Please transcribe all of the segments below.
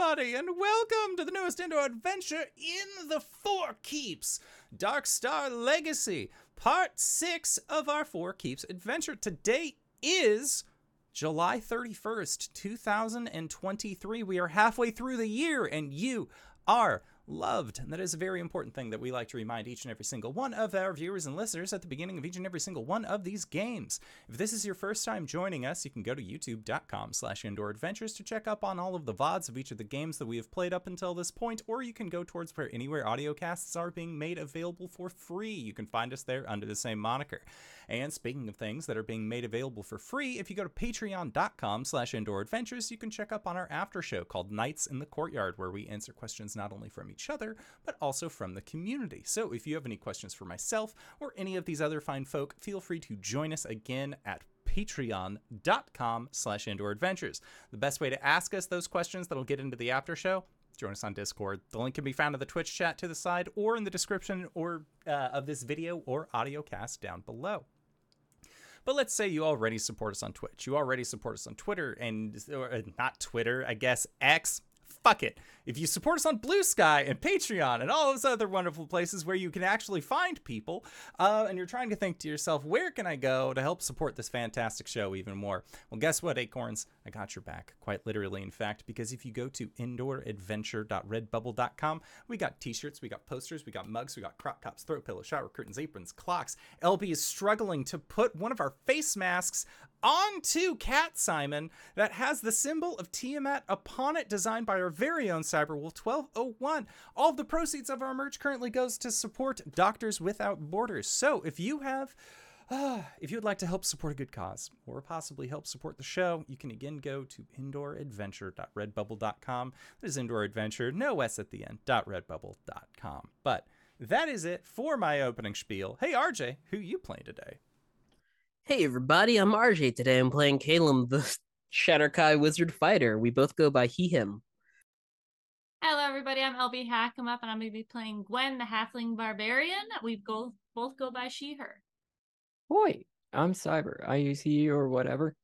everybody, and welcome to the newest indoor adventure in the Four Keeps Dark Star Legacy, part six of our Four Keeps adventure. Today is July 31st, 2023. We are halfway through the year, and you are loved. And that is a very important thing that we like to remind each and every single one of our viewers and listeners at the beginning of each and every single one of these games. If this is your first time joining us, you can go to youtube.com slash indoor adventures to check up on all of the VODs of each of the games that we have played up until this point, or you can go towards where anywhere audio casts are being made available for free. You can find us there under the same moniker. And speaking of things that are being made available for free, if you go to patreon.com slash indoor adventures, you can check up on our after show called Nights in the Courtyard, where we answer questions not only from each other, but also from the community. So if you have any questions for myself or any of these other fine folk, feel free to join us again at patreon.com slash indoor adventures. The best way to ask us those questions that'll get into the after show join us on Discord. The link can be found in the Twitch chat to the side or in the description or uh, of this video or audio cast down below. But let's say you already support us on Twitch. You already support us on Twitter and or, uh, not Twitter, I guess X. Fuck it. If you support us on Blue Sky and Patreon and all those other wonderful places where you can actually find people, uh, and you're trying to think to yourself, where can I go to help support this fantastic show even more? Well, guess what, Acorns? I got your back, quite literally, in fact, because if you go to indooradventure.redbubble.com, we got t shirts, we got posters, we got mugs, we got crop tops, throw pillows, shower curtains, aprons, clocks. LB is struggling to put one of our face masks onto Cat Simon that has the symbol of Tiamat upon it, designed by our very own Cyberwolf 1201. All of the proceeds of our merch currently goes to support Doctors Without Borders. So if you have uh, if you would like to help support a good cause or possibly help support the show, you can again go to indooradventure.redbubble.com. That is Indoor Adventure, no S at the end, .redbubble.com. But that is it for my opening spiel. Hey RJ, who you playing today? Hey everybody, I'm RJ. Today I'm playing Calum, the Shadar-kai Wizard Fighter. We both go by he, him. Hello, everybody. I'm LB Hackemup, and I'm going to be playing Gwen, the Halfling Barbarian. We go, both go by she, her. Boy, I'm Cyber. I use he or whatever.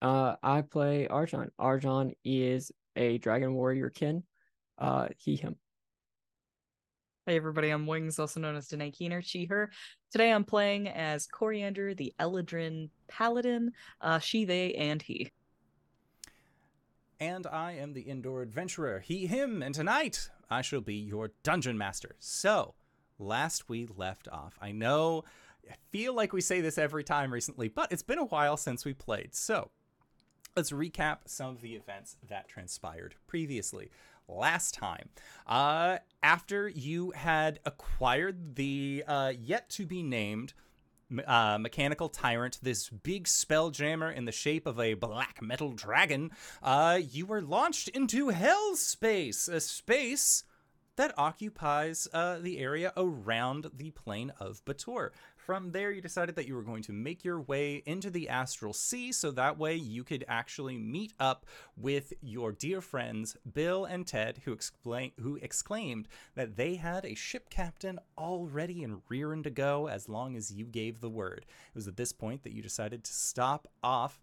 Uh, I play Arjan. Arjan is a Dragon Warrior kin. Uh, he, him. Hey everybody, I'm Wings, also known as Danae Keener, she, her. Today I'm playing as Coriander, the Eladrin Paladin, uh, she, they, and he. And I am the indoor adventurer, he, him, and tonight I shall be your dungeon master. So, last we left off, I know, I feel like we say this every time recently, but it's been a while since we played. So, let's recap some of the events that transpired previously last time. Uh, after you had acquired the uh, yet to be named uh, mechanical tyrant, this big spelljammer in the shape of a black metal dragon, uh, you were launched into hell space, a space that occupies uh, the area around the plane of Baator. From there, you decided that you were going to make your way into the Astral Sea so that way you could actually meet up with your dear friends Bill and Ted, who, explain- who exclaimed that they had a ship captain already and rearing to go as long as you gave the word. It was at this point that you decided to stop off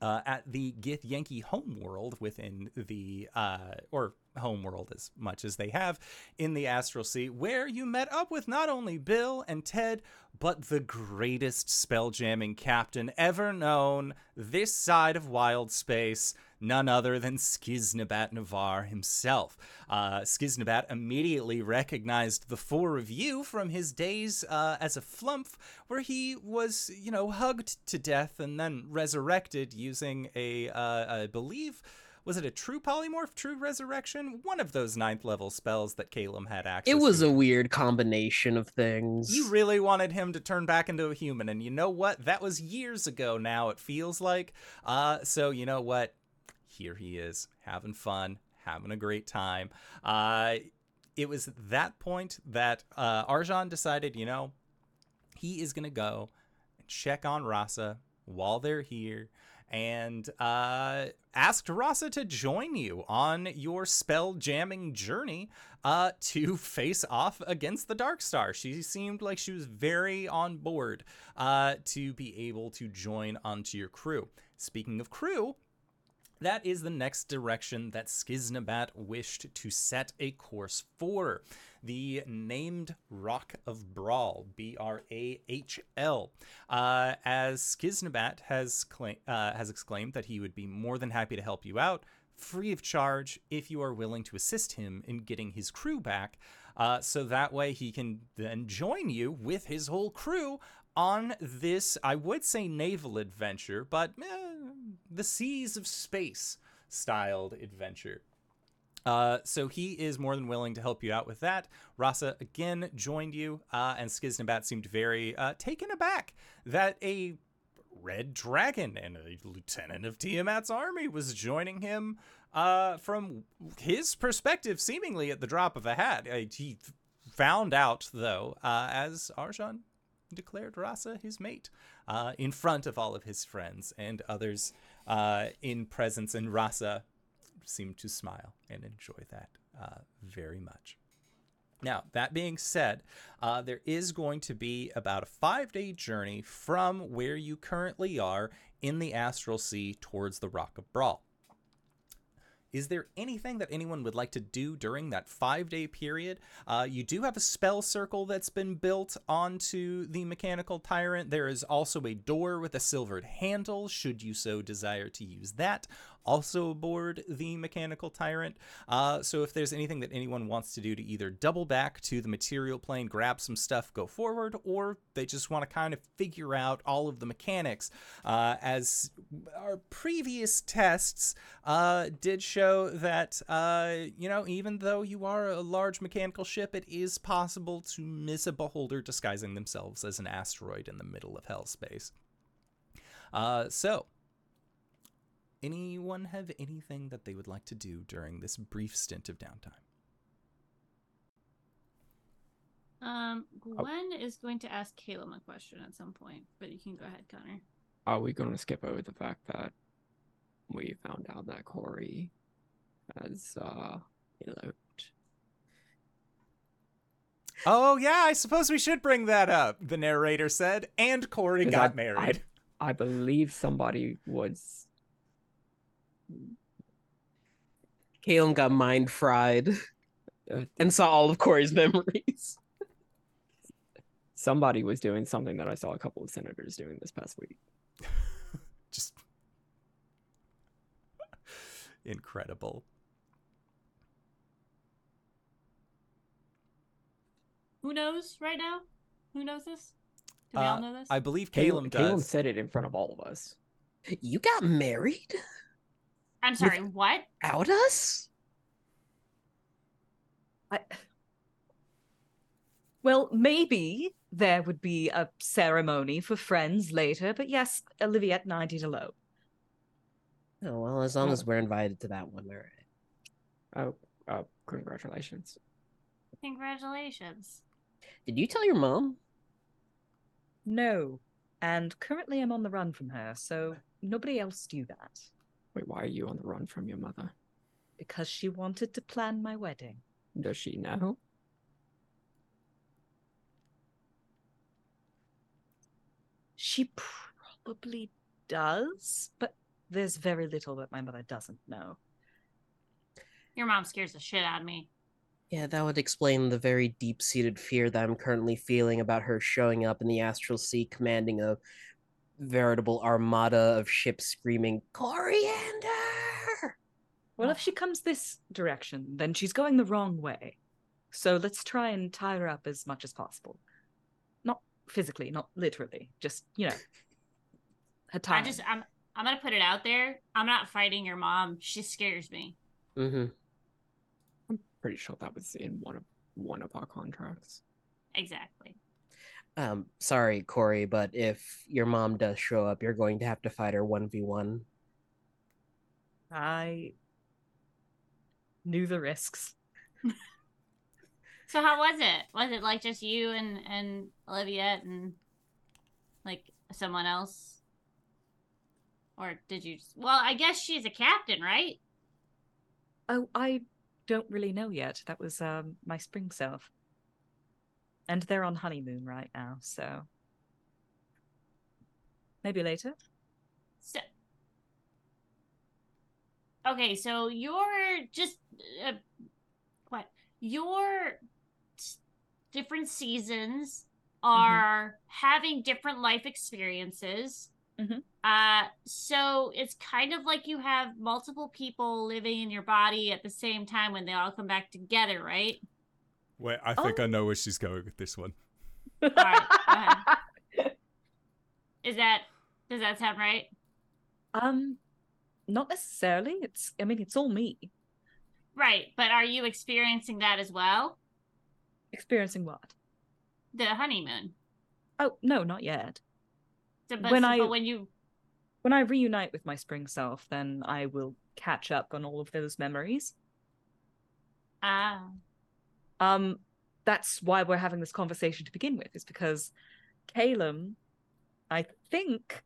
uh, at the Githyanki homeworld within the, uh, or homeworld as much as they have in the Astral Sea, where you met up with not only Bill and Ted, but the greatest spelljamming captain ever known this side of wild space, none other than Skiznabat Navar himself. Uh, Skiznabat immediately recognized the four of you from his days uh, as a flump, where he was, you know, hugged to death and then resurrected using a, uh, I believe, was it a true polymorph, true resurrection? One of those ninth level spells that Calum had access to. It was to. a weird combination of things. You really wanted him to turn back into a human, and you know what? That was years ago now, it feels like. Uh, so, you know what? Here he is, having fun, having a great time. Uh, it was at that point that uh, Arjan decided, you know, he is going to go and check on Rasa while they're here and uh, asked Rasa to join you on your spell jamming journey uh, to face off against the Dark Star. She seemed like she was very on board uh, to be able to join onto your crew. Speaking of crew, that is the next direction that Skiznabat wished to set a course for. The named Rock of Brahl, B R A H L, uh, as Skiznabat has uh, has exclaimed that he would be more than happy to help you out, free of charge, if you are willing to assist him in getting his crew back. Uh, so that way he can then join you with his whole crew on this, I would say naval adventure, but eh, the seas of space styled adventure. Uh, so he is more than willing to help you out with that. Rasa again joined you, uh, and Skiznabat seemed very uh, taken aback that a red dragon and a lieutenant of Tiamat's army was joining him. Uh, from his perspective, seemingly at the drop of a hat, Uh, he found out though, uh, as Arjan declared Rasa his mate in front of all of his friends and others in presence, and Rasa seemed to smile and enjoy that uh, very much. Now, that being said, uh, there is going to be about a five day journey from where you currently are in the Astral Sea towards the Rock of Brahl. Is there anything that anyone would like to do during that five day period? Uh, you do have a spell circle that's been built onto the mechanical tyrant. There is also a door with a silvered handle, should you so desire to use that, also aboard the mechanical tyrant. Uh, so if there's anything that anyone wants to do to either double back to the material plane, grab some stuff, go forward, or they just want to kind of figure out all of the mechanics, uh, as our previous tests uh, did show that, uh, you know, even though you are a large mechanical ship, it is possible to miss a beholder disguising themselves as an asteroid in the middle of hell space. Uh, so, anyone have anything that they would like to do during this brief stint of downtime? Um, Gwen is going to ask Caleb a question at some point, but you can go ahead, Connor. Are we going to skip over the fact that we found out that Corey has uh, eloped? Oh, yeah, I suppose we should bring that up, the narrator said. And Corey 'Cause got I- married. I believe somebody was. Caleb got mind fried and saw all of Corey's memories. somebody was doing something that I saw a couple of senators doing this past week. Just incredible. Who knows right now? Who knows this? Do we all Uh, know this? I believe Caleb, Caleb Caleb said it in front of all of us. You got married? I'm sorry, what? Out us? I... Well, maybe there would be a ceremony for friends later, but yes, Oliviette 90 to low. Oh well, as long Oh. as we're invited to that one, all right. Oh, uh, congratulations. Congratulations. Did you tell your mom? No. And currently I'm on the run from her, so nobody else do that. Wait, why are you on the run from your mother? Because she wanted to plan my wedding. Does she know? She probably does, but there's very little that my mother doesn't know. Your mom scares the shit out of me. Yeah, that would explain the very deep seated fear that I'm currently feeling about her showing up in the Astral Sea commanding a veritable armada of ships screaming, Coriander! Well, if she comes this direction, then she's going the wrong way. So let's try and tie her up as much as possible. Not physically, not literally, just, you know, her time. I just I'm I'm gonna put it out there. I'm not fighting your mom. She scares me. Mm-hmm. I'm pretty sure that was in one of one of our contracts. Exactly. Um, sorry, Corey, but if your mom does show up, you're going to have to fight her 1v1. I knew the risks. So how was it? Was it like just you and and Olivia and like someone else? Or did you just Well, I guess she's a captain, right? Oh, I don't really know yet. That was um my spring self. And they're on honeymoon right now, so maybe later. So okay, so you're just uh, what your different seasons are having different life experiences. Mhm. Uh, so it's kind of like you have multiple people living in your body at the same time when they all come back together, right? Wait, I think I know where she's going with this one. right, go ahead. Is that does that sound right? Um, not necessarily. It's. I mean, it's all me Right, but are you experiencing that as well? experiencing what? The honeymoon. Oh no, not yet. So, but, When so- I- but when you When I reunite with my spring self, then I will catch up on all of those memories. ah Um, that's why we're having this conversation to begin with, is because Calum, I think,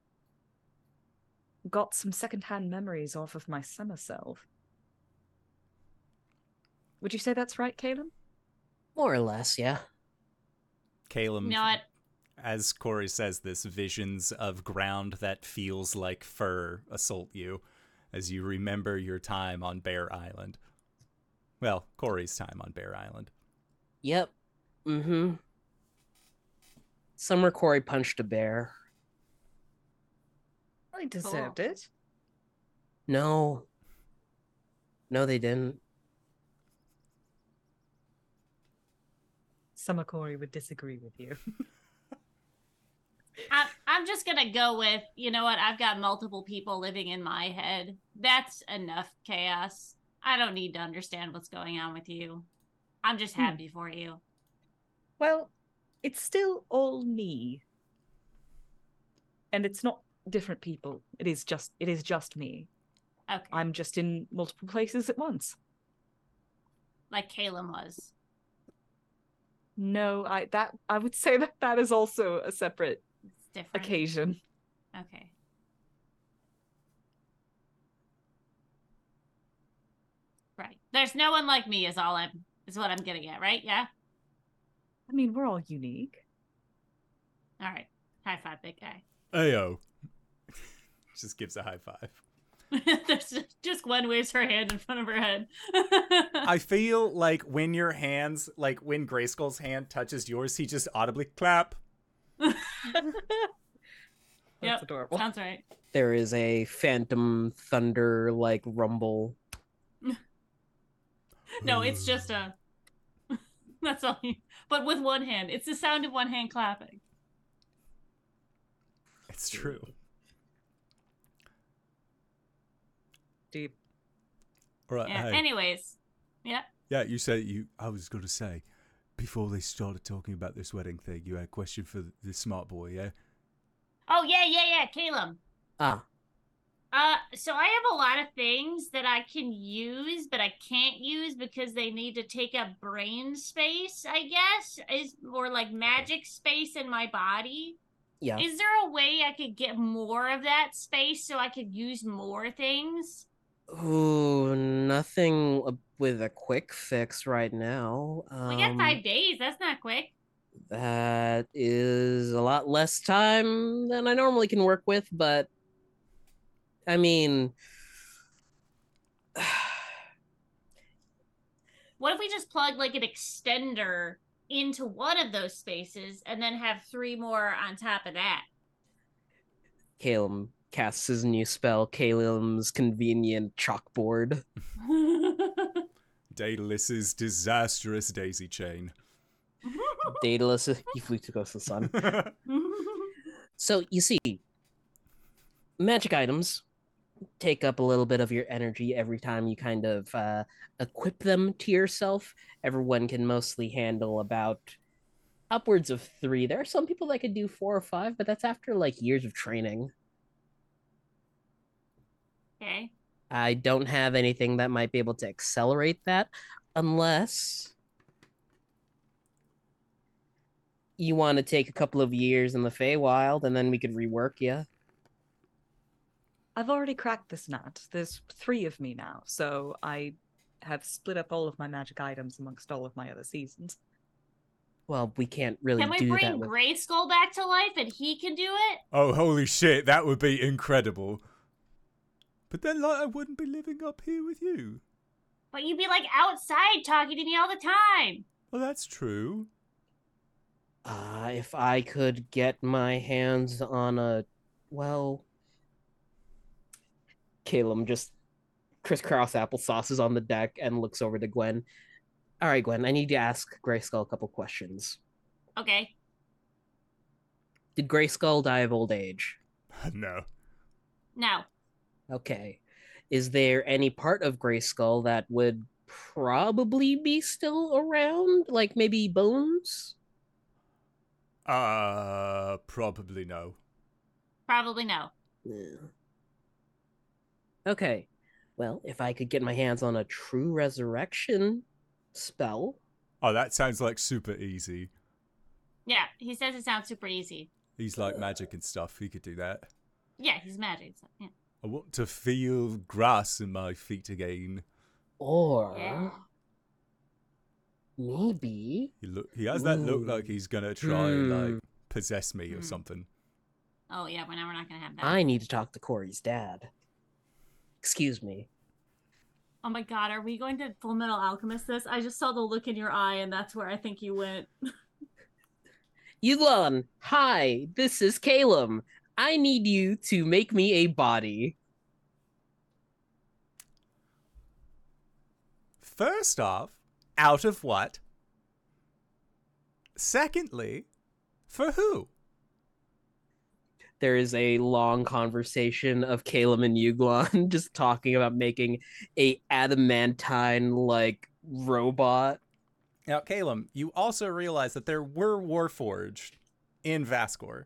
got some secondhand memories off of my summer self. Would you say that's right, Calum? More or less, yeah. Caleb, you know what? as Corey says this, visions of ground that feels like fur assault you as you remember your time on Bear Island. Well, Corey's time on Bear Island. Yep. Mm-hmm. Summer Corey punched a bear. I deserved it. No. No, they didn't. Summer Corey would disagree with you. I, I'm just gonna go with you know what? I've got multiple people living in my head. That's enough chaos. I don't need to understand what's going on with you. I'm just Hmm. happy for you. Well, it's still all me. And it's not different people. It is just it is just me. Okay, I'm just in multiple places at once. like Caleb was. No, I that I would say that that is also a separate different. occasion. Okay. Right. There's no one like me. Is all I'm. Is what I'm getting at. Right? Yeah. I mean, we're all unique. All right. High five, big guy. Ayo. Just gives a high five. There's just- just Gwen waves her hand in front of her head. I feel like when your hands, like when Grayskull's hand touches yours, he just audibly clap. That's Yep, adorable. Sounds right. There is a phantom thunder like rumble. No, it's just a. That's all. You, but with one hand, it's the sound of one hand clapping. It's true. Deep. All right. Yeah. hey. Anyways, yeah. Yeah, you said you. I was going to say, before they started talking about this wedding thing, you had a question for the smart boy, yeah? Oh yeah, yeah, yeah, Caleb. Ah, Uh, so I have a lot of things that I can use, but I can't use because they need to take up brain space. I guess is or like magic space in my body. yeah. Is there a way I could get more of that space so I could use more things? Ooh, nothing with a quick fix right now. We got Um, five days. That's not quick. That is a lot less time than I normally can work with, but I mean, What if we just plug like an extender into one of those spaces and then have three more on top of that? Caleb casts his new spell, Caleb's convenient chalkboard. Daedalus's disastrous daisy chain. Daedalus, he flew to go to the sun. So you see, magic items take up a little bit of your energy every time you kind of uh, equip them to yourself. Everyone can mostly handle about upwards of three. There are some people that could do four or five, but that's after like years of training. okay. I don't have anything that might be able to accelerate that unless you want to take a couple of years in the Feywild and then we could rework you. I've already cracked this nut. There's three of me now, so I have split up all of my magic items amongst all of my other seasons. Well, we can't really Can we do bring that with Grayskull back to life and he can do it? oh, holy shit, that would be incredible. But then, like, I wouldn't be living up here with you. But you'd be like outside talking to me all the time. Well, that's true. Uh, if I could get my hands on a, well, Caleb just crisscross applesauce is on the deck and looks over to Gwen. All right, Gwen, I need to ask Grayskull a couple questions. Okay. Did Grayskull die of old age? no. No. Okay. Is there any part of Grayskull that would probably be still around? Like maybe bones? Uh, probably no. Probably no. Yeah. Okay. Well, if I could get my hands on a true resurrection spell, Oh, that sounds like super easy. Yeah, he says it sounds super easy. He's like magic and stuff. He could do that. Yeah, he's magic. So, yeah. I want to feel grass in my feet again. or Yeah. maybe He look. He has that look like he's gonna try and Hmm. like possess me or Hmm. something. Oh yeah, well now we're not gonna have that. I need to talk to Corey's dad. Excuse me. Oh my god, are we going to Fullmetal Alchemist this? I just saw the look in your eye, and that's where I think you went. Yulon, hi, this is Caleb. I need you to make me a body. First off, out of what? Secondly, for who? There is a long conversation of Caleb and Yuglon just talking about making a adamantine like robot. Now, Caleb, you also realize that there were Warforged in Vascor.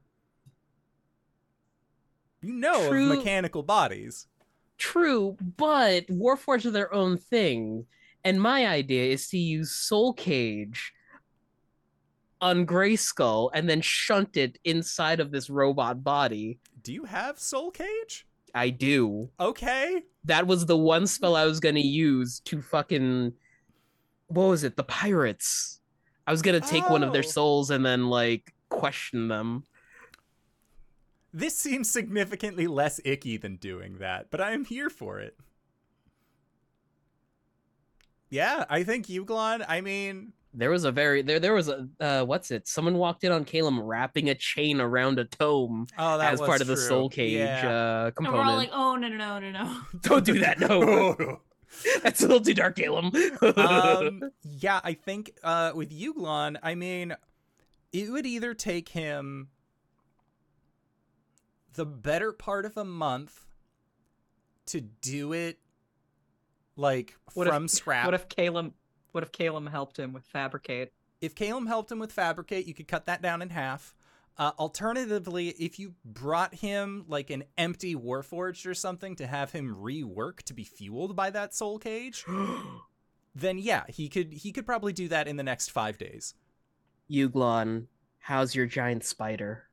You know True. of mechanical bodies. True, but Warforged are their own thing. And my idea is to use Soul Cage on Grayskull and then shunt it inside of this robot body. Do you have Soul Cage? I do. Okay. That was the one spell I was gonna use to fucking what was it? The pirates. I was gonna take one of their Oh. souls and then like question them. This seems significantly less icky than doing that, but I am here for it. Yeah, I think Euglon, I mean, There was a very there there was a uh what's it? Someone walked in on Caleb wrapping a chain around a tome oh, that as was part of the true. soul cage Yeah. uh And component. we're all like, oh no no no no no. Don't do that, no. That's a little too dark, Caleb. um, yeah, I think uh, with Euglon, I mean, it would either take him the better part of a month to do it, like What if- from scrap. What if Caleb? What if Caleb helped him with fabricate? if Caleb helped him with fabricate, you could cut that down in half. Uh, alternatively, if you brought him like an empty warforged or something to have him rework to be fueled by that soul cage, then yeah, he could he could probably do that in the next five days. Yuglon, how's your giant spider?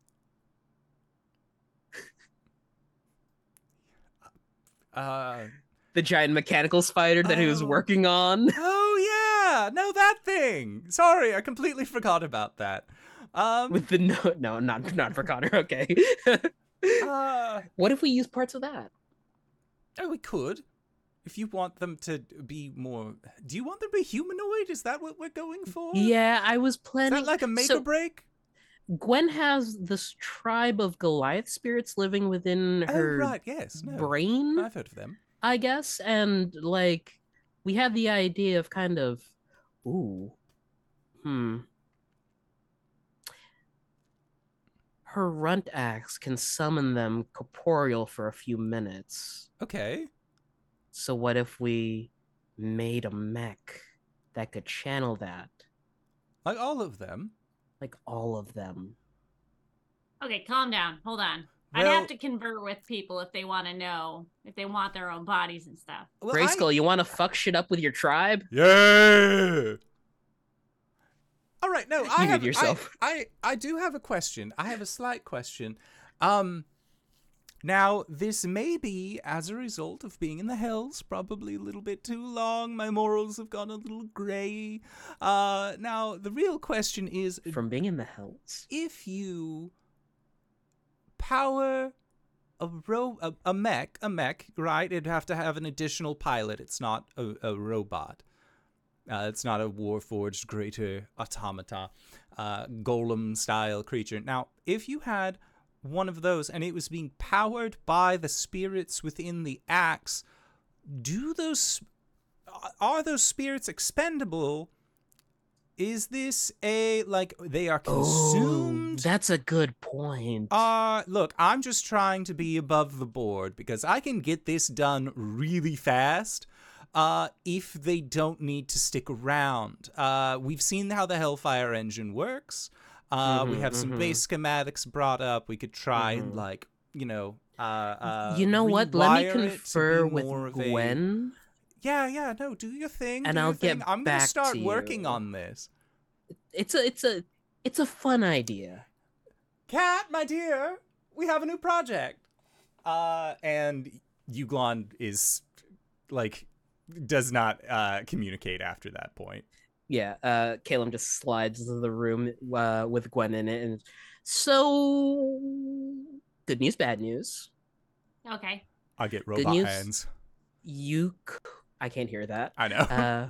Uh, The giant mechanical spider that he was Oh. working on. oh yeah, no that thing. Sorry, I completely forgot about that. Um, With the no no not not for Connor, okay. uh, what if we use parts of that? oh, we could. If you want them to be more, do you want them to be humanoid? Is that what we're going for? Yeah, I was Is planning that like a make so or break? Gwen has this tribe of Goliath spirits living within her oh right, yes, no. brain, I've heard of them. I guess, and like we had the idea of kind of ooh. Hmm. Her runt axe can summon them corporeal for a few minutes. Okay. So what if we made a mech that could channel that? Like all of them. Like all of them. Okay, calm down. Hold on. I'd Well- have to convert with people if they want to know if they want their own bodies and stuff. Well, Grayskull, I- you want to fuck shit up with your tribe? Yeah. All right, no, I You did have, I- yourself. I, I do have a question. I have a slight question. Um, now this may be as a result of being in the hells, probably a little bit too long. My morals have gone a little gray. Uh, now the real question is, From being in the hells. if you power a ro a, a mech, a mech, right? It'd have to have an additional pilot. It's not a, a robot. Uh, it's not a warforged greater automata, uh, golem style creature. Now, if you had one of those and it was being powered by the spirits within the axe, do those are those spirits expendable? Is this a like they are consumed? Oh, that's a good point. Uh, look, I'm just trying to be above the board because I can get this done really fast. Uh, if they don't need to stick around, uh, we've seen how the Hellfire engine works. Uh, we Mhm, have some mhm. base schematics brought up. We could try and Mhm. like, you know, uh, uh, you know what? Let me rewire it to be confer with of a- Gwen. Yeah, yeah, no, do your thing. And do I'll thing. get I'm gonna back start to working you. on this. It's a it's a it's a fun idea. Cat, my dear, we have a new project. Uh, and Uglon is like does not uh communicate after that point. Yeah, uh Caleb just slides into the room uh, with Gwen in it and so good news, bad news. Okay. I get robot news. hands. You c- I can't hear that. I know. Uh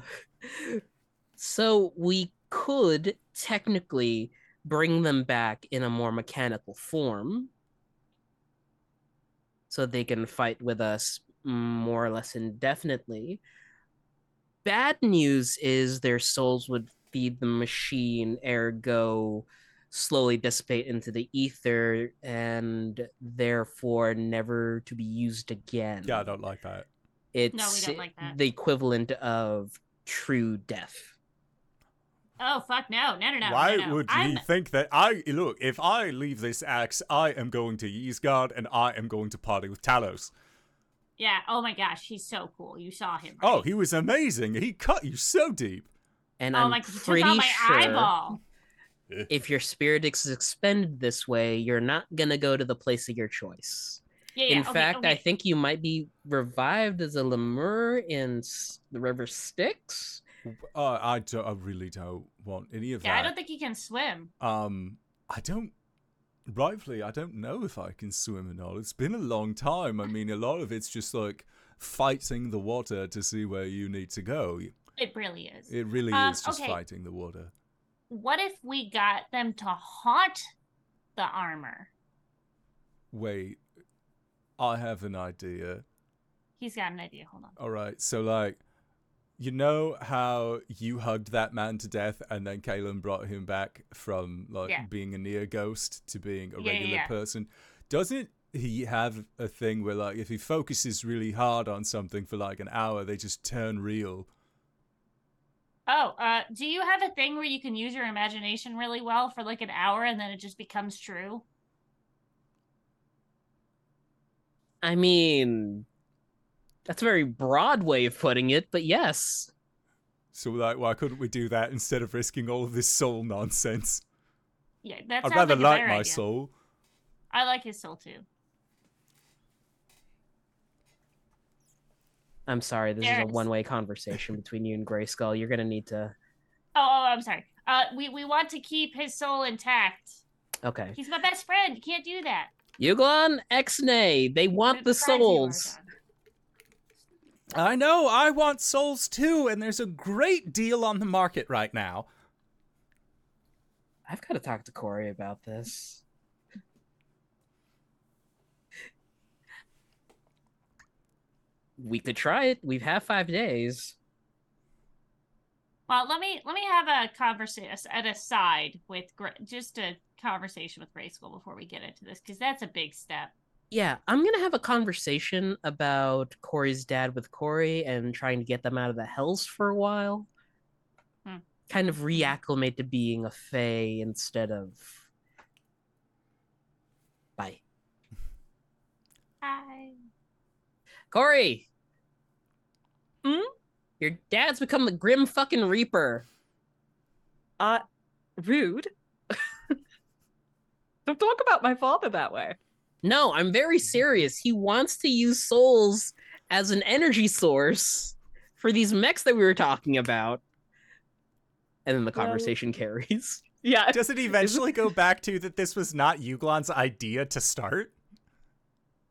so we could technically bring them back in a more mechanical form so they can fight with us more or less indefinitely. Bad news is their souls would feed the machine, ergo slowly dissipate into the ether and therefore never to be used again. yeah, I don't like that. It's don't like that. the equivalent of true death. Oh fuck no no no no. Why no, no. would I'm, you think that I look? If I leave this axe, I am going to Ysgard and I am going to party with Talos. Yeah. Oh my gosh, he's so cool. You saw him. Oh, he was amazing. He cut you so deep. And oh I'm my god, he took pretty out my sure eyeball. if your spirit is expended this way, you're not gonna go to the place of your choice. Yeah, yeah. in okay, fact, I think you might be revived as a lemure in the River Styx. Uh, I, do, I really don't want any of that. Yeah, I don't think he can swim. Um, I don't. Rightfully, I don't know if I can swim or not. It's been a long time. I mean, a lot of it's just like fighting the water to see where you need to go. It really is. It really Um, is just okay. fighting the water. What if we got them to haunt the armor? Wait, I have an idea. He's got an idea. Hold on. All right, so like, you know how you hugged that man to death, and then Kalen brought him back from like Yeah. being a near ghost to being a Yeah, regular yeah. person. Doesn't he have a thing where like if he focuses really hard on something for like an hour, they just turn real? Oh, uh, do you have a thing where you can use your imagination really well for like an hour and then it just becomes true? I mean, that's a very broad way of putting it, but yes. So like, why couldn't we do that instead of risking all of this soul nonsense? Yeah, that I'd rather like like my idea. soul. I like his soul too. I'm sorry, this is a one-way conversation between you and Grayskull. You're gonna need to. Oh, oh, I'm sorry. Uh, we we want to keep his soul intact. Okay, He's my best friend. You can't do that. Yuglon, Exnay, they want the souls. I know, I want souls too, and there's a great deal on the market right now. I've got to talk to Corey about this. We could try it. We've had five days. Well, let me let me have a conversation, an aside with Gra- just a conversation with Grayskull before we get into this because that's a big step. Yeah, I'm gonna have a conversation about Corey's dad with Corey and trying to get them out of the hells for a while. Hmm. Kind of reacclimate to being a Fae instead of. Bye. Hi. Corey! Hmm? Your dad's become the Grim fucking Reaper. Uh, rude. Don't talk about my father that way. No, I'm very serious. He wants to use souls as an energy source for these mechs that we were talking about. And then the Well- conversation carries. Yeah. Does it eventually go back to that this was not Uglon's idea to start?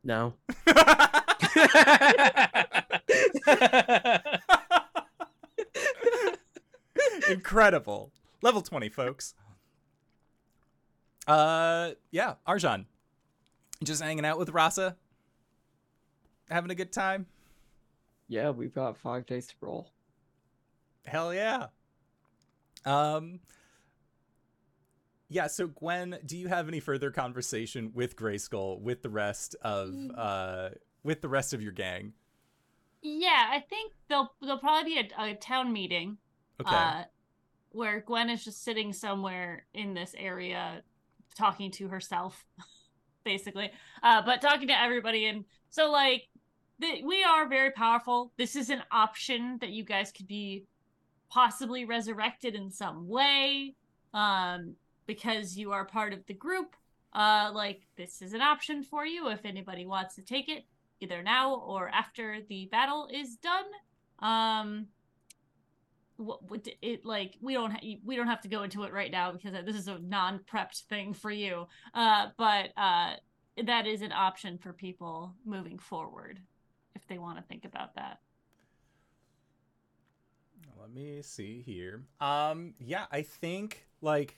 No. Incredible. Level 20, folks. Uh yeah, Arjan. Just hanging out with Rasa. Having a good time. Yeah, we've got five days to roll. Hell yeah. Um Yeah, so Gwen, do you have any further conversation with Grayskull with the rest of Mm. uh with the rest of your gang? Yeah, I think there'll there'll probably be a, a town meeting. Okay. Uh, where Gwen is just sitting somewhere in this area, talking to herself, basically. Uh, but talking to everybody, and so like, th- we are very powerful. This is an option that you guys could be possibly resurrected in some way, um, because you are part of the group. Uh, like this is an option for you if anybody wants to take it, either now or after the battle is done. Um, what would it like we don't ha- we don't have to go into it right now because this is a non-prepped thing for you uh but uh that is an option for people moving forward if they want to think about that Let me see here. Um, yeah, I think like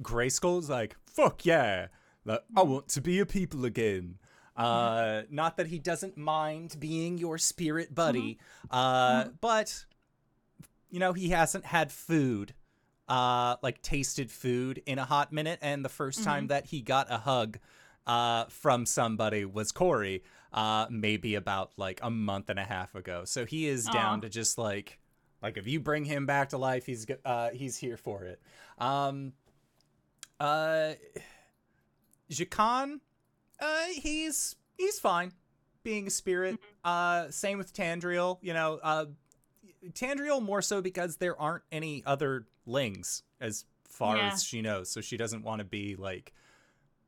gray Grayskull's like, fuck yeah. Like, I want to be a people again. Uh, not that he doesn't mind being your spirit buddy, uh, but you know, he hasn't had food, uh, like tasted food in a hot minute, and the 1st time that he got a hug, uh, from somebody was Corey, uh, maybe about like a month and a half ago. So he is down to just like, like if you bring him back to life, he's uh, he's here for it. Um, uh, Jakan, uh, he's he's fine being a spirit. Uh, same with Tandriel. You know, uh, Tandriel more so because there aren't any other lings as far Yeah. as she knows, so she doesn't want to be like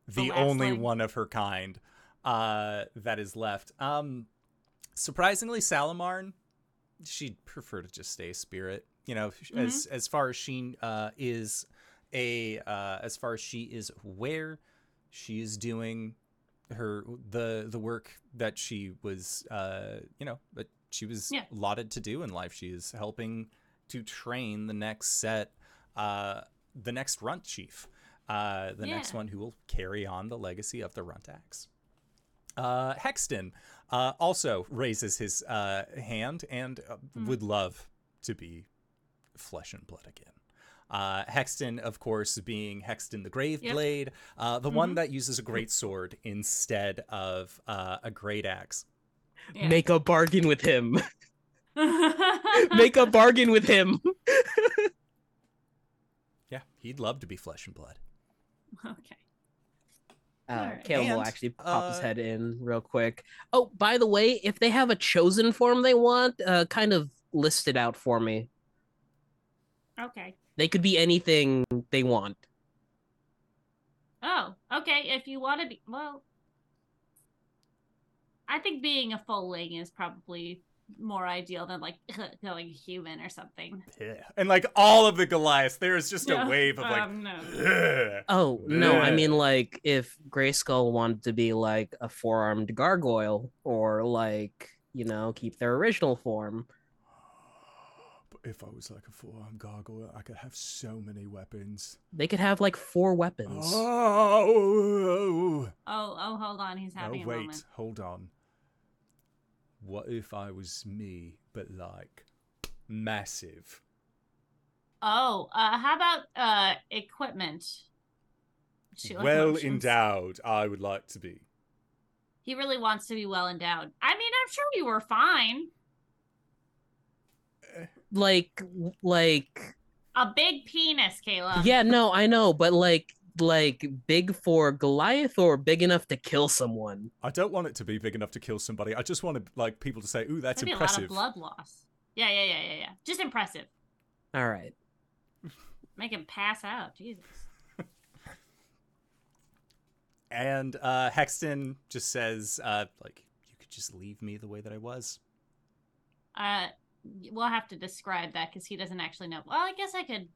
The the only ling. one of her kind uh, that is left. Um, surprisingly, Salamarn, she'd prefer to just stay a spirit. You know, as as far as she uh, is a uh, as far as she is aware, she is doing her the the work that she was uh, you know she was Yeah. lauded to do in life. She is helping to train the next set, uh, the next runt chief, uh, the next one who will carry on the legacy of the runt axe. Uh, Hexton uh, also raises his uh, hand and uh, would love to be flesh and blood again. Uh, Hexton, of course, being Hexton the Graveblade, uh, the one that uses a great sword instead of uh, a great axe. Yeah. Make a bargain with him. Make a bargain with him. Yeah, he'd love to be flesh and blood. okay Uh, Alright. Caleb will actually pop his uh, head in real quick. Oh, by the way, if they have a chosen form they want, uh, kind of list it out for me. okay They could be anything they want. oh okay if you want to be well i think being a full ling is probably more ideal than like going human or something Yeah. And like all of the Goliaths, there is just Yeah, a wave of like, um, no. Oh no, I mean like if Grayskull wanted to be like a four-armed gargoyle, or like you know keep their original form. But if I was like a four-armed gargoyle, I could have so many weapons. They could have like four weapons. Oh, oh oh hold on he's oh having a wait, hold on. What if I was me, but like massive? oh uh how about uh equipment She, well motions. endowed, I would like to be. he really wants to be well endowed i mean i'm sure you were fine Like like a big penis kayla yeah, no, I know, but like like big for Goliath or big enough to kill someone. I don't want it to be big enough to kill somebody. I just want to, like people to say, "Ooh, that's That'd impressive." be a lot of blood loss yeah yeah yeah yeah yeah just impressive All right. make him pass out jesus And uh, Hexton just says, uh, "Like you could just leave me the way that I was." Uh, we'll have to describe that because he doesn't actually know. Well, I guess I could,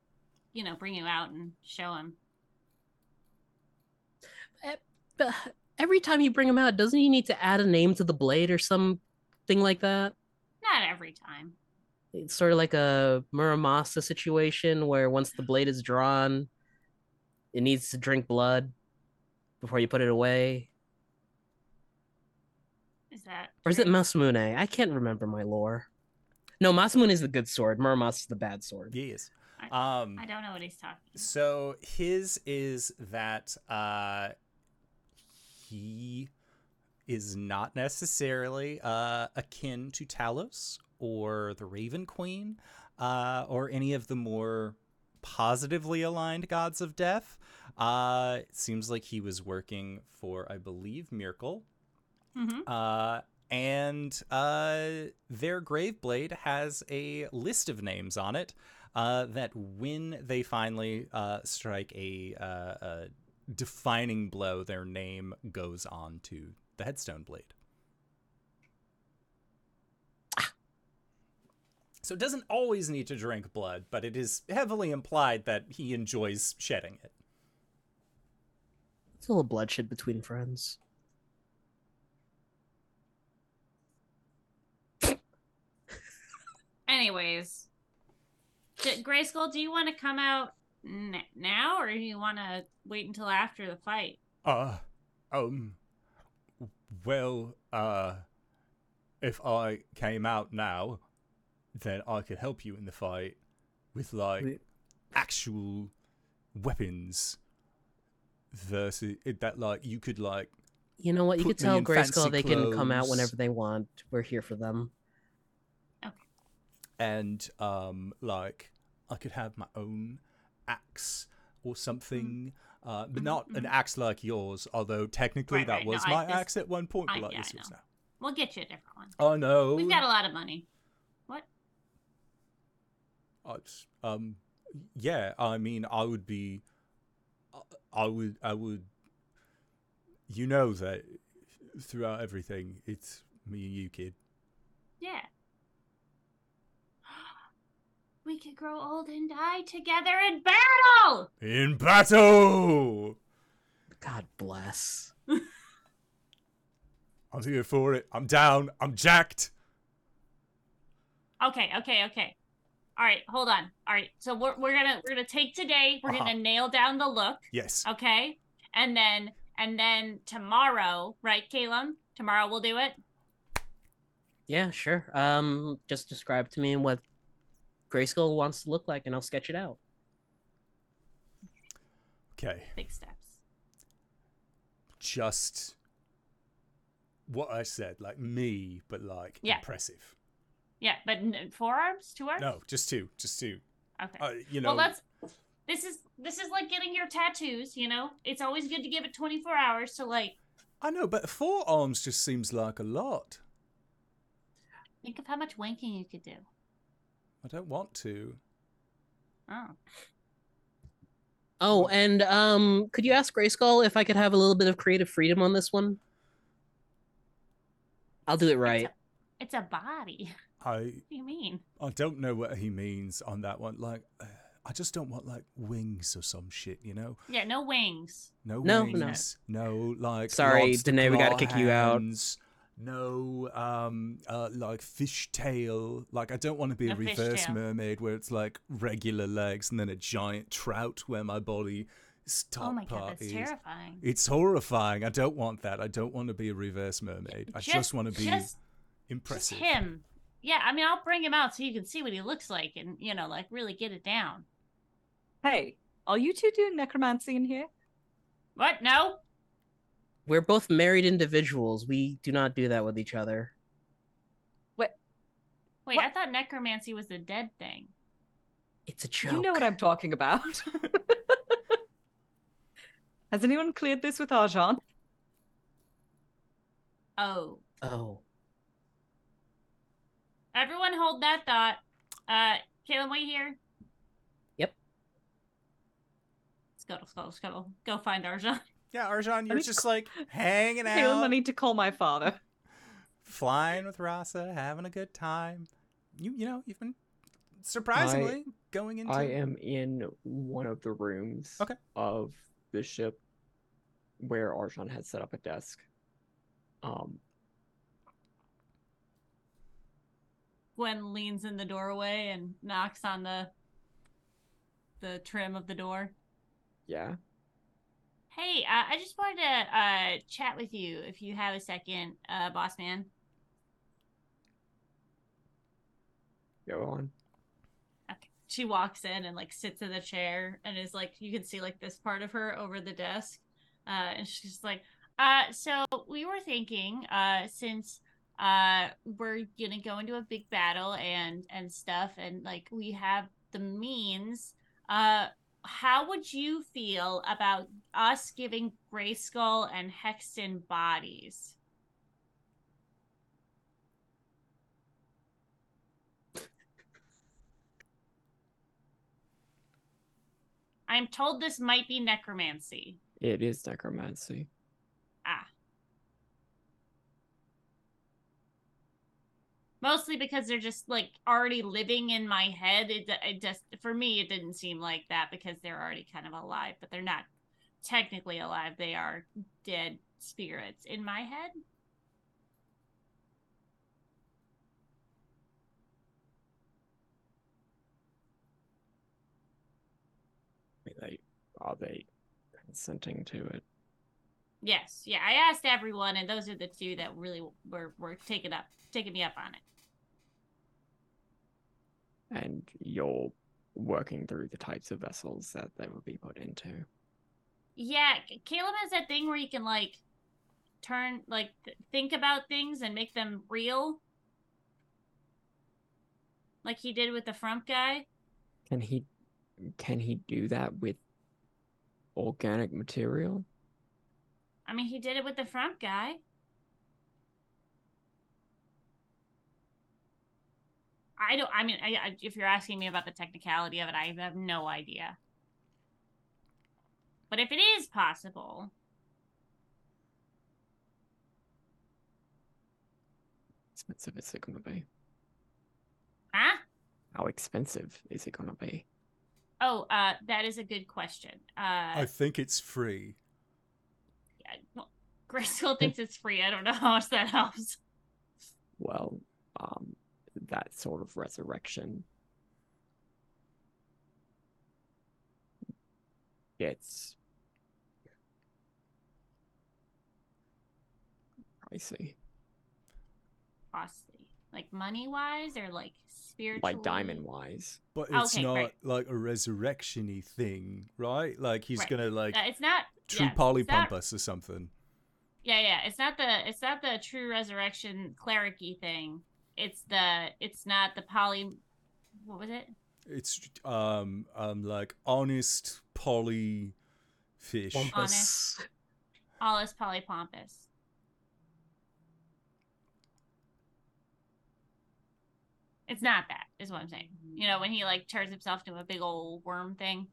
you know, bring you out and show him. But every time you bring him out, doesn't he need to add a name to the blade or something like that? Not every time. It's sort of like a Muramasa situation where once the blade is drawn, it needs to drink blood before you put it away. Is that Or is it true? Masamune? I can't remember my lore. No, Masamune is the good sword. Muramasa is the bad sword. Yes. I- Um, I don't know what he's talking. So his is that uh, he is not necessarily uh, akin to Talos or the Raven Queen uh, or any of the more positively aligned gods of death. Uh, it seems like he was working for, I believe, Myrkul. hmm Uh, and uh, their Graveblade has a list of names on it uh, that when they finally uh, strike a, uh, a defining blow, their name goes on to the headstone blade. Ah. So it doesn't always need to drink blood, but it is heavily implied that he enjoys shedding it. It's a little bloodshed between friends. Anyways, D- Grayskull, do you want to come out n- now, or do you want to wait until after the fight? Uh, um, well, uh, if I came out now, then I could help you in the fight with like We- actual weapons versus it, that like you could like You know what? You Put could me tell in Grayskull they can come out clothes. whenever they want. We're here for them. and um like I could have my own axe or something. Uh, but Mhm, not an mhm. axe like yours, although technically Right, that right, no, was I- my this- axe at one point, I- but like yeah, this I is now. We'll get you a different one. Oh no. We've got a lot of money. What? Uh, um, yeah. I mean, I would be. I- I would. I would. You know that throughout everything, it's me and you, kid. Yeah. We could grow old and die together in battle. In battle. God bless. I'm here for it. I'm down. I'm jacked. Okay, okay, okay. All right, hold on. All right, so we're we're gonna we're gonna take today. We're Uh-huh. gonna nail down the look. Yes. Okay, and then and then tomorrow, right, Caleb? Tomorrow we'll do it. Yeah, sure. Um, just describe to me what Grayskull wants to look like, and I'll sketch it out. Okay. Big steps. Just what I said, like me, but like Yeah. impressive. Yeah, but n- forearms, two arms. No, just two. Just two. Okay. Uh, you know. well, that's this is this is like getting your tattoos. You know, it's always good to give it 24 hours to like I know, but four arms just seems like a lot. think of how much wanking you could do. I don't want to. Oh. Oh, and um, could you ask Grayskull if I could have a little bit of creative freedom on this one? I'll do it right. It's a body. I What do you mean? I don't know what he means on that one. Like, uh, I just don't want like wings or some shit, you know? Yeah, no wings. No No, no. wings. No, like. Sorry, lobster Danae, we gotta claw kick you out. Hands, No, um, uh, like fishtail. Like, I don't want to be a A reverse mermaid where it's like regular legs and then a giant trout where my body top oh my god, part that's is. terrifying. It's horrifying. I don't want that. I don't want to be a reverse mermaid. I just, want to be just, just impressive. him. Yeah, I mean, I'll bring him out so you can see what he looks like and you know, like really get it down. Hey, are you two doing necromancy in here? What? No? We're both married individuals. We do not do that with each other. What? Wait, What? I thought necromancy was a dead thing. It's a joke. You know what I'm talking about. Has anyone cleared this with Arjan? Oh. Oh, Everyone hold that thought. Uh Caleb, wait here. Yep. Let's go, let's go, go. Go find Arjan. Yeah, Arjan, you're just call- like hanging Caleb, I need to call my father. flying with Rasa, having a good time. You, you know, you've been surprisingly going into. I am in one of the rooms Okay. of the ship. where Arjan had set up a desk. Um, Gwen leans in the doorway and knocks on the the trim of the door. yeah. Hey, uh, I just wanted to uh, chat with you if you have a second, uh, boss man. Go on. Okay. She walks in and like sits in the chair and is like, you can see like this part of her over the desk, uh, and she's like, uh, so we were thinking, uh, since uh we're gonna go into a big battle and and stuff, and like we have the means, uh, how would you feel about us giving Grayskull and Hexton bodies? I'm told this might be necromancy. It is necromancy. Ah. Mostly because they're just like already living in my head. It, it just for me it didn't seem like that because they're already kind of alive, but they're not technically alive. They are dead spirits in my head. They are they consenting to it? Yes, yeah. I asked everyone, and those are the two that really were were taking up taking me up on it. And you're working through the types of vessels that they would be put into. Yeah, Caleb has that thing where you can like turn like th- think about things and make them real. Like he did with the front guy. Can he can he do that with organic material? I mean, he did it with the front guy. I don't I mean, I, I, if you're asking me about the technicality of it, I have no idea. But if it is possible, expensive is it gonna be? huh? How expensive is it gonna be? Oh, uh, that is a good question. Uh, I think it's free. yeah, well, Grayskull thinks it's free. I don't know how much that helps. Well, um, that sort of resurrection gets pricey. Costly, like money wise, or like spiritual? Like diamond wise. But it's Okay, not great. like a resurrection-y thing, right? Like he's Right. gonna like Uh, it's not true yeah, it's not- or something. Yeah, yeah. It's not the it's not the true resurrection clericy thing. It's the it's not the poly. What was it? It's um um like honest poly fish. honest Allus polypompous. It's not that, is what I'm saying. You know, when he like turns himself into a big old worm thing.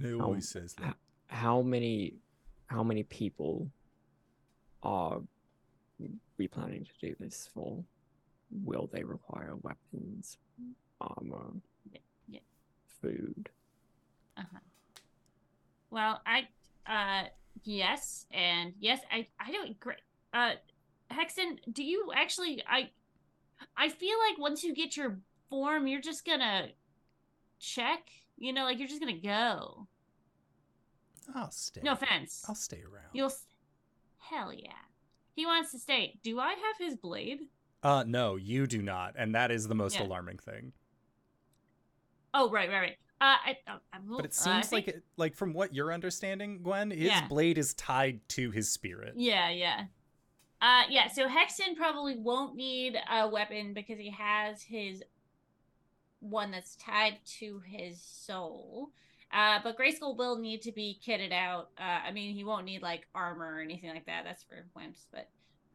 He Um, always says that. How many how many people are we planning to do this for? Will they require weapons, armor, Yeah, yeah. food? Uh-huh. Well, I uh yes, and yes, I I don't great. Uh Hexen, do you actually I I feel like once you get your form, you're just gonna check, you know, like you're just gonna go. I'll stay. No offense. I'll stay around. You'll Hell yeah. He wants to stay. Do I have his blade? Uh no, you do not, and that is the most Yeah. alarming thing. Oh, right, right, right. Uh, I, uh, I will, But it uh, I seems like think- it, like from what you're understanding, Gwen, his Yeah. blade is tied to his spirit. Yeah, yeah. Uh yeah, so Hexen probably won't need a weapon because he has his one that's tied to his soul. Uh but Grayskull will need to be kitted out. Uh I mean he won't need like armor or anything like that. That's for wimps, but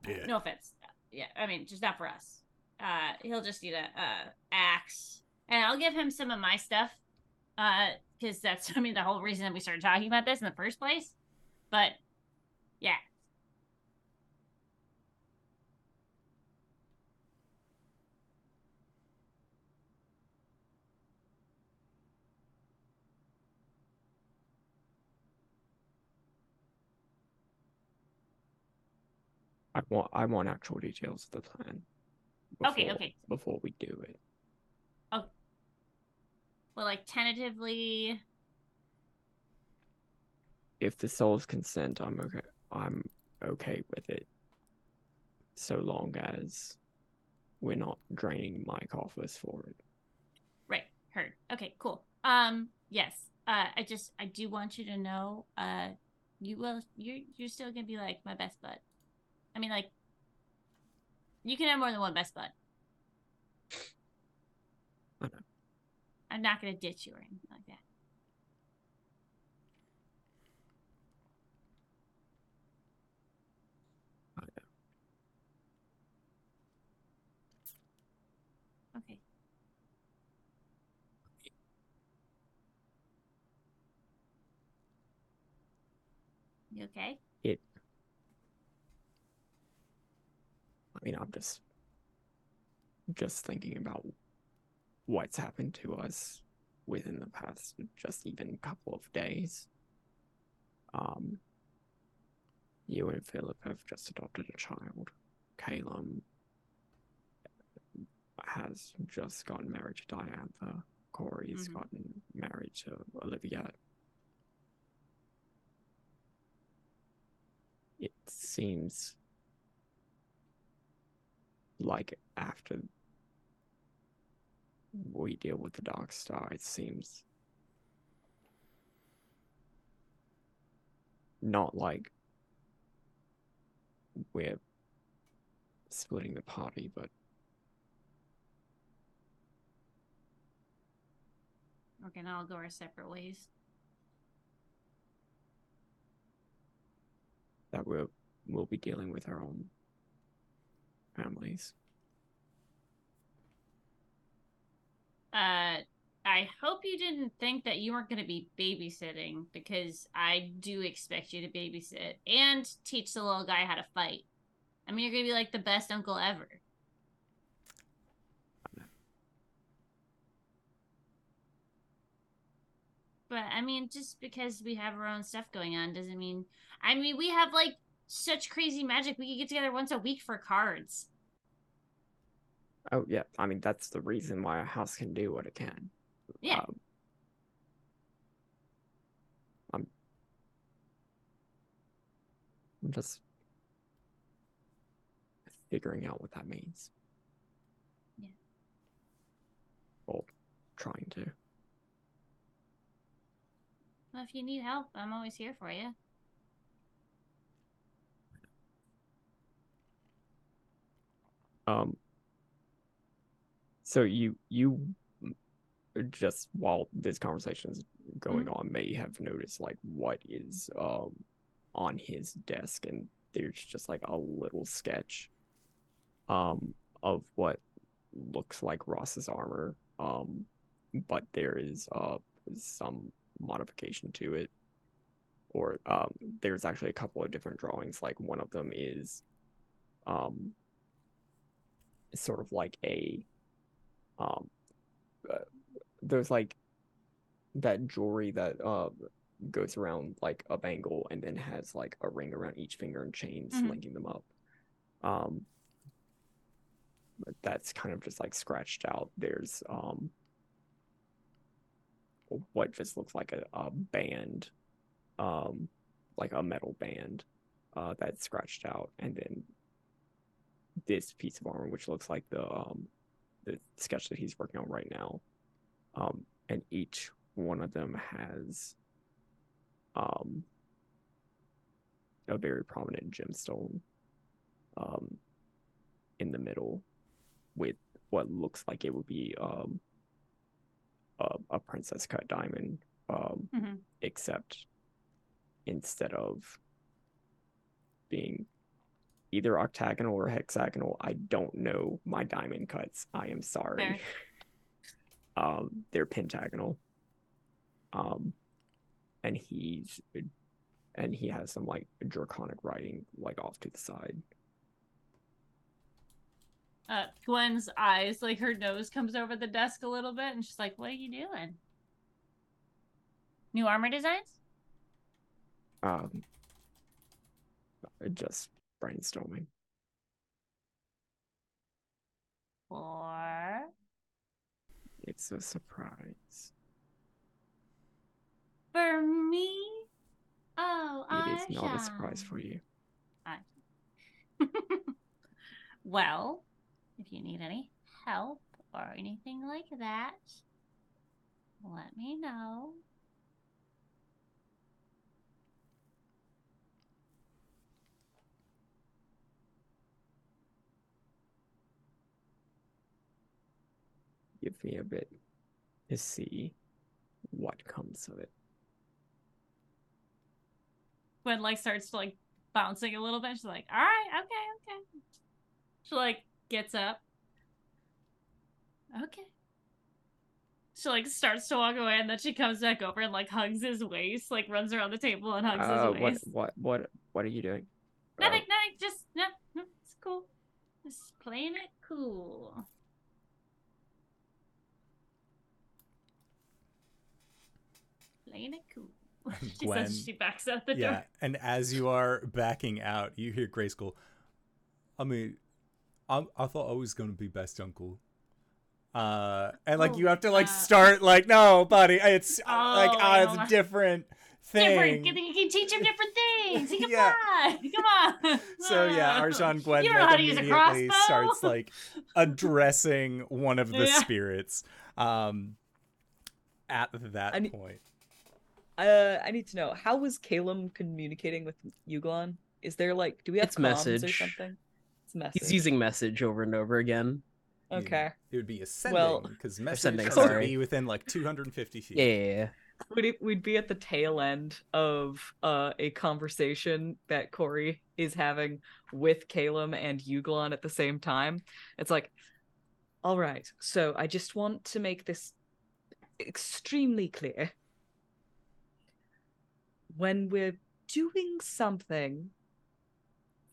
uh, Yeah. no offense. Yeah, I mean just not for us. Uh he'll just need a uh axe. And I'll give him some of my stuff. Uh because that's I mean the whole reason that we started talking about this in the first place. But yeah, want I want actual details of the plan. Okay, okay. Before we do it, Oh. Well, like tentatively. if the souls consent, I'm okay. I'm okay with it. So long as we're not draining my coffers for it. Right. Heard. Okay. Cool. Um. Yes. Uh. I just. I do want you to know. Uh. You will. You're. You're still gonna be like my best bud. I mean, like. You can have more than one best bud. Know. I'm not gonna ditch you or anything like that. Okay. You okay? I mean, I'm just just thinking about what's happened to us within the past just even couple of days. Um, you and Philip have just adopted a child. Calum has just gotten married to Diantha. Corey's Mhm. gotten married to Olivia. It seems like after we deal with the Dark Star, it seems not like we're splitting the party, but We're gonna all go our separate ways. that we'll we'll be dealing with our own families. Uh, I hope you didn't think that you weren't going to be babysitting because I do expect you to babysit and teach the little guy how to fight. I mean, you're going to be like the best uncle ever. But I mean, just because we have our own stuff going on doesn't mean. I mean, we have like such crazy magic. We could get together once a week for cards. Oh yeah, I mean that's the reason why a house can do what it can. Yeah. Um, I'm I'm just figuring out what that means. Yeah. Well, trying to. Well, if you need help, I'm always here for you. Um. So you you just while this conversation is going on may have noticed like what is um on his desk and there's just like a little sketch um of what looks like Ross's armor um but there is uh some modification to it or um there's actually a couple of different drawings like one of them is um sort of like a um uh, there's like that jewelry that uh goes around like a bangle and then has like a ring around each finger and chains Mhm. linking them up um but that's kind of just like scratched out there's um what just looks like a, a band um like a metal band uh that's scratched out and then this piece of armor which looks like the um the sketch that he's working on right now um and each one of them has um a very prominent gemstone um in the middle with what looks like it would be um a, a princess cut diamond um Mhm. except instead of being either octagonal or hexagonal i don't know my diamond cuts i am sorry Fair. um they're pentagonal um and he's and he has some like draconic writing like off to the side Uh, Gwen's eyes, like her nose comes over the desk a little bit, and she's like, "What are you doing? New armor designs? um just brainstorming. Or it's a surprise. For me? Oh, it is not a surprise for you. Well, if you need any help or anything like that, let me know. Give me a bit to see what comes of it. When like starts to like bouncing a little bit. She's like, "All right, okay, okay." She like gets up. Okay. She like starts to walk away, and then she comes back over and like hugs his waist, like runs around the table and hugs Uh, his what waist. what what what What are you doing? Uh, Oh. Nothing, nothing. Just no, no. It's cool. Just playing it cool. Playing it cool. she Gwen- says she backs out the yeah, door. and as you are backing out, you hear Grace go, I mean, I, I thought I was going to be best uncle. Uh, and like Oh, you have to like uh, start like, no, buddy, it's uh, like, Oh, ah, it's a different thing. Different. You can teach him different things. Come Yeah. on, come on. So yeah, Arjan Gwen You know like, how to use a immediately starts like addressing one of the Yeah. spirits. Um, at that I ne- point, Uh, I need to know how was Calum communicating with Yuglon? Is there like, do we have It's comms or message. something? It's message. He's using message over and over again. you- Okay. it would be ascending Well- because message Ascending, has be within like 250 feet. Yeah, yeah, yeah. Would we'd be at the tail end of uh a conversation that Corey is having with Calum and Yuglon at the same time? It's like, all right, so I just want to make this extremely clear. When we're doing something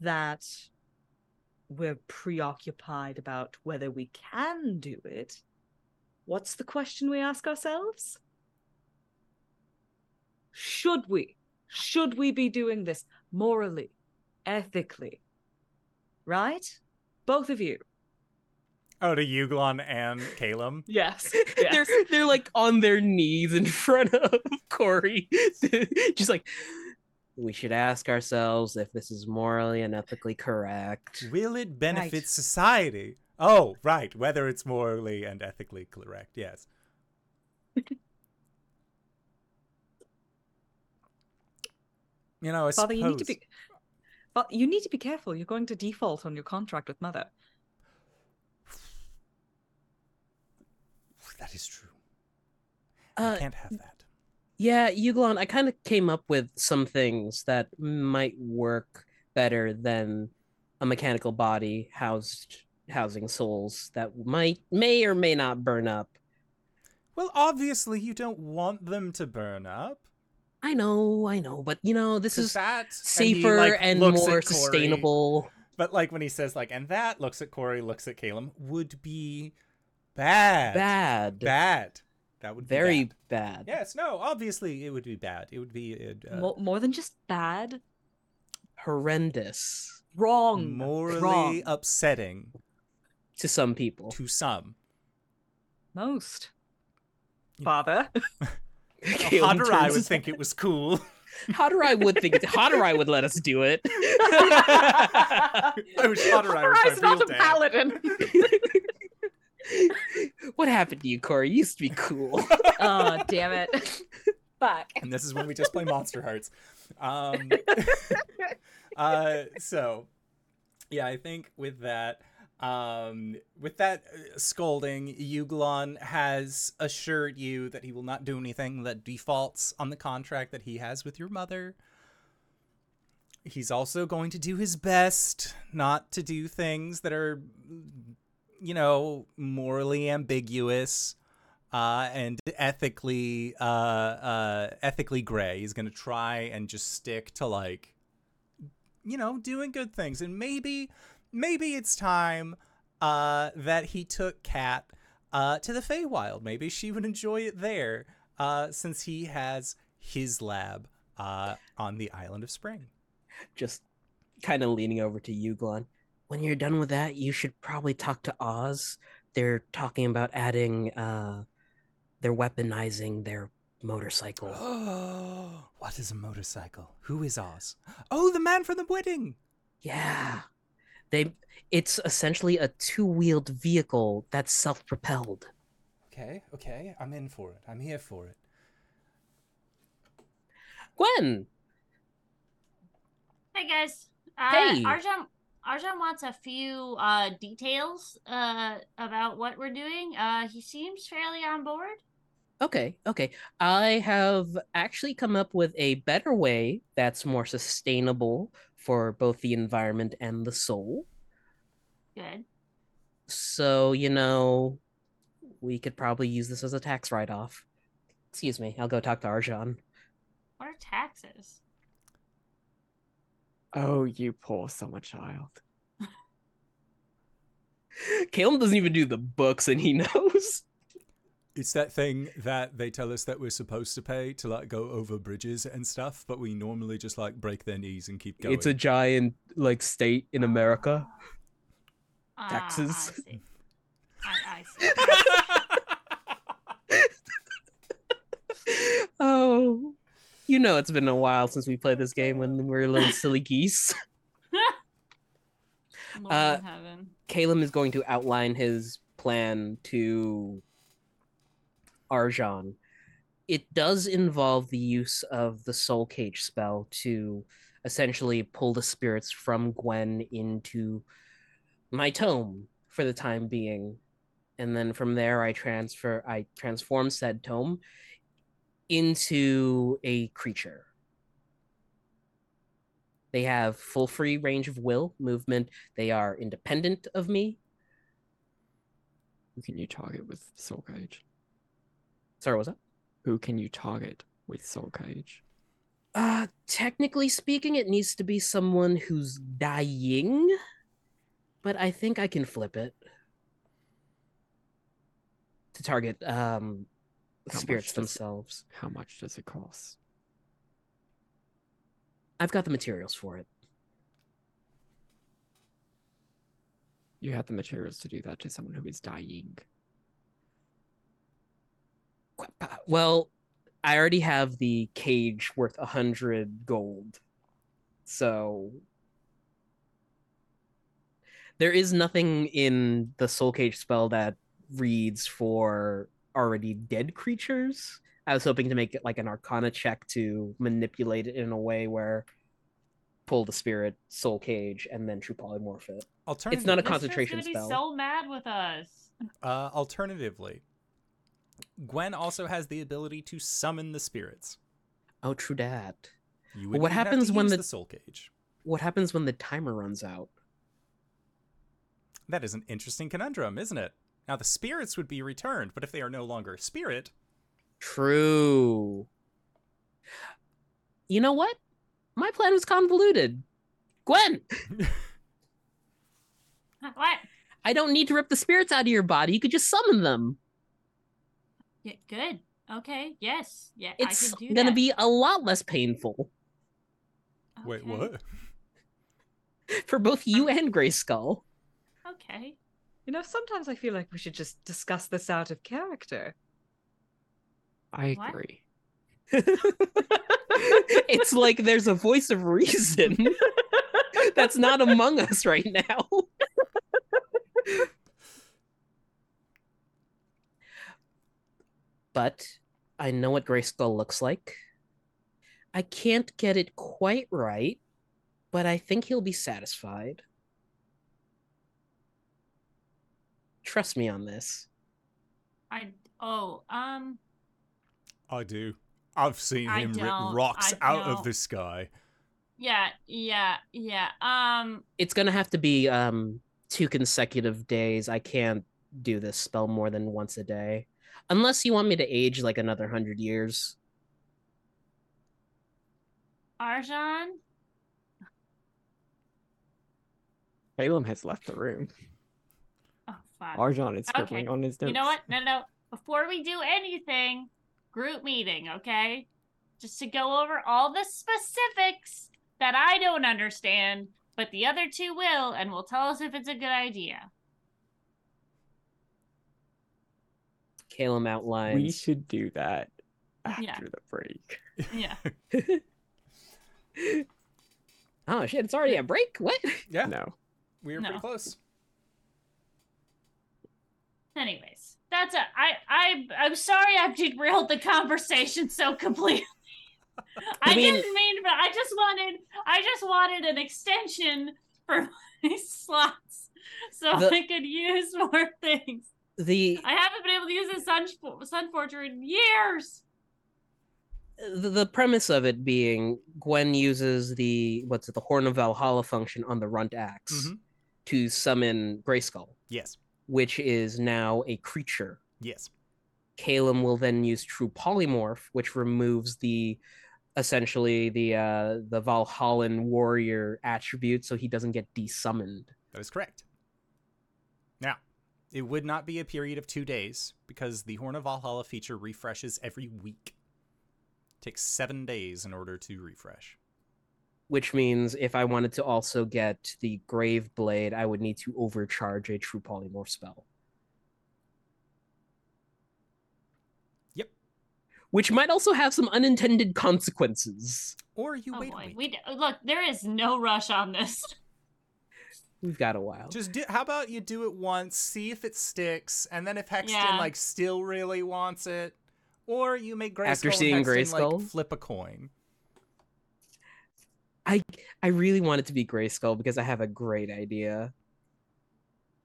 that we're preoccupied about whether we can do it, what's the question we ask ourselves? should we? Should we be doing this morally ethically? Right? Both of you Oh, to Yuglon and Calum. yes they're they're like on their knees in front of Corey, just like we should ask ourselves if this is morally and ethically correct. Will it benefit Right. society? Oh, right. Whether it's morally and ethically correct. Yes. you know, I father you need to suppose- be but you need to be careful you're going to default on your contract with mother That is true. Uh, I can't have that. Yeah, Yuglon, I kind of came up with some things that might work better than a mechanical body housed housing souls that might may or may not burn up. Well, obviously, you don't want them to burn up. I know, I know, but you know, this is that and he, safer like, and more sustainable. But like when he says like, and that looks at Corey, looks at Calum, would be bad. Bad. Bad. That would be Very bad. bad. Yes. No. Obviously, it would be bad. It would be uh, more, more than just bad Horrendous wrong morally wrong. upsetting to some people. to some. most father Calum Hadorai would think it was cool. Hadorai would think it, would let us do it. I wish Hadorai was Father's my not a paladin what happened to you, Corey? You used to be cool. oh damn it fuck and this is when we just play Monsterhearts. Um, uh, so, yeah, I think with that, um, with that uh, scolding, Yuglon has assured you that he will not do anything that defaults on the contract that he has with your mother. He's also going to do his best not to do things that are, you know, morally ambiguous uh, and ethically uh, uh, ethically gray. He's gonna try and just stick to like, you know, doing good things. And maybe, maybe it's time uh, that he took Kat uh, to the Feywild. Maybe she would enjoy it there, uh, since he has his lab on the island of Spring. Just kind of leaning over to Yuglon. When you're done with that, you should probably talk to Oz. They're talking about adding uh they're weaponizing their motorcycle. Oh, what is a motorcycle? Who is Oz? Oh, the man from the wedding. Yeah. They it's essentially a two-wheeled vehicle that's self-propelled. Okay, okay, I'm in for it. I'm here for it. Gwen, Hey guys. Uh, Hey. Arjan Arjan wants a few uh details uh about what we're doing. Uh he seems fairly on board. Okay, okay. I have actually come up with a better way that's more sustainable for both the environment and the soul. Good. So, you know, we could probably use this as a tax write off. Excuse me, I'll go talk to Arjan. What are taxes? Oh, you poor summer child. Caleb doesn't even do the books and he knows. It's that thing that they tell us that we're supposed to pay to like go over bridges and stuff, but we normally just like break their knees and keep going. It's a giant like state in America. Ah, Taxes. I see. I, I see. oh. You know it's been a while since we played this game when we were little silly geese. Lord Uh, heaven. Caleb is going to outline his plan to Arjan. It does involve the use of the soul cage spell to essentially pull the spirits from Gwen into my tome for the time being. And then from there I transfer I transform said tome into a creature. They have full free range of will, movement, they are independent of me. Who can you target with Soul Cage? Sorry, what's that? Who can you target with Soul Cage? Uh, technically speaking, it needs to be someone who's dying, but I think I can flip it to target um How spirits does it- themselves. How much does it cost? I've got the materials for it. You have the materials to do that to someone who is dying. Uh, well, I already have the cage worth a hundred gold, so there is nothing in the soul cage spell that reads for already dead creatures. I was hoping to make it like an arcana check to manipulate it in a way where pull the spirit soul cage and then true polymorph it. Alternative- It's not a concentration gonna be spell. so mad with us. Uh, alternatively, Gwen also has the ability to summon the spirits. Oh, true that. You What wouldn't even have to happens when use the- the soul cage? What happens when the timer runs out? That is an interesting conundrum, isn't it? Now the spirits would be returned, but if they are no longer a spirit, True. You know what? My plan was convoluted. Gwen, What? I don't need to rip the spirits out of your body. You could just summon them. Yeah, good. Okay. Yes. Yeah. It's I can do gonna that. be a lot less painful wait, what? for both you and Grayskull. Okay. You know, sometimes I feel like we should just discuss this out of character. I What? agree. it's like there's a voice of reason that's not among us right now. but I know what Grayskull looks like. I can't get it quite right, but I think he'll be satisfied. Trust me on this. I. Oh. Um. I do. I've seen I him rip rocks I out of don't. the sky. Yeah. Yeah. Yeah. Um. It's gonna have to be um two consecutive days. I can't do this spell more than once a day. Unless you want me to age like another hundred years. Arjan. Balaam has left the room. Fuck. Arjan is Okay. on his notes. You know what? No, no. Before we do anything, group meeting, okay? Just to go over all the specifics that I don't understand, but the other two will and will tell us if it's a good idea. Calum outlines. We should do that after Yeah. the break. Yeah. Oh shit! It's already a break. What? Yeah, No. We are No. pretty close. Anyways, that's a I I I'm sorry I've derailed the conversation so completely. I, I mean- didn't mean, but I just wanted I just wanted an extension for my slots so The- I could use more things. The I haven't been able to use the Sun Sun Forger in years. the, the premise of it being Gwen uses the what's it the Horn of Valhalla function on the Runt ax Mhm. to summon Grayskull, Yes, which is now a creature. yes. Calum will then use True Polymorph, which removes the essentially the uh the Valhallan warrior attribute, so he doesn't get desummoned. That is correct. Now, it would not be a period of two days because the Horn of Valhalla feature refreshes every week. It takes seven days in order to refresh. Which means if I wanted to also get the Grave Blade, I would need to overcharge a True Polymorph spell. Yep. Which might also have some unintended consequences. Or you Oh wait boy, a week. we d- look. There is no rush on this. We've got a while. Just do, how about you do it once, see if it sticks, and then if Hexton Yeah. like still really wants it, or you make Grayskull After and seeing Hexton, like, Grayskull? flip a coin. I I really want it to be Grayskull because I have a great idea.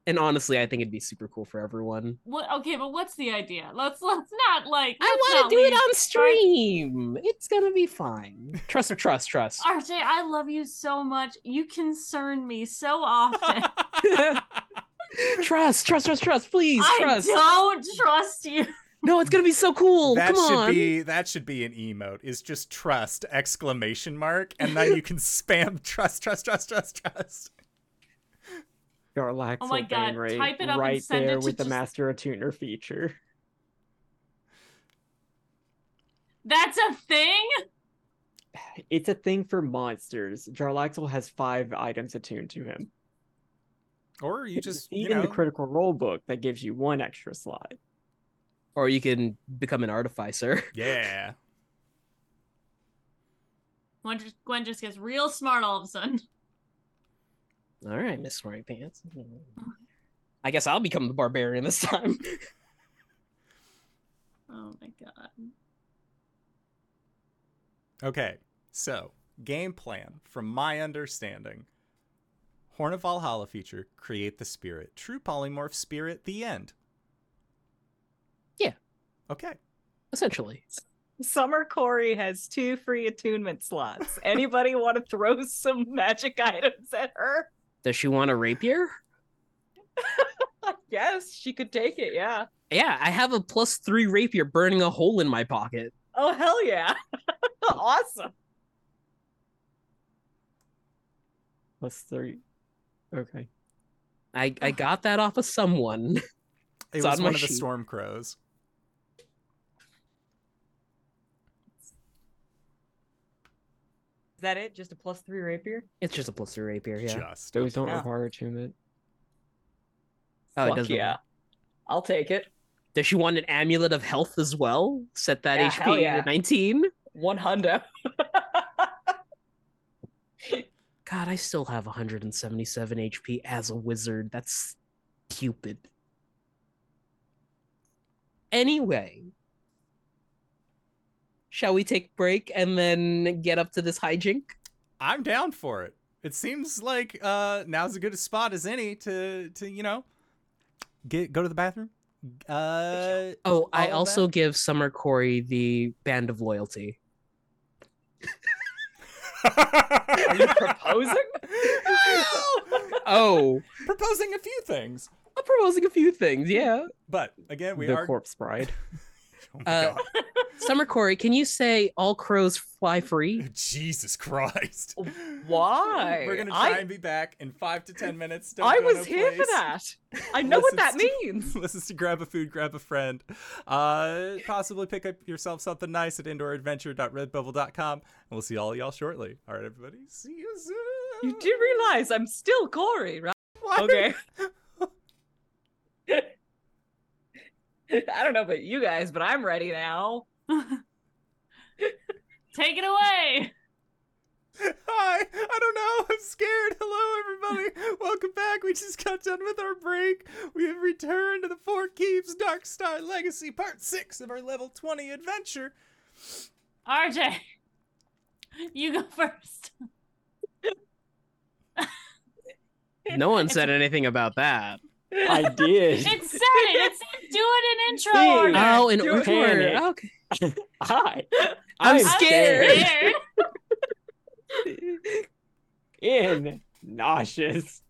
And honestly, I think it'd be super cool for everyone. What? Okay, but what's the idea? Let's let's not like. I let's want to do it on stream. It's gonna be fine. Trust, or trust, trust. RJ, I love you so much. You concern me so often. trust, trust, trust, trust. Please, I trust. don't trust you. No, it's gonna be so cool. that Come should on. be that should be an emote. Is just trust exclamation mark, and then you can spam trust, trust, trust, trust, trust. Jarlaxle Oh my God, Banrate type it up and right send it there to with the just- Master attuner feature. That's a thing. It's a thing for monsters. Jarlaxle has five items attuned to him. Or you just you Even know the critical role book that gives you one extra slot. Or you can become an artificer. yeah. Gwen just, Gwen just gets real smart all of a sudden. All right, Miss Smarty Pants. I guess I'll become the barbarian this time. Oh my god. Okay, so game plan, from my understanding, Horn of Valhalla feature, create the spirit, true polymorph spirit, the end. Yeah. Okay. Essentially. Summer Corey has two free attunement slots. Anybody want to throw some magic items at her? Does she want a rapier? yes, she could take it. Yeah. Yeah, I have a plus three rapier burning a hole in my pocket. Oh hell yeah! awesome. Plus three. Okay. I, I got that off of someone. It It's was on one my of the storm crows. Is that it? Just a plus three rapier? It's just a plus three rapier, yeah. Just. Those don't Yeah. require attunement. Oh, it Fuck doesn't- yeah. I'll take it. Does she want an amulet of health as well? Set that Yeah, HP yeah. to 19? One hundo. God, I still have 177 HP as a wizard. That's stupid. Anyway, shall we take break and then get up to this hijink? I'm down for it. It seems like uh now's as good a spot as any to to you know get go to the bathroom. Uh Oh, I All of also give Summer Corey the band of loyalty. Are you proposing? Oh, Proposing a few things. I'm proposing a few things, yeah. But again, we the are corpse bride. Oh my Uh, God. Summer Corey, can you say all crows fly free? Jesus Christ. Why? We're gonna try I- and be back in five to ten minutes. Don't I was no here for that. I know what that Listens means. to- Listens to grab a food, grab a friend. Uh, possibly pick up yourself something nice at indooradventure.redbubble.com. And we'll see all y'all shortly. All right, everybody. See you soon. You do realize I'm still Corey, right? Why? Okay. I don't know about you guys, but I'm ready now. Take it away. Hi, I don't know. I'm scared. Hello, everybody. Welcome back. We just got done with our break. We have returned to the Four Keeps Dark Star Legacy, part six of our level 20 adventure. RJ, you go first. No one said anything about that. I did. It said it. It said do it in intro Hey. order. Oh, in Do order. panic. Oh, okay. Hi. I'm I'm scared. In nauseous.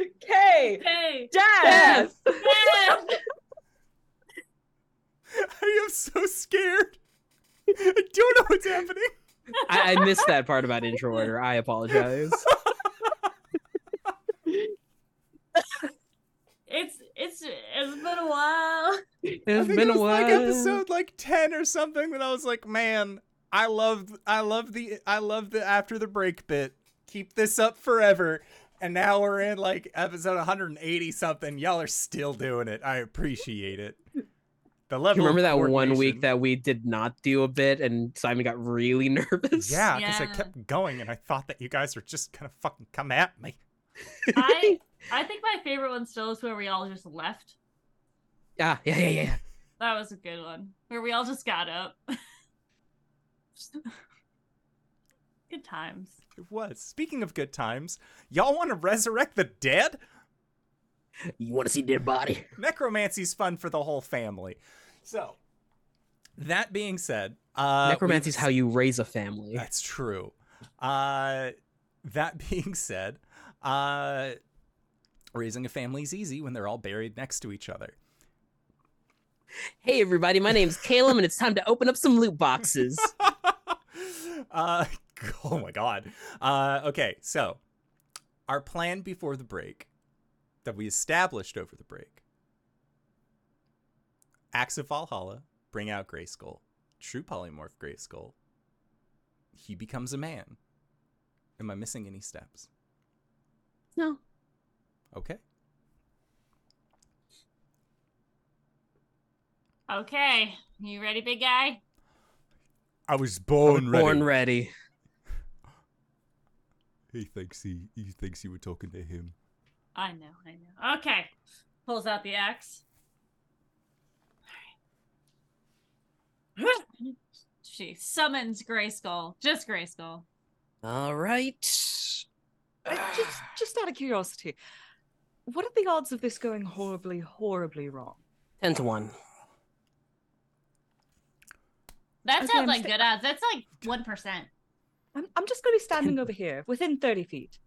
Okay. Okay. Death. Yeah. I am so scared. I don't know what's happening. I, I missed that part about intro order. I apologize. It's it's it's been a while. It's I think been it was a while. like episode like 10 or something that I was like, man, I love I love the I love the after the break bit. Keep this up forever. And now we're in like episode 180 something. Y'all are still doing it. I appreciate it. The level. You remember that one week that we did not do a bit and Simon got really nervous? Yeah, because I kept going and I thought that you guys were just gonna fucking come at me. I I think my favorite one still is where we all just left. Yeah, yeah, yeah, yeah. That was a good one. Where we all just got up. good times. It was. Speaking of good times, y'all want to resurrect the dead? You want to see dead body? Necromancy's fun for the whole family. So, that being said, uh, Necromancy is how you raise a family. That's true. Uh, that being said, uh, raising a family is easy when they're all buried next to each other. Hey, everybody, my name's Caleb, and it's time to open up some loot boxes. uh, oh my god. Uh, okay, so our plan before the break that we established over the break Axe of Valhalla, bring out Grayskull. True polymorph Grayskull. He becomes a man. Am I missing any steps? no. Okay. Okay. You ready, big guy? I was I born was ready. Born ready. He thinks he he thinks you were talking to him. I know, I know. Okay. Pulls out the axe. Alright. She summons Grayskull. Just Grayskull. All right. Uh, just, just out of curiosity, what are the odds of this going horribly, horribly wrong? 10 to 1. That Okay, sounds I'm like sta- good odds. That's like one percent. I'm, I'm just going to be standing over here, within 30 feet.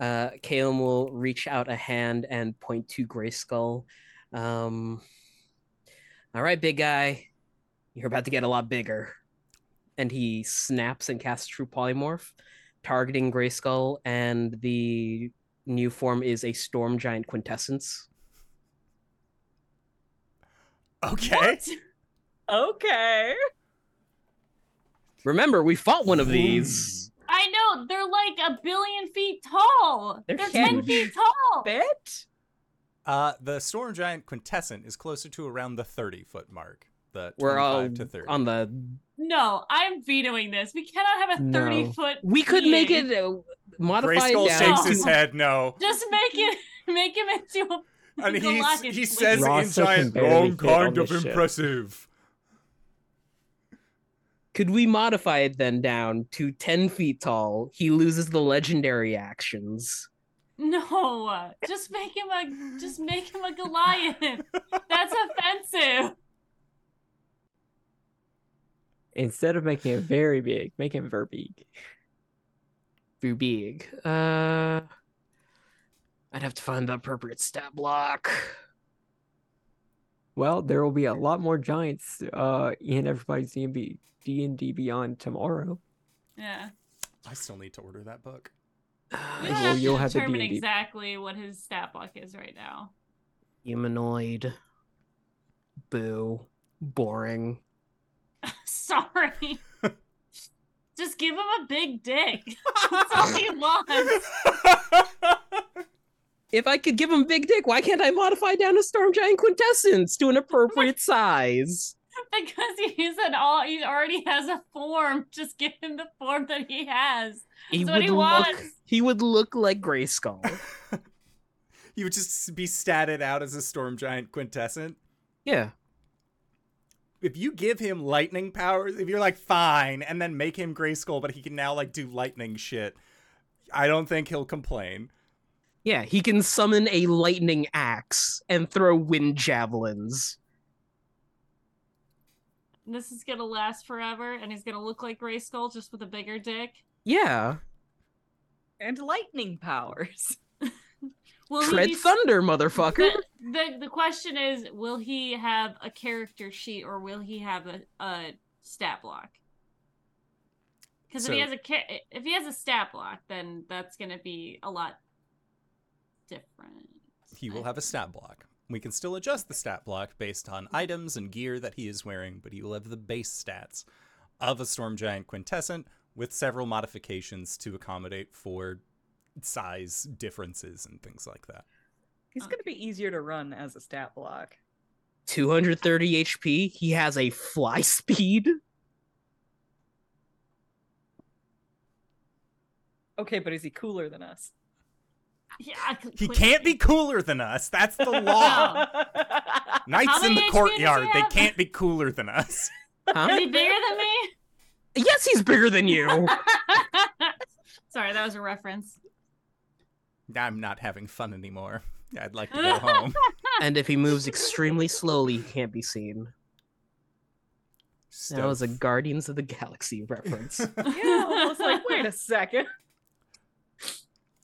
Uh, Caleb will reach out a hand and point to Grayskull. Um, all right, big guy. You're about to get a lot bigger. And he snaps and casts True Polymorph, targeting Grayskull, and the new form is a Storm Giant Quintessence. Okay. Okay. Remember, we fought one of these. I know they're like a billion feet tall. They're They're, ten feet tall. Bit? Uh, the Storm Giant Quintessent is closer to around the 30 foot mark. The We're all to 30. on the. No, I'm vetoing this. We cannot have a No. thirty foot. We could make being. it modify Grayskull it down shakes his head no. Just make it, make him into a. And he's, Goliath, he says in Rasa can giant, barely long kind of impressive. Could we modify it then down to 10 feet tall? He loses the legendary actions. No, just make him a. Just make him a Goliath. That's offensive. Instead of making it very big, make him very big. Too big. Uh, I'd have to find the appropriate stat block. Well, there will be a lot more giants uh in everybody's D&B D&D Beyond tomorrow. Yeah. I still need to order that book. We Uh, don't Well, have you'll to have the determine D&D. exactly what his stat block is right now. humanoid. Boo. Boring. Sorry. Just give him a big dick. That's all he wants. If I could give him big dick, why can't I modify down a Storm Giant Quintessence to an appropriate size? Because he's an all he already has a form. Just give him the form that he has. He That's what he look wants. he would look like Grayskull. he would just be statted out as a storm giant quintessent. yeah. If you give him lightning powers, if you're like fine, and then make him Gray Skull, but he can now like do lightning shit, I don't think he'll complain. Yeah, he can summon a lightning axe and throw wind javelins. This is gonna last forever, and he's gonna look like Gray Skull just with a bigger dick. Yeah. And lightning powers. Will Tread be thunder, motherfucker. the, the the question is, will he have a character sheet or will he have a, a stat block? Because if he has a if he has a stat block, then that's gonna be a lot different. He will have a stat block. We can still adjust the stat block based on items and gear that he is wearing, but he will have the base stats of a Storm Giant Quintessent with several modifications to accommodate for size differences and things like that. He's gonna be easier to run as a stat block. 230 HP. He has a fly speed. Okay, but is he cooler than us? Yeah, I He can't be cooler than us. That's the law. Knights in the HP courtyard, they can't be cooler than us. Is he bigger than me? yes, he's bigger than you. Sorry, that was a reference. I'm not having fun anymore. I'd like to go home. and if he moves extremely slowly, he can't be seen. That was a Guardians of the Galaxy reference. yeah, I was like, wait a second.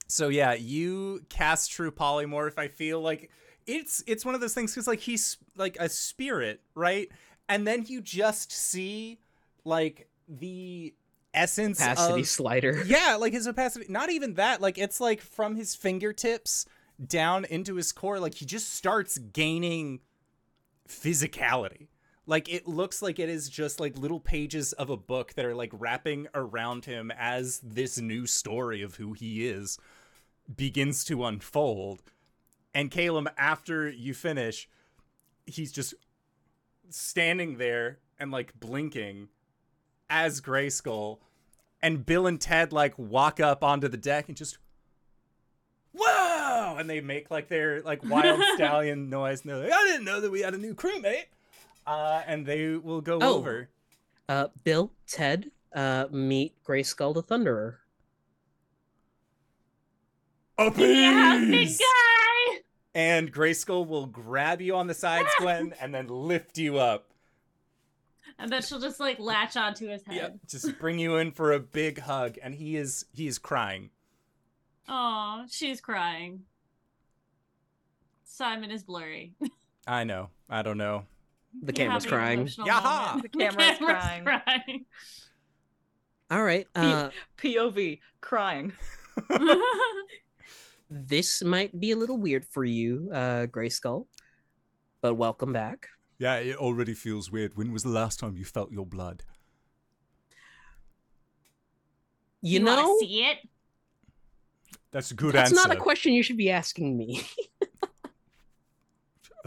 So yeah, you cast True Polymorph. I feel like it's it's one of those things because like he's like a spirit, right? And then you just see like the essence Capacity of slider. yeah, like his opacity. Not even that. Like it's like from his fingertips down into his core. Like he just starts gaining physicality. Like it looks like it is just like little pages of a book that are like wrapping around him as this new story of who he is begins to unfold. And Caleb, after you finish, he's just standing there and like blinking as Grayskull. And Bill and Ted like walk up onto the deck and just Whoa! And they make like their like wild stallion noise. And they're like, I didn't know that we had a new crewmate. Uh, and they will go Oh. over. Uh, Bill, Ted, uh, meet Grayskull the Thunderer. A Yeah, big guy. And Grayskull will grab you on the sides, Gwen, and then lift you up. And then she'll just like latch onto his head. Yep, just bring you in for a big hug, and he is he is crying. Oh, she's crying. Simon is blurry. I know. I don't know. The You're camera's crying. emotional Yaha! moment. The camera's crying. crying. All right. Uh, POV crying. this might be a little weird for you, uh, Grayskull, but welcome back. Yeah, it already feels weird. When was the last time you felt your blood? You, wanna know, see it? That's a good that's answer. That's not a question you should be asking me.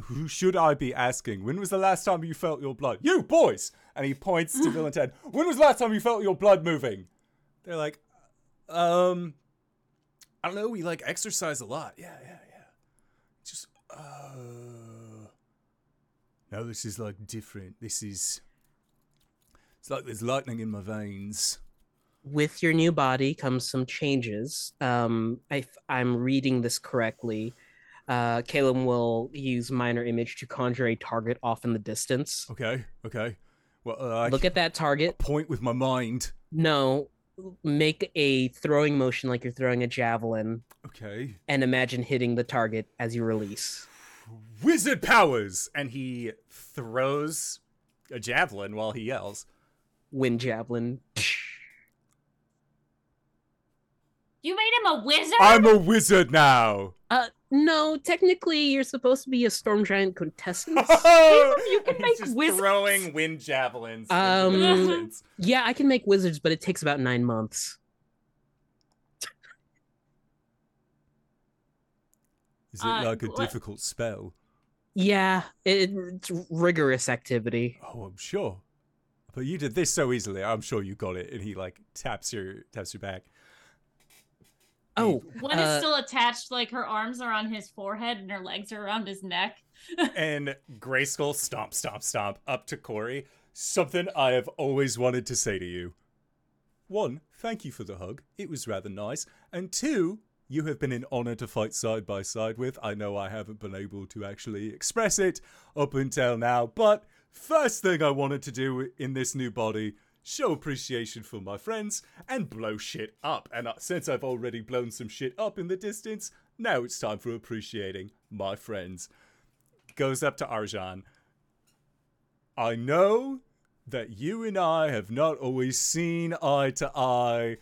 Who should I be asking? When was the last time you felt your blood? You boys! And he points to Bill and Ted. When was the last time you felt your blood moving? They're like, um, I don't know. We like exercise a lot. Yeah, yeah, yeah. Just, uh, no, this is like different. This is, it's like there's lightning in my veins. With your new body comes some changes. Um, if I'm reading this correctly, uh, Caleb will use minor image to conjure a target off in the distance. Okay, okay. Well, uh, Look at that target. point with my mind. No, make a throwing motion like you're throwing a javelin, Okay. and imagine hitting the target as you release. Wizard powers and he throws a javelin while he yells Wind javelin. You made him a wizard? i'm a wizard now Uh, no, technically you're supposed to be a storm giant contestant. you can make wizards. throwing wind javelins. Um, yeah, I can make wizards, but it takes about nine months. Is it Uh, like a what- difficult spell? Yeah, it, it's rigorous activity. Oh, I'm sure. But you did this so easily. I'm sure you got it. And he like taps your taps your back. Oh, Gwen uh, is still attached, like her arms are on his forehead and her legs are around his neck. and Grayskull stomp, stomp, stomp up to Corey. Something I have always wanted to say to you. One, thank you for the hug. It was rather nice. And two, you have been an honor to fight side by side with. I know I haven't been able to actually express it up until now, but first thing I wanted to do in this new body, show appreciation for my friends and blow shit up. And uh, since I've already blown some shit up in the distance, now it's time for appreciating my friends goes up to Arjan. I know that you and I have not always seen eye to eye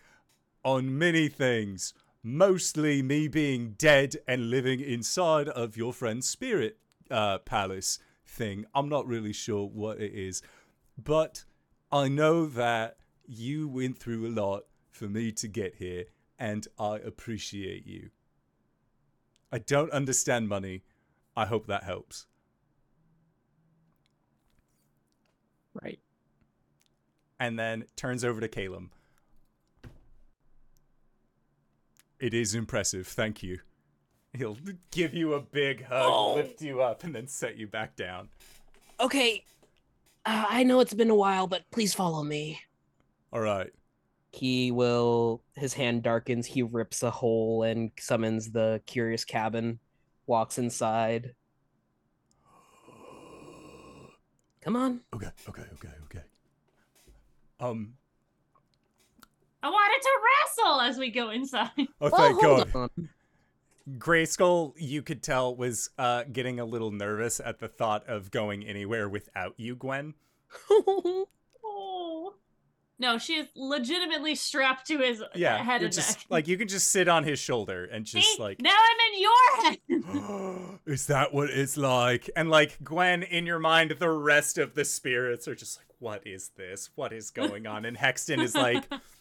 on many things, mostly me being dead and living inside of your friend's spirit uh, palace thing. I'm not really sure what it is, but I know that you went through a lot for me to get here, and I appreciate you. I don't understand money. I hope that helps. Right. And then turns over to Caleb. It is impressive. Thank you. He'll give you a big hug, Oh. lift you up, and then set you back down. okay. Uh, I know it's been a while, but please follow me. All right. He will. His hand darkens. He rips a hole and summons the curious cabin. Walks inside. Come on. Okay, okay, okay, okay. Um, I wanted to wrestle as we go inside. oh, Well, thank hold God. on. Grayskull, you could tell, was uh, getting a little nervous at the thought of going anywhere without you, Gwen. Oh. No, she is legitimately strapped to his Yeah, head you're and just neck. like you can just sit on his shoulder and just See? like now I'm in your head. is that what it's like? And like Gwen, in your mind, the rest of the spirits are just like, what is this? What is going on? And Hexton is like,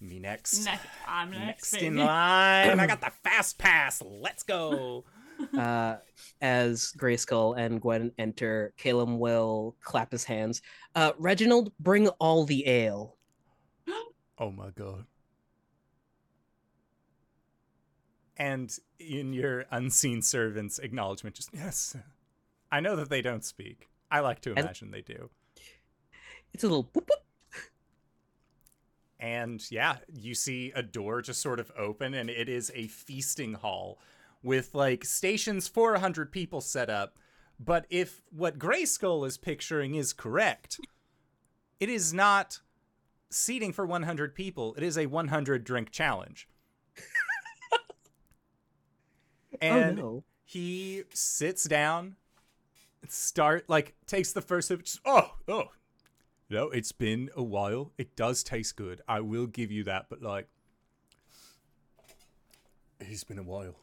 me next. next, I'm next. Next in line. I got the fast pass. Let's go. uh, as Grayskull and Gwen enter, Caleb will clap his hands. Uh, Reginald, bring all the ale. Oh my god. And in your unseen servant's acknowledgement, just yes. I know that they don't speak. I like to And- imagine they do. It's a little boop, boop. And yeah, you see a door just sort of open, and it is a feasting hall with like stations for 100 people set up. But if what Grayskull is picturing is correct, it is not seating for 100 people, it is a 100 drink challenge. Oh, and oh no. he sits down, start like takes the first sip. Just, oh, oh, no, it's been a while. It does taste good. I will give you that, but like, it's been a while.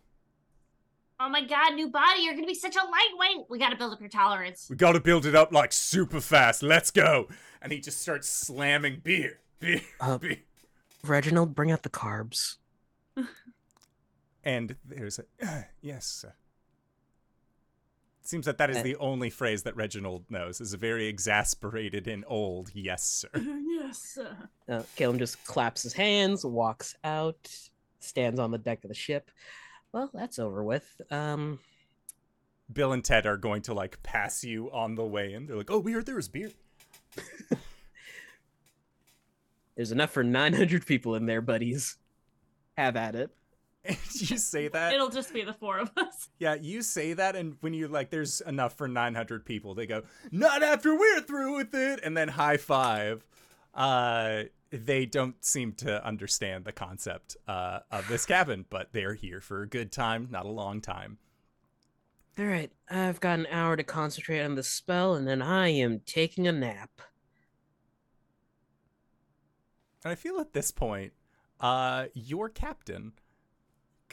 Oh my god, new body, you're gonna be such a lightweight. We gotta build up your tolerance. We got to build it up like super fast. Let's go! And he just starts slamming beer, beer, Uh, beer. Reginald, bring out the carbs. And there's a yes. Sir. It seems that that is Uh, the only phrase that Reginald knows. Is a very exasperated and old yes, sir. yes. Uh, Caleb just claps his hands, walks out, stands on the deck of the ship. Well, that's over with. Um, Bill and Ted are going to like pass you on the way in. They're like, "Oh, we heard there was beer." there's enough for 900 people in there, buddies. Have at it. And you say that, It'll just be the four of us. yeah, you say that, and when you're like, "There's enough for 900 people," they go, "Not after we're through with it," and then high five. Uh, they don't seem to understand the concept uh, of this cabin, but they're here for a good time, not a long time. All right, I've got an hour to concentrate on the spell, and then I am taking a nap. And I feel at this point, uh, your captain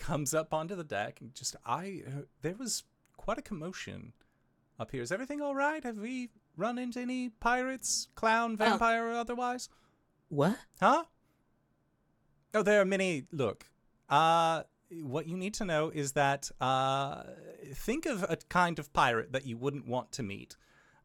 comes up onto the deck and just I uh, there was quite a commotion up here. Is everything all right? Have we run into any pirates, clown, vampire, or otherwise? What? Huh? Oh, there are many. Look, uh, what you need to know is that uh, think of a kind of pirate that you wouldn't want to meet,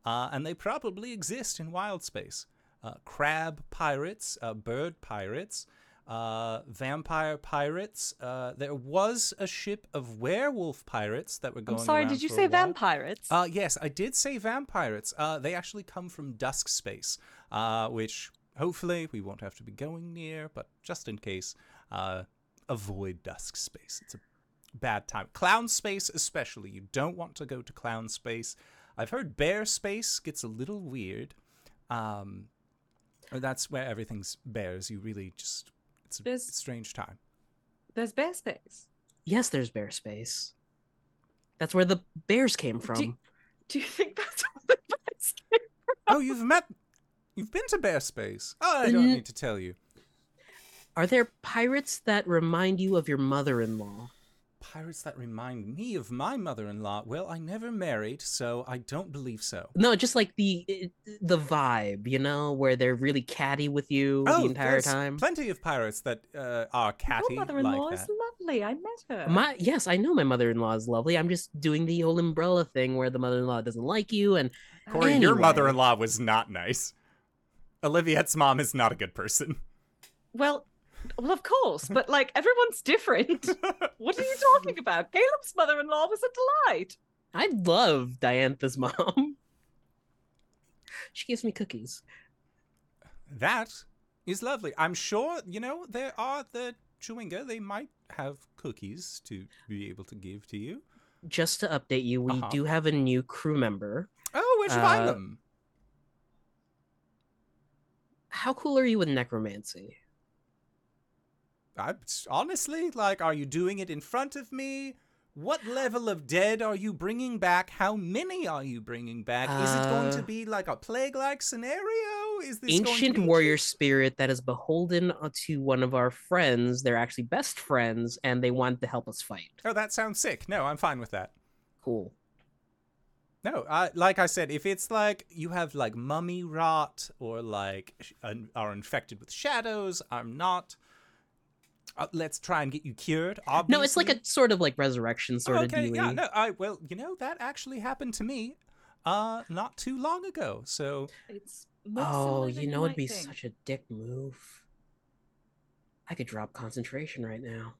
uh, and they probably exist in wild space. Uh, crab pirates, uh, bird pirates, uh, vampire pirates. Uh, there was a ship of werewolf pirates that were going. I'm sorry, did you say while. vampirates? Uh, yes, I did say vampirates. Uh, they actually come from dusk space, uh, which hopefully we won't have to be going near, but just in case, uh, avoid dusk space. It's a bad time. Clown space, especially. You don't want to go to clown space. I've heard bear space gets a little weird. Um, that's where everything's bears. You really just, it's a There's- strange time. There's bear space. Yes, there's bear space. That's where the bears came from. Do, do you think that's what the bears came from? Oh, you've met, you've been to bear space. Oh, I don't N- need to tell you. Are there pirates that remind you of your mother-in-law? Pirates that remind me of my mother-in-law. Well, I never married, so I don't believe so. No, just like the the vibe, you know, where they're really catty with you oh, the entire there's time. plenty of pirates that uh, are catty Your mother-in-law like is lovely. I met her. My yes, I know my mother-in-law is lovely. I'm just doing the old umbrella thing where the mother-in-law doesn't like you, and Corey, your mother-in-law was not nice. Oliviette's mom is not a good person. Well, well, of course, but like everyone's different. what are you talking about? Caleb's mother-in-law was a delight. I love Diantha's mom. she gives me cookies. that is lovely. I'm sure, you know, there are the Chewinga. They might have cookies to be able to give to you. Just to update you, we Uh-huh. do have a new crew member. Oh, where'd you find Uh, them? How cool are you with necromancy? I, honestly, like, are you doing it in front of me? What level of dead are you bringing back? How many are you bringing back? is it going to Uh, be like a plague-like scenario? Is this going to Ancient warrior spirit that is beholden uh, to one of our friends. They're actually best friends, and they want to help us fight. Oh, that sounds sick. No, I'm fine with that. Cool. No, I, like I said, if it's like you have like mummy rot or like sh- are infected with shadows, I'm not. Uh, let's try and get you cured. Obviously. No, it's like a sort of like resurrection sort of okay. Yeah, no, I well, you know that actually happened to me, uh, not too long ago. So It's Oh, you know it'd be think. such a dick move. I could drop concentration right now.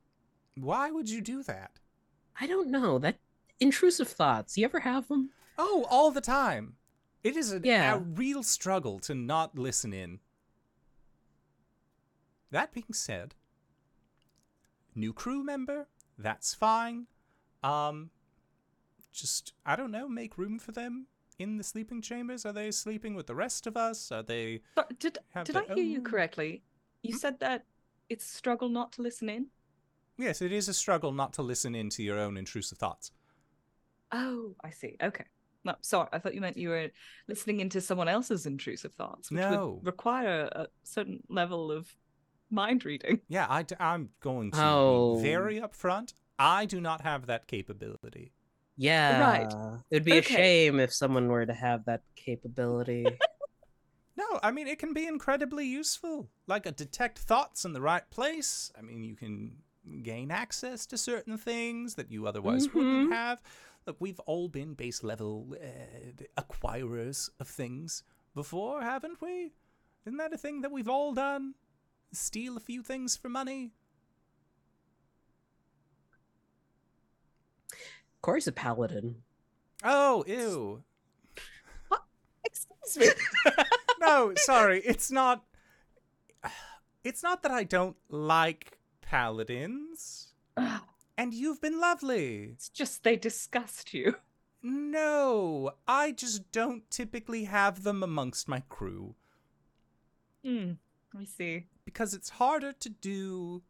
why would you do that? I don't know. That intrusive thoughts. You ever have them? Oh, all the time. It is a, Yeah. a real struggle to not listen in. That being said, new crew member, that's fine. Um just I don't know, make room for them in the sleeping chambers. Are they sleeping with the rest of us? Are they But did did I hear you correctly? You Hmm? said that it's a struggle not to listen in. Yes, it is a struggle not to listen in to your own intrusive thoughts. Oh, I see. Okay. No, sorry. I thought you meant you were listening into someone else's intrusive thoughts, which No. would require a certain level of mind reading. Yeah, I, am going to Oh. be very upfront. I do not have that capability. Yeah. Right. It would be a shame if someone were to have that capability. No, I mean it can be incredibly useful. Like a detect thoughts in the right place. I mean you can gain access to certain things that you otherwise wouldn't Mhm. have. Look, we've all been base level uh, acquirers of things before, haven't we? Isn't that a thing that we've all done? Steal a few things for money? Corey's a paladin. Oh, ew. Excuse me. no, sorry, it's not. It's not that I don't like paladins, and you've been lovely. it's just they disgust you. No, I just don't typically have them amongst my crew Hmm. I see. because it's harder to do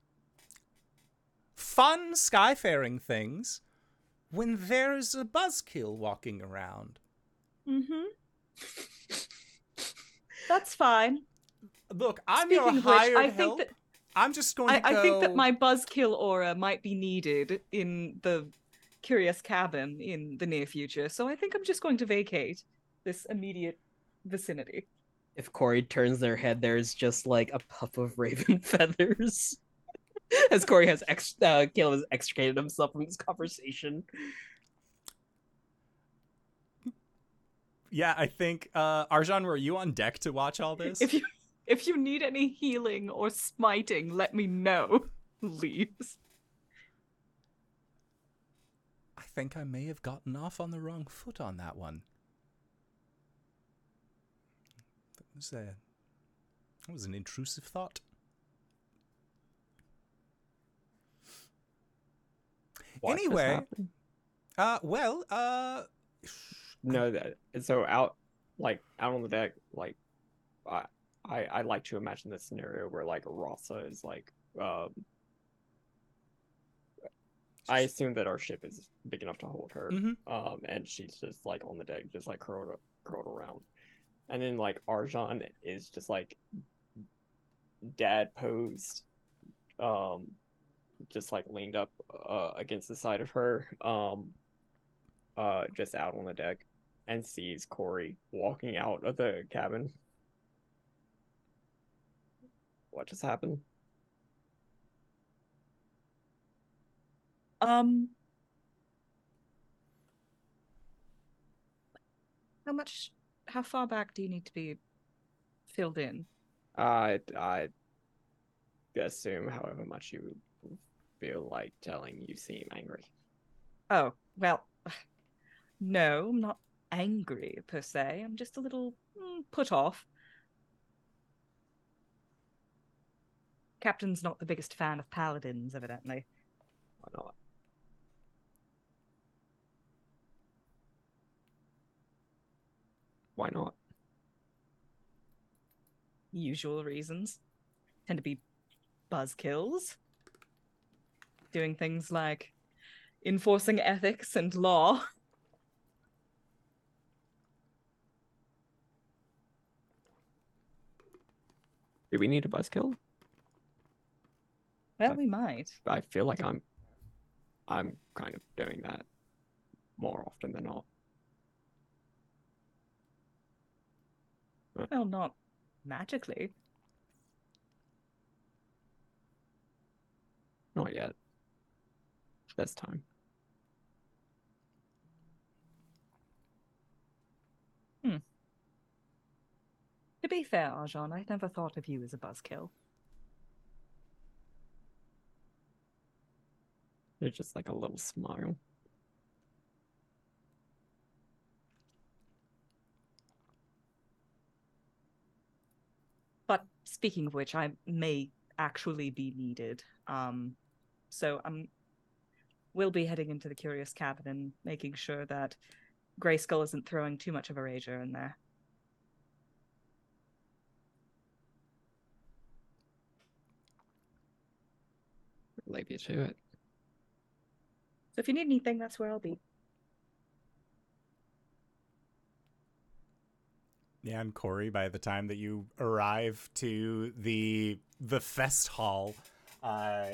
fun skyfaring things when there's a buzzkill walking around. Mm-hmm. That's fine. Look, I'm Speaking your which, I help. that I'm just going I, to I think that my buzzkill aura might be needed in the curious cabin in the near future, so I think I'm just going to vacate this immediate vicinity. If Corey turns their head, there's just like a puff of raven feathers. As Corey has ex- uh, Caleb has extricated himself from this conversation. Yeah, I think uh Arjan, were you on deck to watch all this? If you if you need any healing or smiting, let me know. Leaves. I think I may have gotten off on the wrong foot on that one. That was a that was an intrusive thought. Watch this Anyway. Uh well, uh No, that so out like out on the deck, like I I I like to imagine the scenario where like Rasa is like um I assume that our ship is big enough to hold her. mhm. Um and she's just like on the deck, just like curled up, curled around. And then like Arjan is just like dad posed, um just like leaned up uh against the side of her, um uh just out on the deck and sees Corey walking out of the cabin. What just happened? Um How much how far back do you need to be filled in? I I assume however much you feel like telling you seem angry. Oh, well, no, I'm not angry per se. I'm just a little mm, put off. Captain's not the biggest fan of paladins, evidently. Why not? Why not? Usual reasons tend to be buzzkills, doing things like enforcing ethics and law. Do we need a buzzkill? Well, Uh, we might. I feel like I'm I'm kind of doing that more often than not. Well, not magically. Not yet. This time. Hmm. To be fair, Arjan, I never thought of you as a buzzkill. It's just like a little smile. But speaking of which, I may actually be needed. Um, so I'm will be heading into the curious cabin and making sure that Grayskull isn't throwing too much of a rager in there. Leave you to it. So if you need anything, that's where I'll be. And Corey, by the time that you arrive to the the fest hall, uh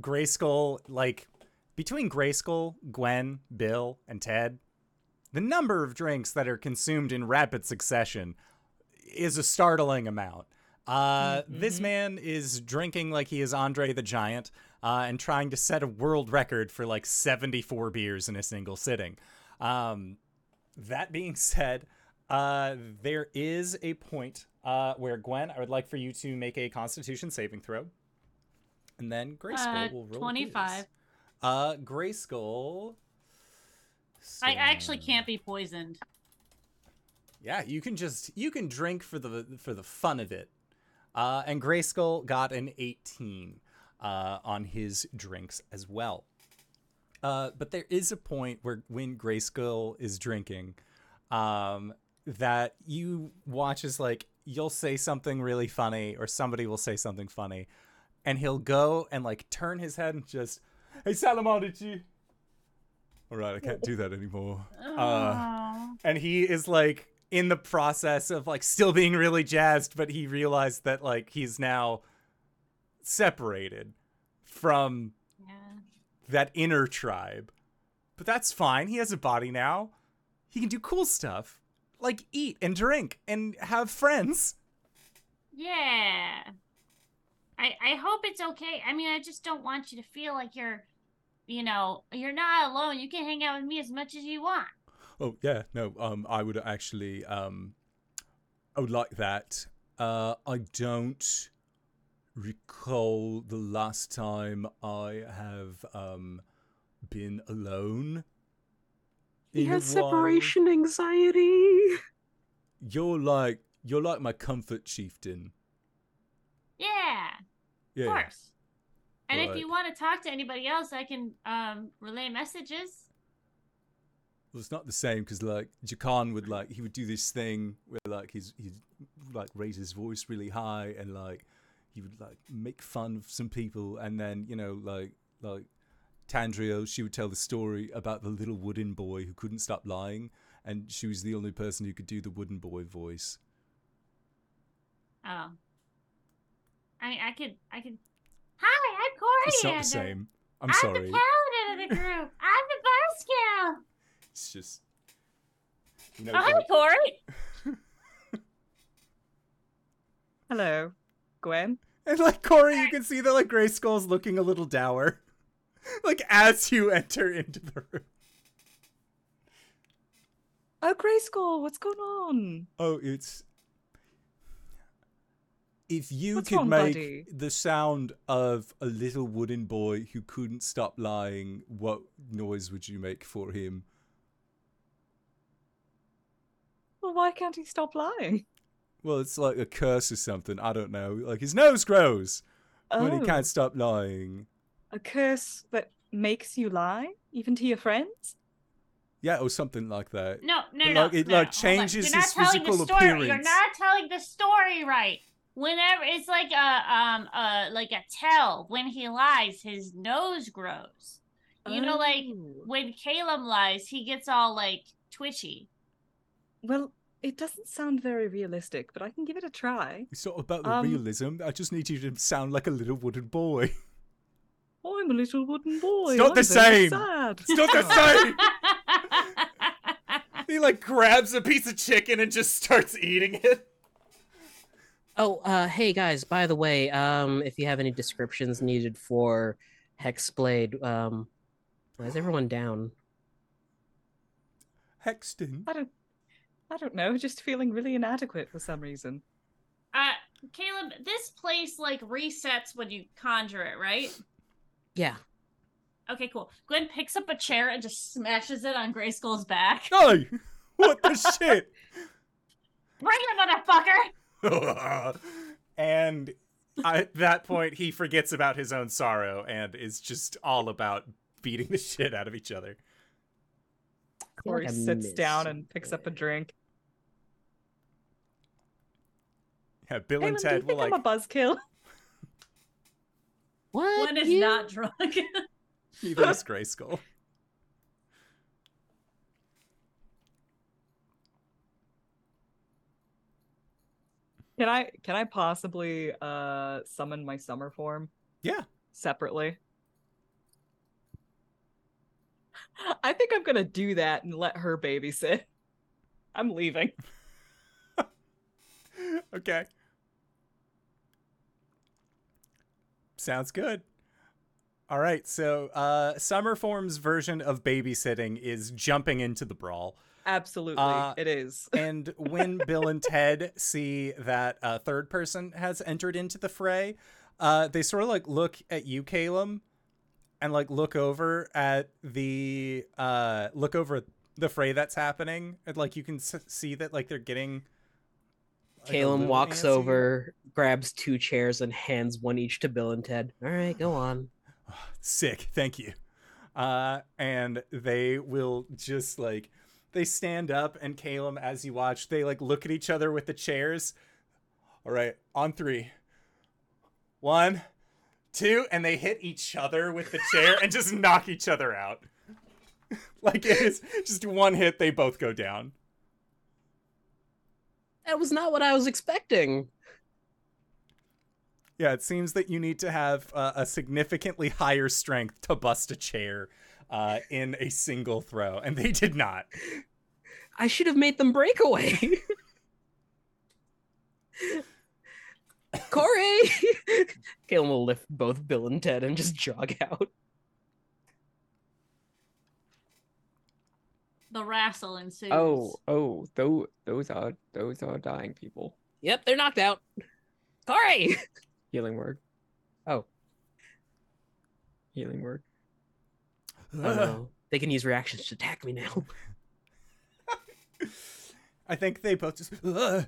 Grayskull, like between Grayskull, Gwen, Bill, and Ted, the number of drinks that are consumed in rapid succession is a startling amount. Uh, This Mhm. man is drinking like he is Andre the Giant uh, and trying to set a world record for like 74 beers in a single sitting. Um, that being said, uh, there is a point uh, where Gwen, I would like for you to make a Constitution saving throw, and then Grayskull Uh, will roll. 25. his. Uh, Grayskull. I actually can't be poisoned. Yeah, you can just you can drink for the for the fun of it. Uh, and Grayskull got an 18 uh, on his drinks as well. Uh, but there is a point where when Grayskull is drinking, um, that you watch is like you'll say something really funny or somebody will say something funny, and he'll go and like turn his head and just, hey Salamander, all right, I can't do that anymore. Uh, and he is like in the process of like still being really jazzed but he realized that like he's now separated from Yeah. that inner tribe. But that's fine. He has a body now. He can do cool stuff like eat and drink and have friends. Yeah. I I hope it's okay. I mean, I just don't want you to feel like you're, you know, you're not alone. You can hang out with me as much as you want. Oh yeah, no. Um, I would actually um, I would like that. Uh, I don't recall the last time I have um been alone. He in a has while. separation anxiety. You're like you're like my comfort chieftain. Yeah, Yeah. of course. And if you want to talk to anybody else, I can um relay messages. Well, it's not the same because like Jakan would like he would do this thing where like he's he'd like raise his voice really high and like he would like make fun of some people and then you know like like Tandrio she would tell the story about the little wooden boy who couldn't stop lying and she was the only person who could do the wooden boy voice. Oh. I mean, I could, I could. Hi, I'm Corey. It's not the uh, same. I'm, I'm sorry. the paladin of the group. I'm the Boy Scout. It's just you know Oh, hi, like- Corey. Hello, Gwen. And like Corey, you can see that like Gray Skull's looking a little dour. like as you enter into the room. Oh, Grayskull, what's going on? Oh, it's if you What's could wrong, make buddy? the sound of a little wooden boy who couldn't stop lying, what noise would you make for him? Well, why can't he stop lying? Well, it's like a curse or something. I don't know. Like his nose grows when Oh, he can't stop lying. A curse that makes you lie, even to your friends? Yeah, or something like that. No, no, But, no. like, it, no, like, hold on. changes You're not his telling physical the story. You're not telling the story right. Whenever it's like a um uh like a tell when he lies, his nose grows. You know, like Oh. when Caleb lies, he gets all like twitchy. Well, it doesn't sound very realistic, but I can give it a try. It's not about the Um, realism. I just need you to sound like a little wooden boy. I'm a little wooden boy. It's not I'm the very same. Sad. It's not the same. He like grabs a piece of chicken and just starts eating it. Oh, uh, hey guys, by the way, um, if you have any descriptions needed for Hexblade, um, why is everyone down? Hexton. I don't. I don't know. Just feeling really inadequate for some reason. uh, Caleb, this place like resets when you conjure it, right? Yeah. Okay, cool. Gwen picks up a chair and just smashes it on Grayskull's back. No! What the shit? Bring it, motherfucker! and at that point, he forgets about his own sorrow and is just all about beating the shit out of each other. feel Corey like sits down and picks up a drink. Yeah, Bill Hey, and Ted will like. I'm a buzzkill? What? Gwen is You- not drunk. Neither is Grayskull. Can I can I possibly uh summon my summer form Yeah. separately? I think I'm gonna do that and let her babysit. I'm leaving. okay. Sounds good. All right, so uh Summer Form's version of babysitting is jumping into the brawl. Absolutely, Uh, it is. And when Bill and Ted see that a third person has entered into the fray, uh, they sort of like look at you, Caleb, and like look over at the uh, look over the fray that's happening, and like you can s- see that like they're getting. Like, a Caleb little walks antsy. over, grabs two chairs, and hands one each to Bill and Ted. All right, go on. Sick, thank you. Uh, and they will just like they stand up, and Caleb, as you watch, they like look at each other with the chairs. All right, on three. One, two, and they hit each other with the chair and just knock each other out. like it is just one hit, they both go down. That was not what I was expecting. Yeah, it seems that you need to have uh, a significantly higher strength to bust a chair uh, in a single throw, and they did not. I should have made them break away. Corey! Caleb will lift both Bill and Ted and just jog out. The wrestle ensues. Oh, oh, those those are those are dying people. Yep, they're knocked out. Corey! Healing word. Oh. Healing word. Oh no. They can use reactions to attack me now. I think they both just. "Ugh,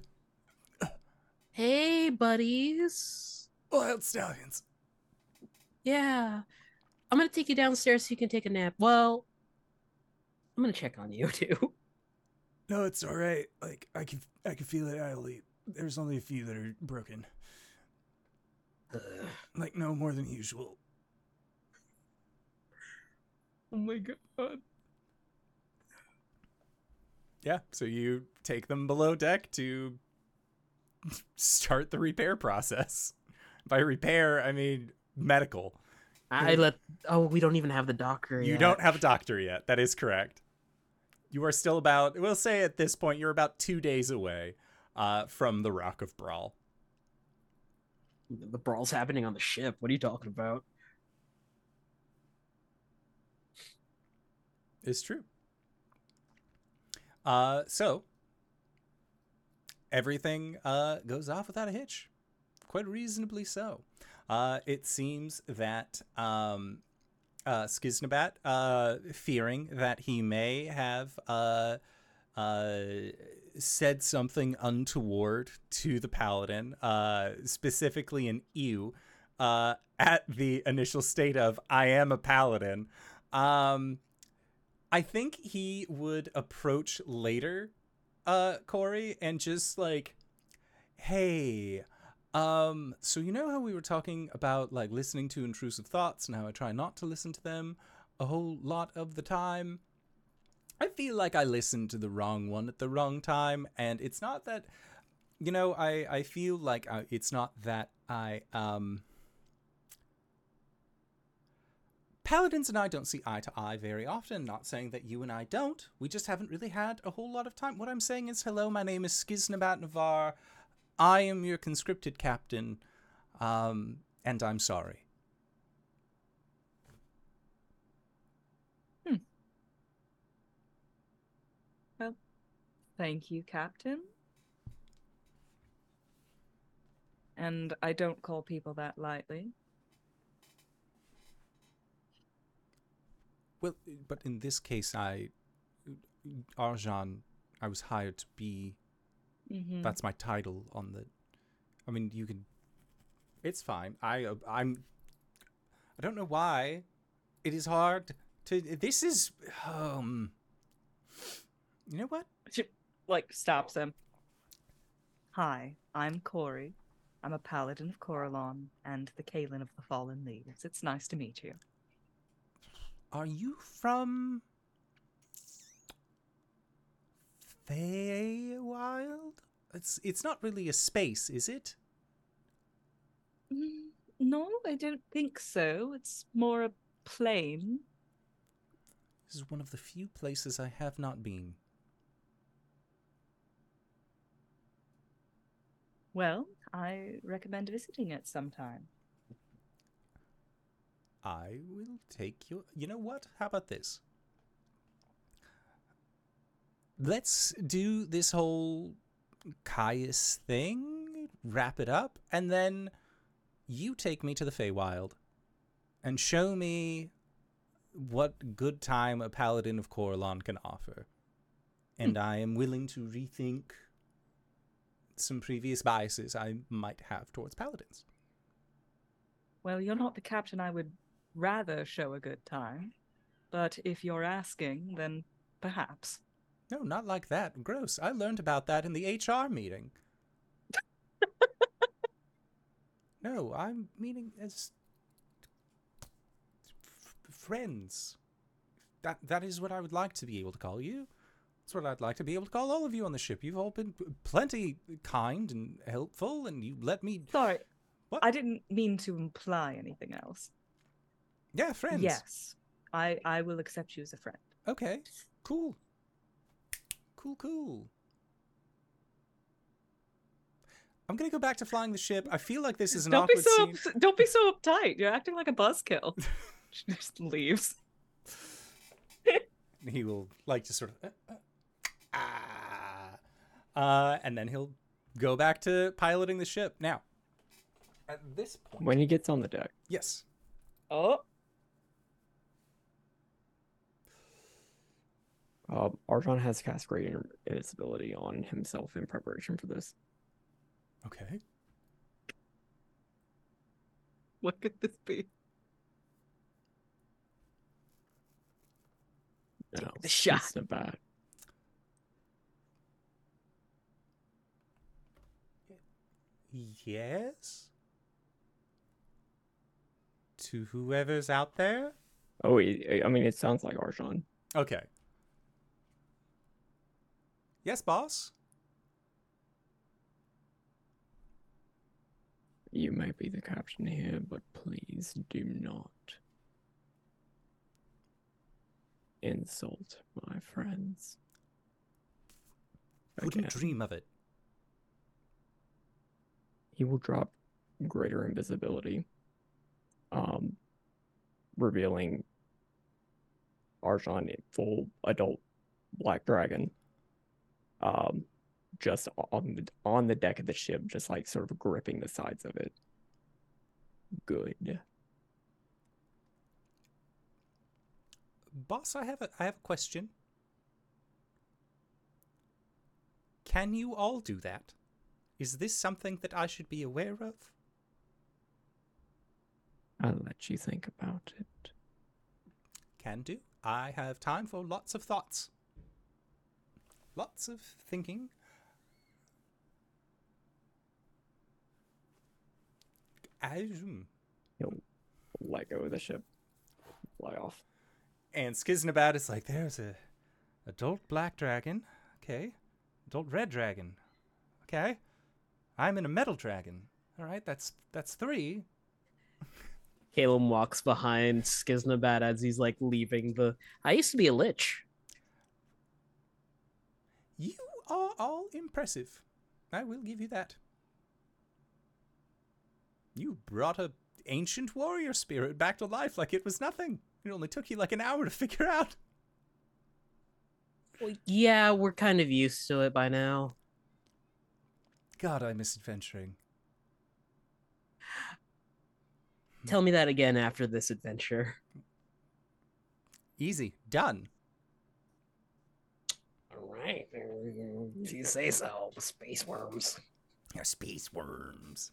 Hey, buddies. wild stallions. Yeah. I'm gonna take you downstairs so you can take a nap. Well, I'm gonna check on you too. No, it's all right. Like I can, I can feel it idly. There's only a few that are broken. Like no more than usual. Oh my god. Yeah. So you take them below deck to start the repair process. By repair, I mean medical. I let. Oh, we don't even have the doctor. You yet. don't have a doctor yet. That is correct. You are still about, we'll say at this point, you're about two days away uh, from the Rock of Brahl. The brawl's happening on the ship. What are you talking about? It's true. Uh, so everything uh, goes off without a hitch, quite reasonably so. Uh, it seems that um, uh, Skiznabat, uh, fearing that he may have uh, uh, said something untoward to the paladin, uh, specifically an ew, uh, at the initial state of "I am a paladin." Um, I think he would approach later, Corey, and just like, hey, um, so you know how we were talking about like listening to intrusive thoughts and how I try not to listen to them a whole lot of the time? I feel like I listened to the wrong one at the wrong time, and it's not that, you know, I I feel like I, it's not that I um. Paladins and I don't see eye to eye very often. Not saying that you and I don't. We just haven't really had a whole lot of time. What I'm saying is, hello, my name is Skiznabat Navar. I am your conscripted captain, um, and I'm sorry. Thank you, Captain. And I don't call people that lightly. Well, but in this case, I, Arjan, I was hired to be. Mm-hmm. That's my title on the. I mean, you can. It's fine. I uh, I'm. I don't know why. It is hard to. This is um. You know what? She, like stops him. Hi, I'm Corey. I'm a paladin of Corellon and the Kalen of the Fallen Leaves. It's nice to meet you. Are you from Feywild? It's it's not really a space, is it? Mm, no, I don't think so. It's more a plane. This is one of the few places I have not been. Well, I recommend visiting it sometime. I will take you. You know what? How about this? Let's do this whole Caius thing, wrap it up, and then you take me to the Feywild and show me what good time a paladin of Corellon can offer. And hmm. I am willing to rethink some previous biases I might have towards paladins. Well, you're not the captain I would rather show a good time. But if you're asking, then perhaps. No, not like that. Gross. I learned about that in the HR meeting. no, I'm meaning as friends. That that is what I would like to be able to call you. That's what I'd like to be able to call all of you on the ship. You've all been plenty kind and helpful, and you let me. Sorry, What? I didn't mean to imply anything else. Yeah, friends. Yes, I I will accept you as a friend. Okay. Cool. Cool, cool. I'm gonna go back to flying the ship. I feel like this is an don't be awkward so scene. ups- don't be so uptight. You're acting like a buzzkill. she just leaves. He will like to sort of uh, uh, ah, uh, and then he'll go back to piloting the ship. Now, at this point, When he gets on the deck, yes, Oh, uh, Archon has cast great in- invisibility on himself in preparation for this. okay. what could this be? No, the shot. It's not bad. Yes. To whoever's out there. Oh, I mean, it sounds like Archon. Okay. Yes, boss. You may be the captain here, but please do not insult my friends. I wouldn't Again. dream of it. he will drop greater invisibility, um, revealing Archon in full adult black dragon, um, just on the on the deck of the ship, just like sort of gripping the sides of it. Good. Boss, I have a I have a question. Can you all do that? Is this something that I should be aware of? I'll let you think about it. Can do. I have time for lots of thoughts. Lots of thinking. He'll let go of the ship, fly off. And Skiznabat is like, there's a adult black dragon. Okay. Adult red dragon. Okay. I'm in a metal dragon. All right, that's that's three. Caleb walks behind Skiznabat as he's like leaving the. I used to be a lich. You are all impressive. I will give you that. You brought a ancient warrior spirit back to life like it was nothing. It only took you like an hour to figure out. Well, yeah, we're kind of used to it by now. God, I miss adventuring. Tell me that again after this adventure. Easy. Done. Right, you say so. Space worms. They're space worms.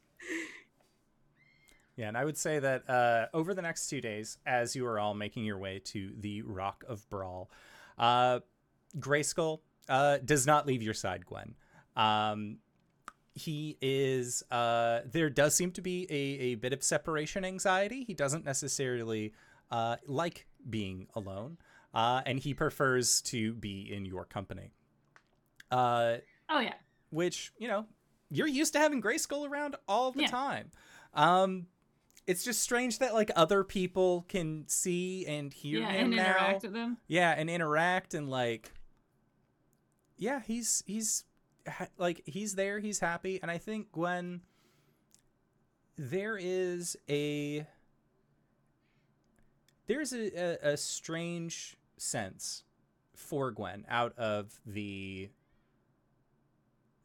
Yeah, and I would say that uh, over the next two days, as you are all making your way to the Rock of Brahl, uh, Grayskull uh, does not leave your side, Gwen. Um, he is. Uh, there does seem to be a, a bit of separation anxiety. He doesn't necessarily uh, like being alone, uh, and he prefers to be in your company. Uh, Oh yeah. which you know you're used to having Grayskull around all the Yeah. time. Um, it's just strange that like other people can see and hear yeah, him and now. interact with them. Yeah, and interact and like, yeah, he's he's ha- like he's there, he's happy, and I think Gwen. There is a there's a, a, a strange sense for Gwen out of the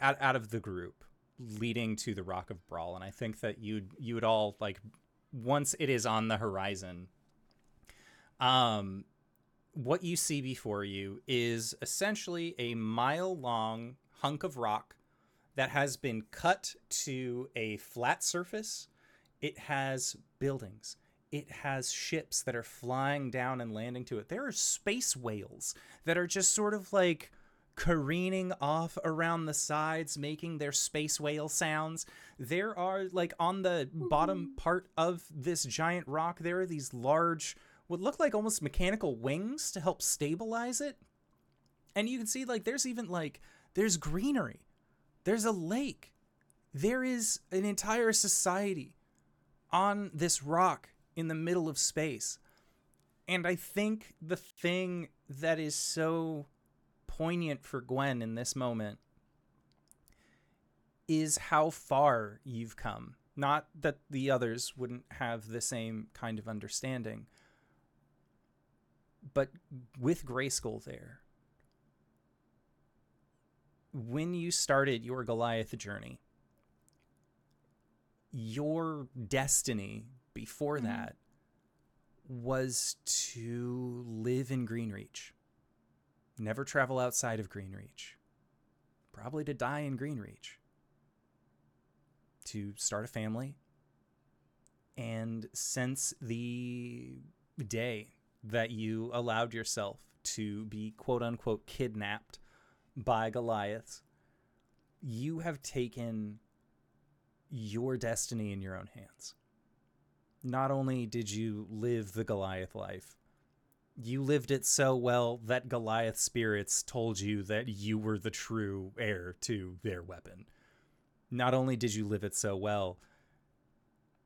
out, out of the group leading to the Rock of Brahl, and I think that you'd you would all like once it is on the horizon. Um, what you see before you is essentially a mile long hunk of rock that has been cut to a flat surface. It has buildings. It has ships that are flying down and landing to it. There are space whales that are just sort of like careening off around the sides, making their space whale sounds. There are, like, on the bottom mm-hmm. part of this giant rock, there are these large, what look like almost mechanical wings to help stabilize it. And you can see, like, there's even, like, there's greenery, there's a lake, there is an entire society on this rock in the middle of space. And I think the thing that is so poignant for Gwen in this moment is how far you've come. Not that the others wouldn't have the same kind of understanding, but with Grayskull there, when you started your Goliath journey, your destiny before Mhm. that was to live in Greenreach, never travel outside of Greenreach, probably to die in Greenreach, to start a family. And since the day that you allowed yourself to be quote unquote kidnapped by Goliaths, you have taken your destiny in your own hands. Not only did you live the Goliath life, you lived it so well that Goliath spirits told you that you were the true heir to their weapon. Not only did you live it so well,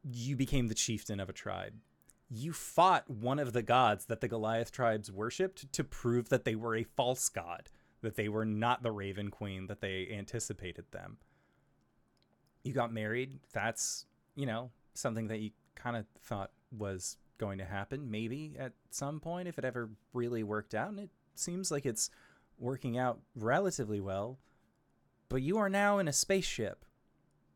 you became the chieftain of a tribe. You fought one of the gods that the Goliath tribes worshipped to prove that they were a false god, that they were not the Raven Queen that they anticipated them. You got married. That's, you know, something that you kind of thought was going to happen, maybe at some point, if it ever really worked out. And it seems like it's working out relatively well. But you are now in a spaceship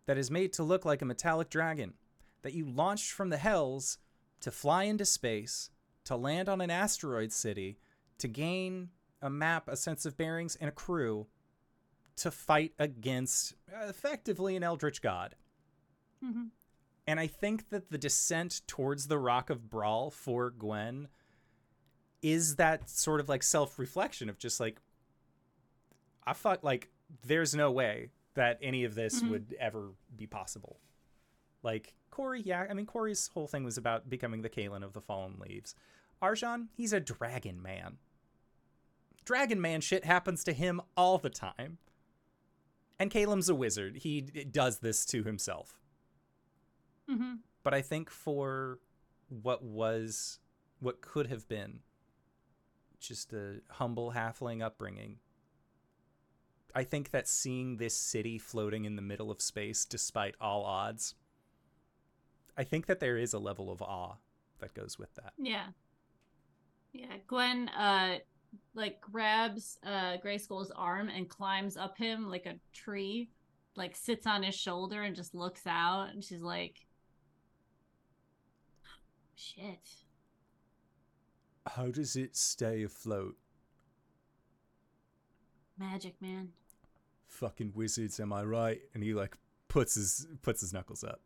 that is made to look like a metallic dragon that you launched from the hells to fly into space, to land on an asteroid city, to gain a map, a sense of bearings, and a crew to fight against effectively an eldritch god. Mhm. And I think that the descent towards the Rock of Brahl for Gwen is that sort of like self reflection of just like, I thought like there's no way that any of this Mhm. would ever be possible. Like Corey, yeah, I mean Corey's whole thing was about becoming the Kalen of the Fallen Leaves. Arjan, he's a dragon man. Dragon man shit happens to him all the time. And Kalem's a wizard. He does this to himself. Mhm. But I think for what was, what could have been just a humble halfling upbringing, I think that seeing this city floating in the middle of space despite all odds, I think that there is a level of awe that goes with that. Yeah. Yeah. Gwen uh like grabs uh Grayskull's arm and climbs up him like a tree, like sits on his shoulder and just looks out and she's like shit. How does it stay afloat? Magic man. Fucking wizards, am I right? And he like puts his puts his knuckles up.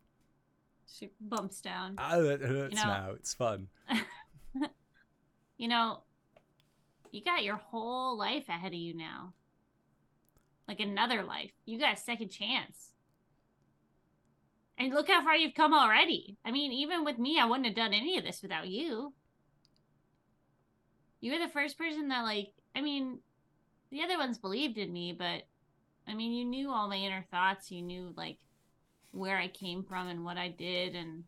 She bumps down. Ah, that hurts know- now. It's fun. you know, you got your whole life ahead of you now. Like another life. You got a second chance. And look how far you've come already. I mean, even with me, I wouldn't have done any of this without you. You were the first person that, like, I mean, the other ones believed in me, but I mean, you knew all my inner thoughts. You knew, like, where I came from and what I did. And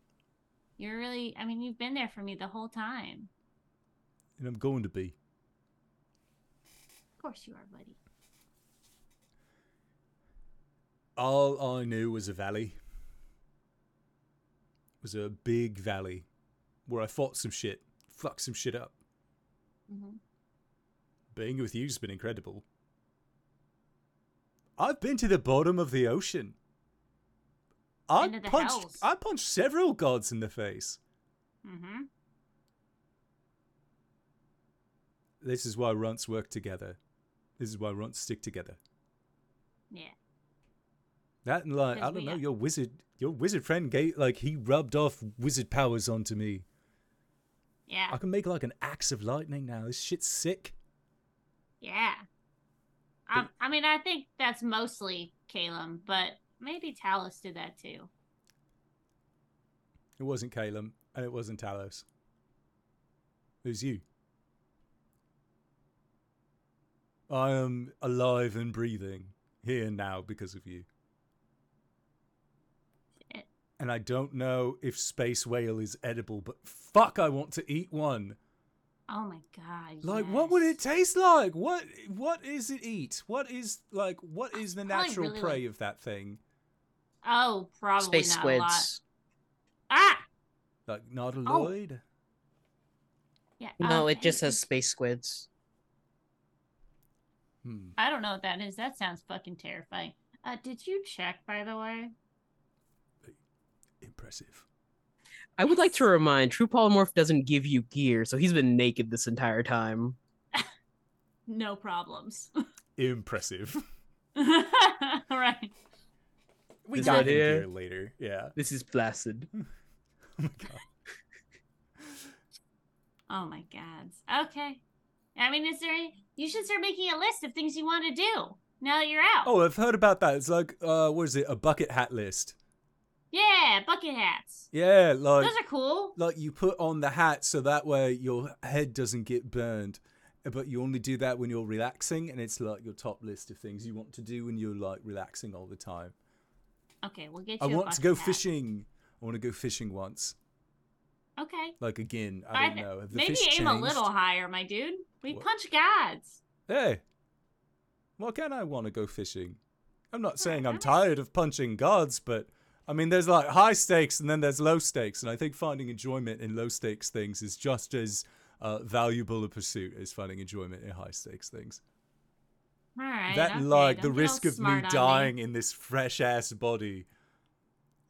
you're really, I mean, you've been there for me the whole time. And I'm going to be. Of course you are, buddy. All I knew was a valley. Was a big valley where I fought some shit, fucked some shit up. hmm Being with you's been incredible. I've been to the bottom of the ocean. I punched hells. I punched several gods in the face. hmm This is why runts work together. This is why runts stick together. Yeah. That and like I don't know, your wizard your wizard friend gave like he rubbed off wizard powers onto me. Yeah. I can make like an axe of lightning now. This shit's sick. Yeah. Um, I mean, I think that's mostly Calum, but maybe Talos did that too. It wasn't Calum, and it wasn't Talos. It was you. I am alive and breathing here and now because of you. Shit. and I don't know if space whale is edible, but fuck, I want to eat one. Oh my god. Like, what would it taste like? What what is it eat? What is like what is the Probably natural really prey like- of that thing? Oh, probably Space not a lot. squids. Ah, Like nautiloid? yeah. No, um, it just says space squids. Hmm. I don't know what that is. That sounds fucking terrifying. Uh, did you check, by the way? Impressive. I would like to remind True Polymorph doesn't give you gear, so he's been naked this entire time. No problems. Impressive. right. We This got right here? here later. Yeah. This is flaccid. Oh my god. Oh my god. Okay. I mean, is there? Any, you should start making a list of things you want to do now that you're out. Oh, I've heard about that. It's like uh what is it? A bucket hat list. Yeah, bucket hats. Yeah, like Those are cool. like you put on the hat so that way your head doesn't get burned. But you only do that when you're relaxing, and it's like your top list of things you want to do when you're like relaxing all the time. Okay, we'll get I you. a want to go hat. fishing. I want to go fishing once. Okay. Like again, I don't know. Have the Maybe aim a little higher, my dude. We What? punch gods. Hey, why can't I want to go fishing? I'm not saying I'm tired of punching gods, but I mean, there's like high stakes and then there's low stakes, and I think finding enjoyment in low stakes things is just as uh, valuable a pursuit as finding enjoyment in high stakes things. All right. that okay, like the don't get all risk of me dying in this fresh ass body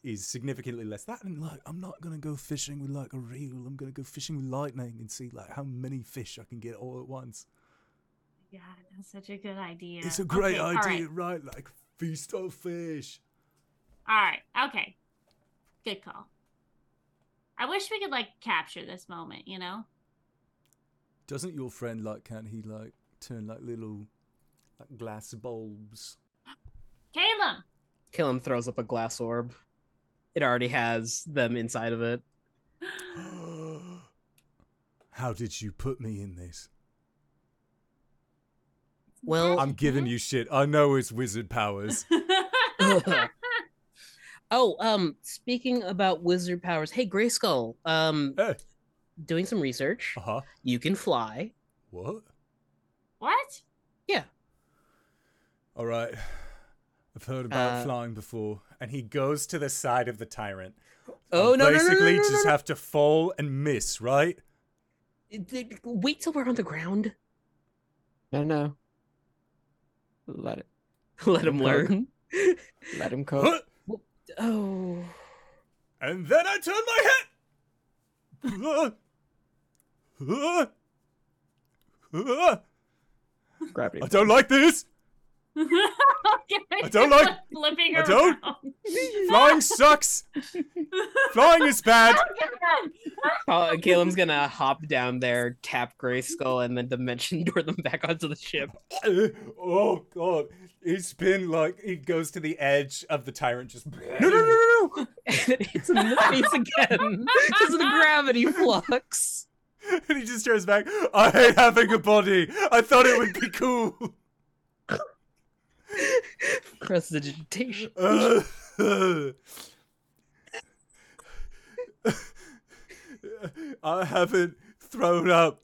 is significantly less. That and like I'm not gonna go fishing with like a reel. I'm gonna go fishing with lightning and see like how many fish I can get all at once. God, that's such a good idea. It's a great Okay, idea, right. right. Like feast of fish. All right. Okay. Good call. I wish we could like capture this moment, you know? Doesn't your friend like? Can he like turn like little like glass bulbs? Caleb. Killam throws up a glass orb. It already has them inside of it. How did you put me in this? Well, I'm giving you shit. I know it's wizard powers. oh, um, speaking about wizard powers, hey Grayskull, um, Hey. doing some research. Uh huh. You can fly. What? what? Yeah. All right. I've heard about Uh, flying before. And he goes to the side of the tyrant. Oh I no, no, no, no, Basically, no, no, just have to fall and miss, right? Wait till we're on the ground. No, no. Let it. Let him Okay. learn. Let him cook. Huh? oh, And then I turn my head. Gravity. I don't like this. I don't like- flipping I don't. Flying sucks. Flying is bad. uh, Caleb's gonna hop down there, tap Grayskull, and then dimension door them back onto the ship. Oh god. He's been like he goes to the edge of the tyrant just No, no, no, no, no! And it hits in the face again because of the gravity flux. And he just turns back. I hate having a body. I thought it would be cool. Prestidigitation. Uh, I haven't thrown up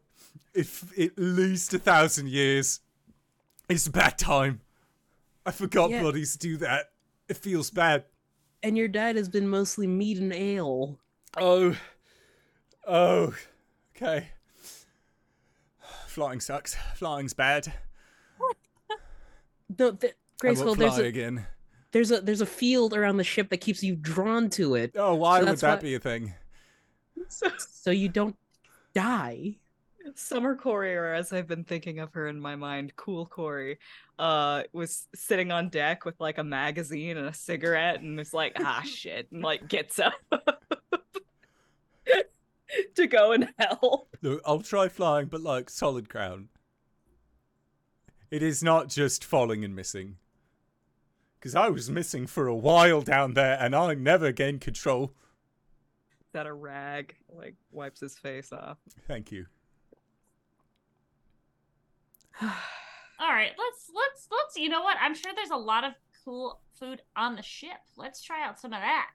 if at least a thousand years. It's bad time. I forgot Yeah. bodies do that. It feels bad. And your diet has been mostly meat and ale. Oh. Oh. Okay. Flying sucks. Flying's bad. No, th- I won't there's a, again. there's a there's a field around the ship that keeps you drawn to it, Oh, why so would that why- be a thing? So, so you don't die. Summer Corey, or as I've been thinking of her in my mind, Cool Corey, uh, was sitting on deck with like a magazine and a cigarette, and was like, "Ah, shit," and like gets up to go and help. Look, I'll try flying, but like solid ground. It is not just falling and missing. Because I was missing for a while down there, and I never gained control. That a rag like wipes his face off. Thank you. All right, let's let's let's. You know what? I'm sure there's a lot of cool food on the ship. Let's try out some of that.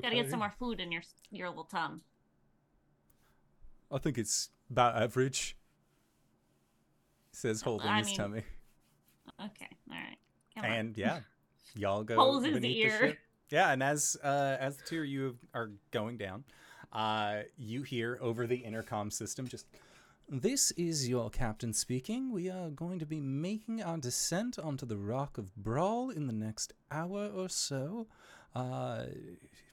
Gotta get some more food in your your little tum. I think it's about average. Says holding I his mean, tummy. Okay, all right. Come on. And yeah, y'all go Holds his beneath the ear. ship. Yeah, and as uh, as the two of you are going down, uh, you hear over the intercom system just. This is your captain speaking. We are going to be making our descent onto the Rock of Brahl in the next hour or so. Uh,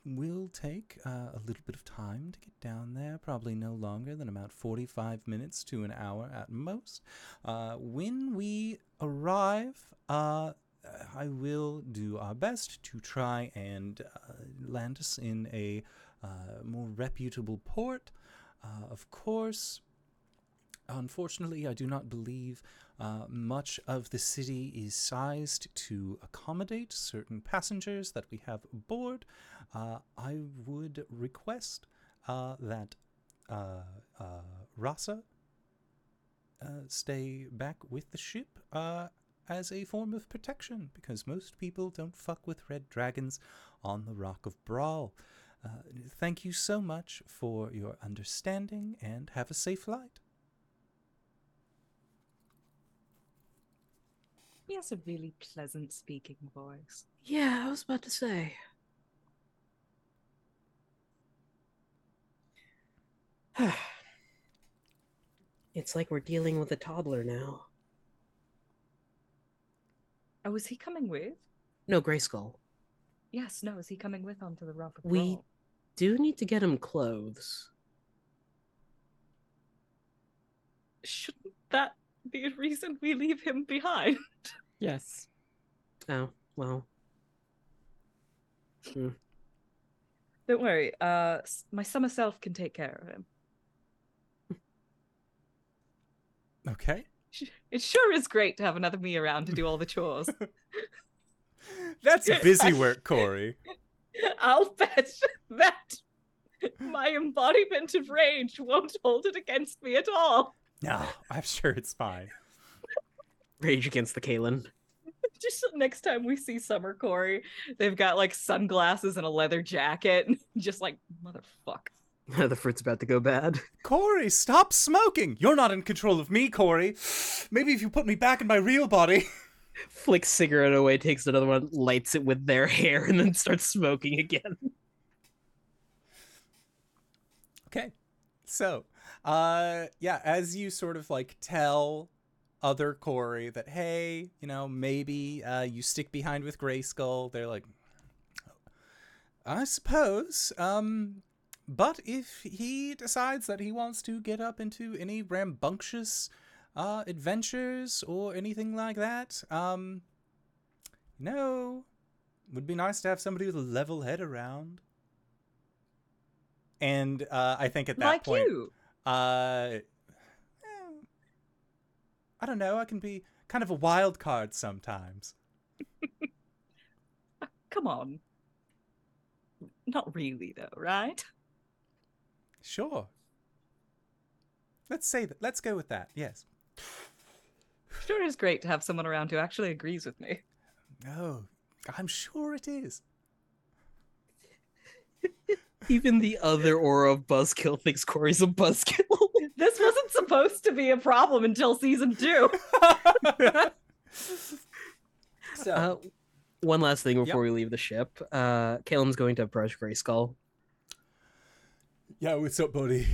will take uh, a little bit of time to get down there, probably no longer than about 45 minutes to an hour at most. Uh, when we arrive, uh, I will do our best to try and uh, land us in a uh, more reputable port. Uh, of course, unfortunately, I do not believe uh, much of the city is sized to accommodate certain passengers that we have aboard. Uh, I would request uh, that uh, uh, Rasa stay back with the ship as a form of protection because most people don't fuck with red dragons on the Rock of Brahl. Thank you so much for your understanding and have a safe flight. He has a really pleasant speaking voice. Yeah, I was about to say. it's like we're dealing with a toddler now. Oh, is he coming with? No, Grayskull. Yes, no, is he coming with onto the Rock We- Brahl? Do need to get him clothes. Shouldn't that be a reason we leave him behind? Yes. Oh, well. Don't worry, uh, my summer self can take care of him. Okay. It sure is great to have another me around to do all the chores. That's busy work, Corey. I'll bet that my embodiment of rage won't hold it against me at all. No, I'm sure it's fine. Rage against the Kalen. Just next time we see Summer Corey, they've got like sunglasses and a leather jacket. Just like, motherfuck. the fruit's about to go bad. Corey, stop smoking. You're not in control of me, Corey. Maybe if you put me back in my real body. Flicks cigarette away, takes another one, lights it with their hair, and then starts smoking again. Okay. So, uh yeah, as you sort of like tell other Corey that hey, you know, maybe uh you stick behind with Grayskull, they're like I suppose. Um but if he decides that he wants to get up into any rambunctious uh adventures or anything like that, um you know, would be nice to have somebody with a level head around. And uh, I think at that like point, you. Uh, eh, I don't know. I can be kind of a wild card sometimes. Come on. Not really, though, right? Sure. Let's say that. Let's go with that. Yes. Sure is great to have someone around who actually agrees with me. No, I'm sure it is. Even the other aura of Buzzkill thinks Corey's a Buzzkill. This wasn't supposed to be a problem until season two. so, Uh, one last thing before Yep. we leave the ship. Uh, Kalen's going to approach Grayskull. yeah, what's up, buddy?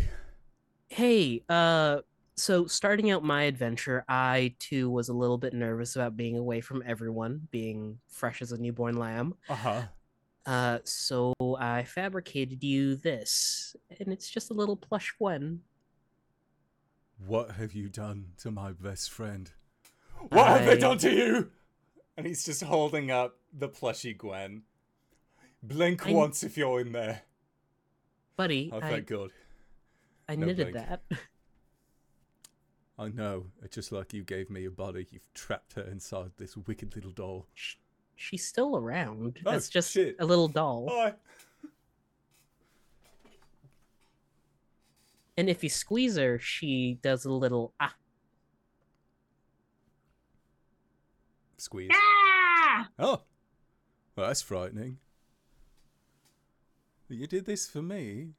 Hey, uh, so starting out my adventure, I too was a little bit nervous about being away from everyone, being fresh as a newborn lamb. Uh huh. Uh, so I fabricated you this, and it's just a little plush Gwen. What have you done to my best friend? What have they done to you? And he's just holding up the plushy Gwen. Blink I- once if you're in there. Buddy, Oh, I, thank God. I no knitted blink. that. I know. Just like you gave me a body, you've trapped her inside this wicked little doll. Sh- She's still around. Oh, That's just shit. a little doll. Hi. And if you squeeze her, she does a little ah. Squeeze. Ah! Oh. Well, that's frightening. You did this for me.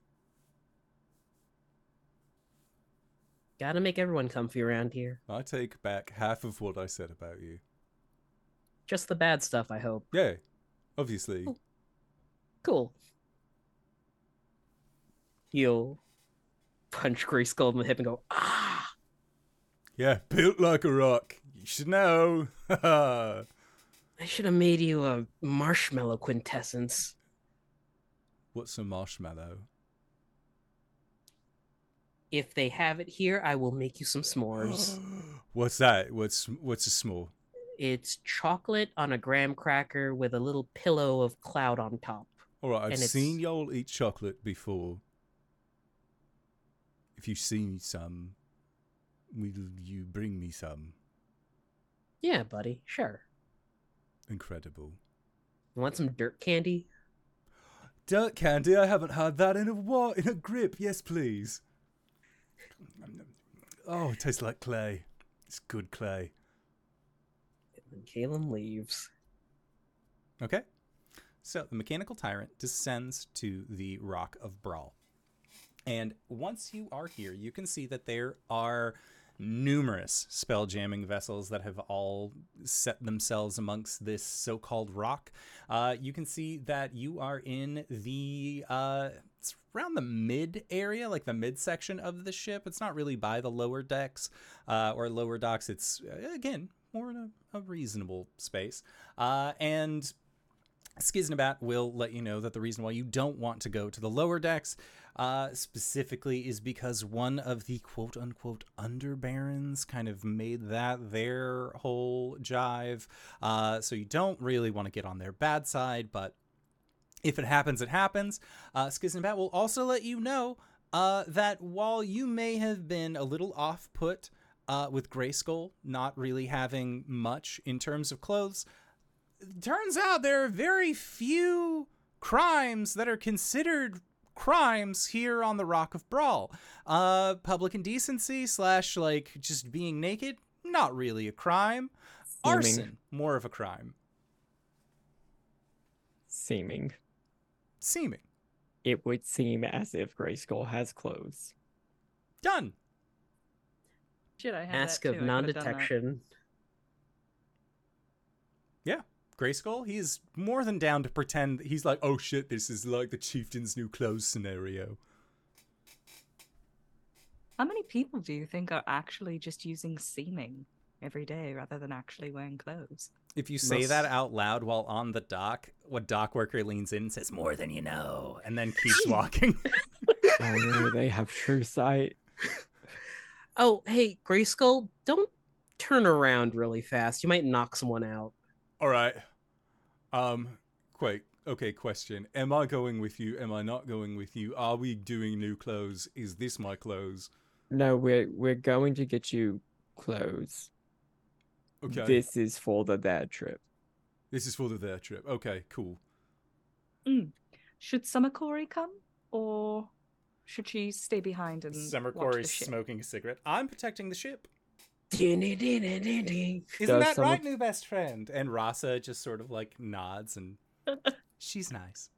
Gotta make everyone comfy around here. I take back half of what I said about you. Just the bad stuff, I hope. Yeah, obviously. Cool. He'll punch Grayskull in the hip and go, ah! Yeah, built like a rock. You should know. I should have made you a marshmallow quintessence. What's a marshmallow? If they have it here, I will make you some s'mores. what's that? What's what's a small? It's chocolate on a graham cracker with a little pillow of cloud on top. All right, I've And seen y'all eat chocolate before. If you see me some, will you bring me some? Yeah, buddy, sure. Incredible. You want some dirt candy? Dirt candy, I haven't had that in a while. In a grip, yes, please. Oh, it tastes like clay. It's good clay. And Kalen leaves. Okay. So the mechanical tyrant descends to the Rock of Brahl. And once you are here, you can see that there are numerous spelljamming vessels that have all set themselves amongst this so called rock. Uh, you can see that you are in the. Uh, around the mid area, like the mid section of the ship. It's not really by the lower decks uh, or lower docks. It's, uh, again, more in a, a reasonable space. Uh, and Skiznabat will let you know that the reason why you don't want to go to the lower decks uh, specifically is because one of the quote unquote underbarons kind of made that their whole jive. Uh, so you don't really want to get on their bad side, but if it happens, it happens. Uh, Skiznabat will also let you know uh, that while you may have been a little off put uh, with Grayskull not really having much in terms of clothes, turns out there are very few crimes that are considered crimes here on the Rock of Brahl. Uh, public indecency slash like just being naked, not really a crime. Seeming. Arson, more of a crime. Seeming. Seeming. It would seem as if Grayskull has clothes. Done. Shit, I had Mask that of too. I could've done that. non-detection. Yeah. Grayskull, he's more than down to pretend he's like, oh shit, this is like the chieftain's new clothes scenario. How many people do you think are actually just using seeming every day rather than actually wearing clothes? If you say Most- that out loud while on the dock, a dock worker leans in and says, more than you know, and then keeps walking. Oh no, they have true sight. Oh, hey, Gray Skull, don't turn around really fast. You might knock someone out. All right. Um, wait. Okay, question. Am I going with you? Am I not going with you? Are we doing new clothes? Is this my clothes? No, we're we're going to get you clothes. Okay. This, This is for the dad trip. This is for the their trip. Okay, cool. Should Samakori come, or should she stay behind and Summer watch the Corey's ship? smoking a cigarette. I'm protecting the ship. Isn't Does that Summer- right, new best friend? And Rasa just sort of like nods and she's nice.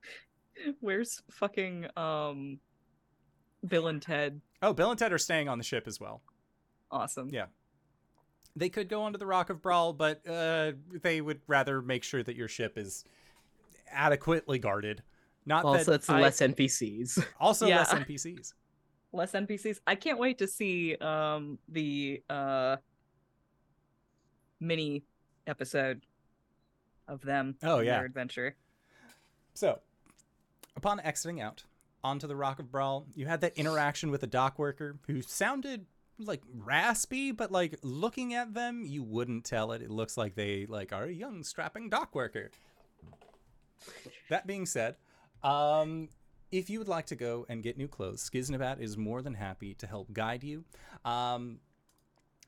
Where's fucking um, Bill and Ted? Oh, Bill and Ted are staying on the ship as well. Awesome. Yeah. They could go onto the Rock of Brahl, but uh, they would rather make sure that your ship is adequately guarded. Not Also, that it's I- less NPCs. also Yeah. less NPCs. Less NPCs. I can't wait to see um the uh mini episode of them. Oh, yeah. their adventure. So, upon exiting out onto the Rock of Brahl, you had that interaction with a dock worker who sounded like raspy, but like looking at them, you wouldn't tell it. It looks like they like are a young strapping dock worker. That being said, um, if you would like to go and get new clothes, Skiznabat is more than happy to help guide you. Um,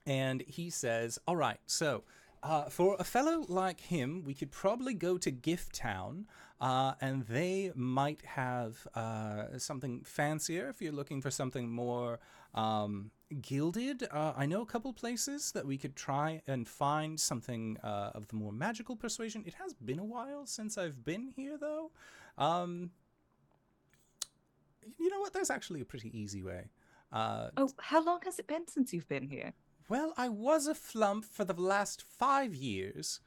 and he says, "All right, so." Uh, for a fellow like him, we could probably go to Gift Town, uh, and they might have uh, something fancier if you're looking for something more um, gilded. Uh, I know a couple places that we could try and find something uh, of the more magical persuasion. It has been a while since I've been here, though. Um, you know what? There's actually a pretty easy way. Uh, Oh, how long has it been since you've been here? well, I was a flump for the last five years,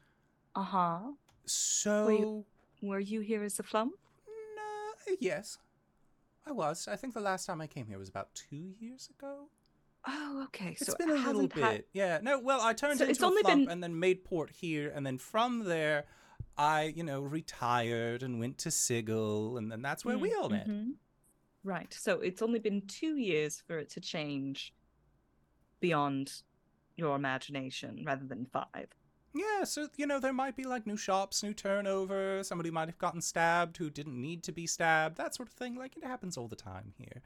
Uh huh. so Were you here as a flump? no, yes, I was. I think the last time I came here was about two years ago. Oh, okay. It's so been it a little bit. had- Yeah. No, well, I turned So into a flump been- and then made port here, and then from there, I, you know, retired and went to Sigil, and then that's where we Mm, all met. mhm. Right. So it's only been two years for it to change beyond your imagination rather than five. Yeah, so you know there might be like new shops, new turnover. Somebody might have gotten stabbed who didn't need to be stabbed. That sort of thing. Like it happens all the time here.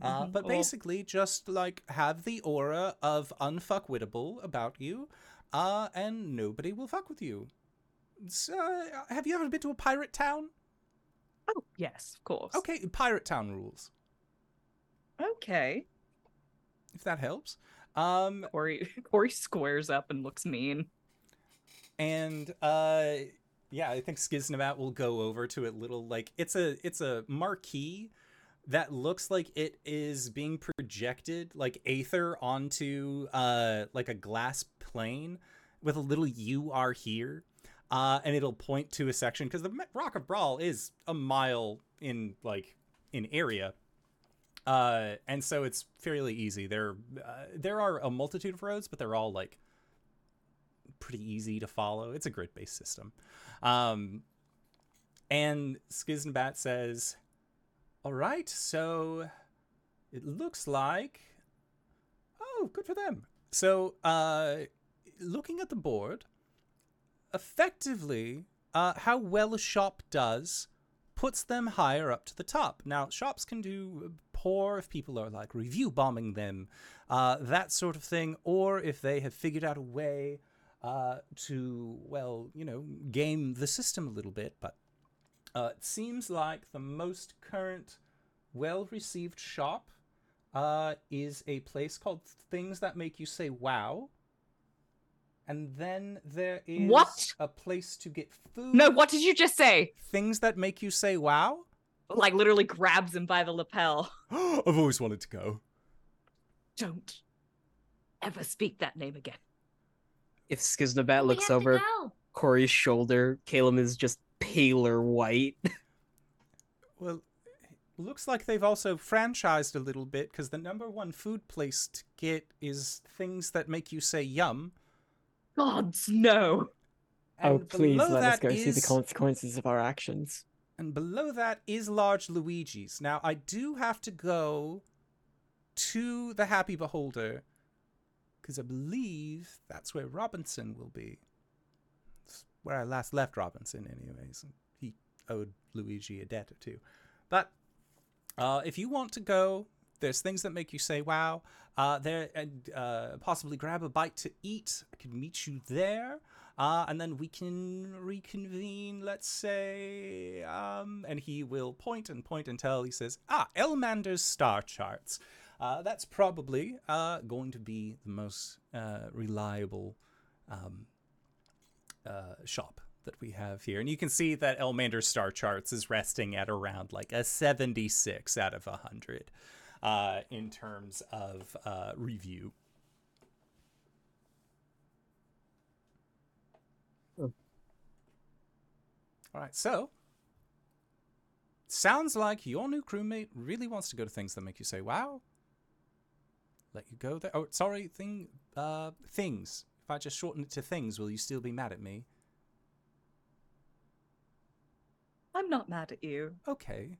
Uh, Mhm. but Or- basically, just like have the aura of unfuckwittable about you, uh, and nobody will fuck with you. So, uh, have you ever been to a pirate town? oh, yes, of course. Okay, pirate town rules, Okay. if that helps. Um, Corey Corey squares up and looks mean. and uh yeah i think skiznabat will go over to it little like it's a it's a marquee that looks like it is being projected like aether onto uh like a glass plane with a little you are here uh and it'll point to a section because the rock of brahl is a mile in like in area uh and so it's fairly easy there uh, there are a multitude of roads but they're all like pretty easy to follow. It's a grid based system. Um, and Skiznabat says, All right, so it looks like. Oh, good for them. So, uh, looking at the board, effectively, uh, how well a shop does puts them higher up to the top. Now, shops can do poor if people are like review bombing them, uh, that sort of thing, or if they have figured out a way uh, to, well, you know, game the system a little bit. But uh, it seems like the most current, well received shop uh, is a place called Things That Make You Say Wow. And then there is What? a place to get food. No, what did you just say? Things that make you say wow? Like literally grabs him by the lapel. I've always wanted to go. Don't ever speak that name again. If Skiznabat looks over. Corey's shoulder, Caleb is just paler white. Well, looks like they've also franchised a little bit because the number one food place to get is things that make you say yum. Gods, no. Oh, please let us that go see the consequences of our actions. And below that is large Luigi's. Now, I do have to go to the Happy Beholder because I believe that's where Robinson will be. It's where I last left Robinson, anyways. He owed Luigi a debt or two. But uh, if you want to go, there's things that make you say wow. Uh, there and uh, possibly grab a bite to eat. I can meet you there. Uh, and then we can reconvene, let's say. Um, and he will point and point until he says, Ah, Elmander's star charts. Uh, that's probably uh, going to be the most uh, reliable um, uh, shop that we have here. And you can see that Elmander's star charts is resting at around like a 76 out of 100 uh, in terms of uh, review. All right, so sounds like your new crewmate really wants to go to things that make you say "wow." Let you go there. Oh, sorry, thing, uh, things. If I just shorten it to things, will you still be mad at me? I'm not mad at you. Okay.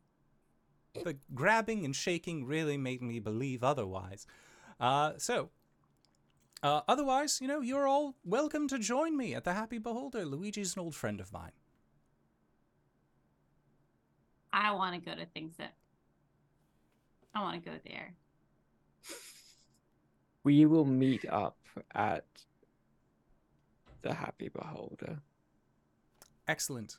The grabbing and shaking really made me believe otherwise. Uh, so, uh, otherwise, you know, you're all welcome to join me at the Happy Beholder. Luigi's an old friend of mine. I want to go to things that. I want to go there. We will meet up at the Happy Beholder. Excellent.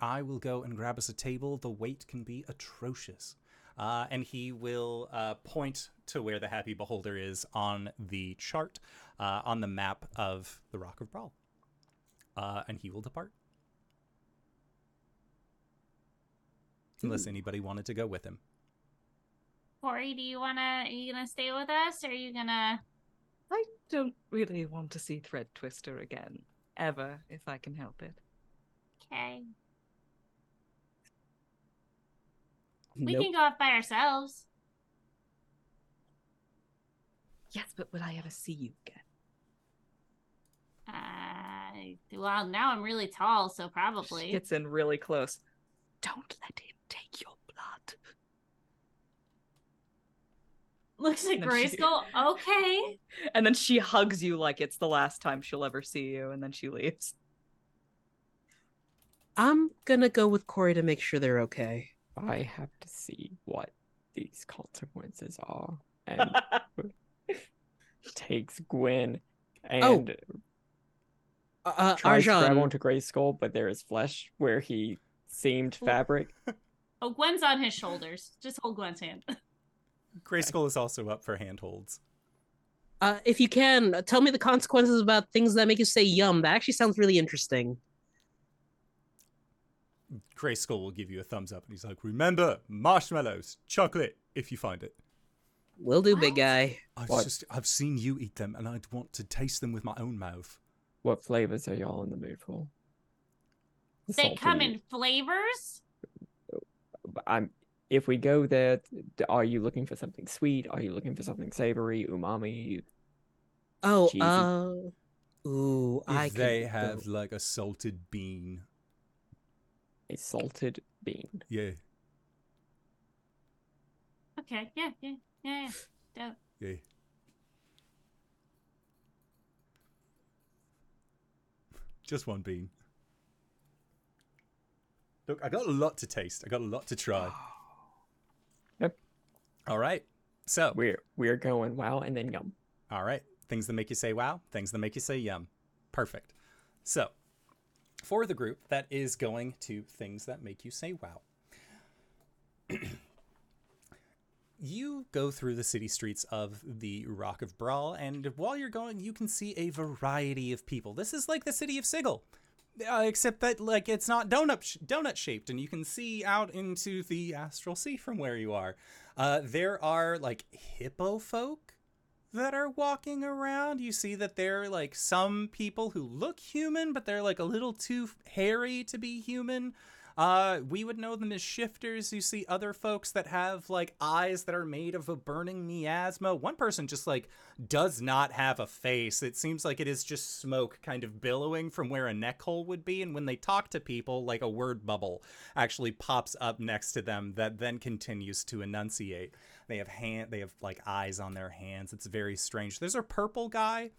I will go and grab us a table. The wait can be atrocious. Uh, and he will uh, point to where the Happy Beholder is on the chart, uh, on the map of the Rock of Brahl. Uh, and he will depart. Unless anybody wanted to go with him. Corey, do you wanna are you gonna stay with us or are you gonna I don't really want to see Thread Twister again, ever, if I can help it. Okay. We Nope. can go off by ourselves. Yes, but will I ever see you again? Uh well now I'm really tall, so probably. She probably. gets in really close. Don't let him take your blood. Looks at And then she- Grayskull. Okay. And then she hugs you like it's the last time she'll ever see you, and then she leaves. I'm gonna go with Corey to make sure they're okay. I have to see what these consequences are. And takes Gwen and Uh, Uh, tries to grab Arjan, onto Grayskull, but there is flesh where he seamed fabric. Oh, Gwen's on his shoulders. Just hold Gwen's hand. Grayskull is also up for handholds. uh, if you can, uh, tell me the consequences about things that make you say "yum." That actually sounds really interesting. Grayskull will give you a thumbs up and he's like, Remember, marshmallows, chocolate, if you find it. Will do, big guy. I've What? just I've seen you eat them and I'd want to taste them with my own mouth. What flavors are y'all in the mood for? They come in flavors. I'm. If we go there, are you looking for something sweet? Are you looking for something savory, umami? Oh, Cheesy. uh, ooh, If I they could have go- like a salted bean. A salted bean. Yeah, Okay. Yeah. Yeah. Yeah. yeah. Dope. yeah. Just one bean. Look, I got a lot to taste. I got a lot to try. Yep. All right. So, We're we're going wow and then yum. All right. Things that make you say wow, things that make you say yum. Perfect. So, for the group that is going to things that make you say wow, you go through the city streets of the Rock of Brahl, and while you're going, you can see a variety of people. This is like the city of Sigil. Uh, except that like it's not donut sh- donut shaped and you can see out into the astral sea from where you are uh, there are like hippo folk that are walking around. You see that they're like some people who look human, but they're like a little too hairy to be human. Uh, we would know them as shifters. You see other folks that have like eyes that are made of a burning miasma. One person just like does not have a face. It seems like it is just smoke kind of billowing from where a neck hole would be. And when they talk to people, like a word bubble actually pops up next to them that then continues to enunciate. They have hand they have like eyes on their hands. It's very strange. There's a purple guy.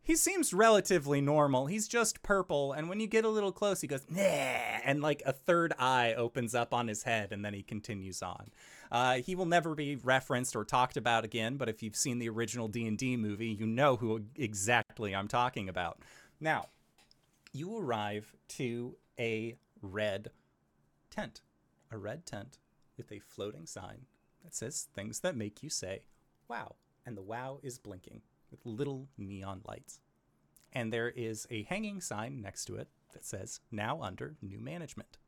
He seems relatively normal. He's just purple, and when you get a little close, he goes nah, and like a third eye opens up on his head, and then he continues on. Uh, he will never be referenced or talked about again. But if you've seen the original D and D movie, you know who exactly I'm talking about. Now, you arrive to a red tent, a red tent with a floating sign that says things that make you say, wow. And the wow is blinking with little neon lights. And there is a hanging sign next to it that says, now under new management.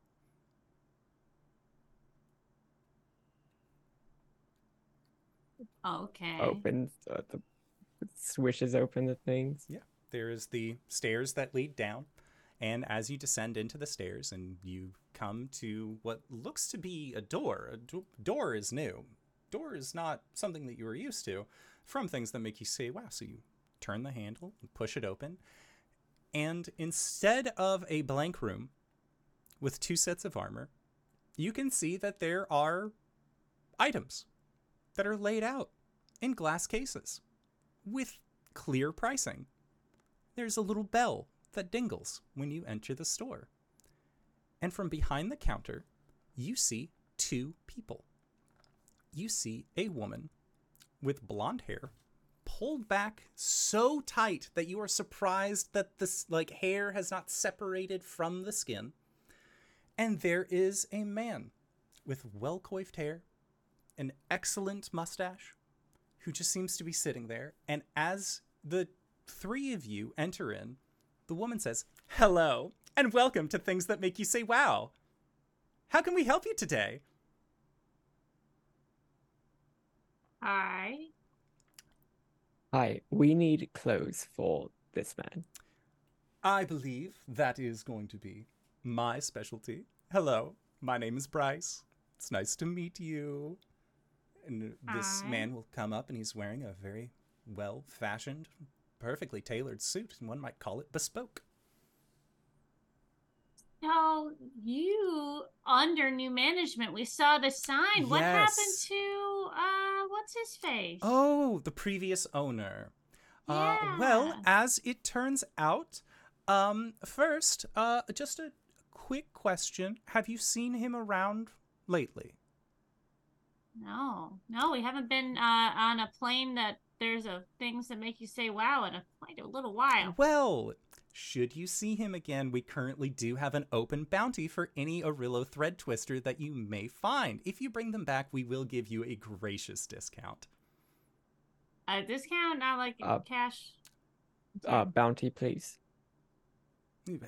Okay. Opens uh, the swishes open the things. Yeah. There is the stairs that lead down. And as you descend into the stairs and you come to what looks to be a door, a do- door is new. Door is not something that you are used to from things that make you say, wow. So you turn the handle and push it open. And instead of a blank room with two sets of armor, you can see that there are items that are laid out in glass cases with clear pricing. There's a little bell that dingles when you enter the store. And from behind the counter, you see two people. You see a woman with blonde hair pulled back so tight that you are surprised that this like hair has not separated from the skin. And there is a man with well-coiffed hair, an excellent mustache, who just seems to be sitting there. And as the three of you enter in, the woman says, Hello, and welcome to Things That Make You Say Wow. How can we help you today? Hi. Hi, we need clothes for this man. I believe that is going to be my specialty. Hello, my name is Bryce. It's nice to meet you. And this Hi. man will come up and he's wearing a very well fashioned, perfectly tailored suit, and one might call it bespoke. So you under new management, we saw the sign. What happened to uh what's his face? Oh, the previous owner. Uh, well, as it turns out, um, first, uh, just a quick question: Have you seen him around lately? No. No, we haven't been uh on a plane that there's a things that make you say wow in a quite a little while. Well, should you see him again, we currently do have an open bounty for any Arillo thread twister that you may find. If you bring them back, we will give you a gracious discount. A discount, not like Uh, cash. Uh, bounty, please.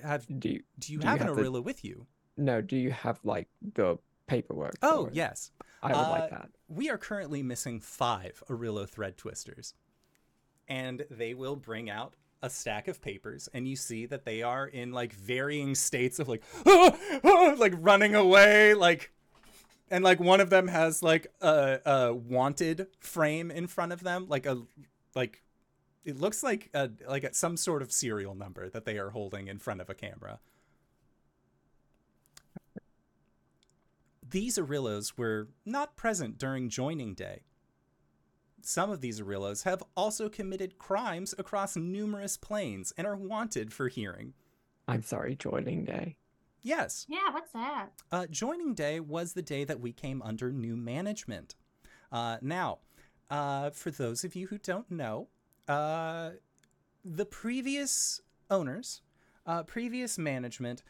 Have Do you, do you do you have an have the- Arillo with you? no? Do you have like the paperwork? Oh, yes. I would like Uh, that. We are currently missing five Arillo thread twisters. And they will bring out a stack of papers, and you see that they are in like varying states of like, like running away, like, and like one of them has like a, a wanted frame in front of them, like a, like, it looks like a like a, some sort of serial number that they are holding in front of a camera. These Arillos were not present during joining day. Some of these Arillos have also committed crimes across numerous planes and are wanted for hearing. I'm sorry, joining day. Yes, Yeah, what's that? uh, joining day was the day that we came under new management. Uh, now, uh, for those of you who don't know, uh, the previous owners, uh, previous management,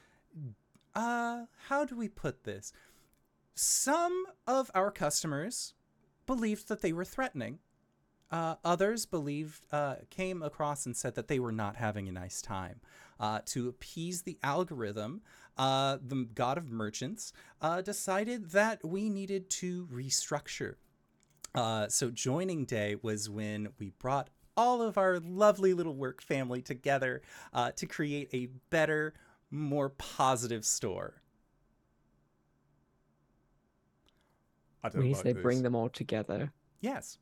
uh, how do we put this? Some of our customers believed that they were threatening. Uh, others believed, uh, came across and said that they were not having a nice time. Uh, to appease the algorithm, uh, the god of merchants uh, decided that we needed to restructure. Uh, so joining day was when we brought all of our lovely little work family together to create a better, more positive store. I When you say bring them all together, Yes.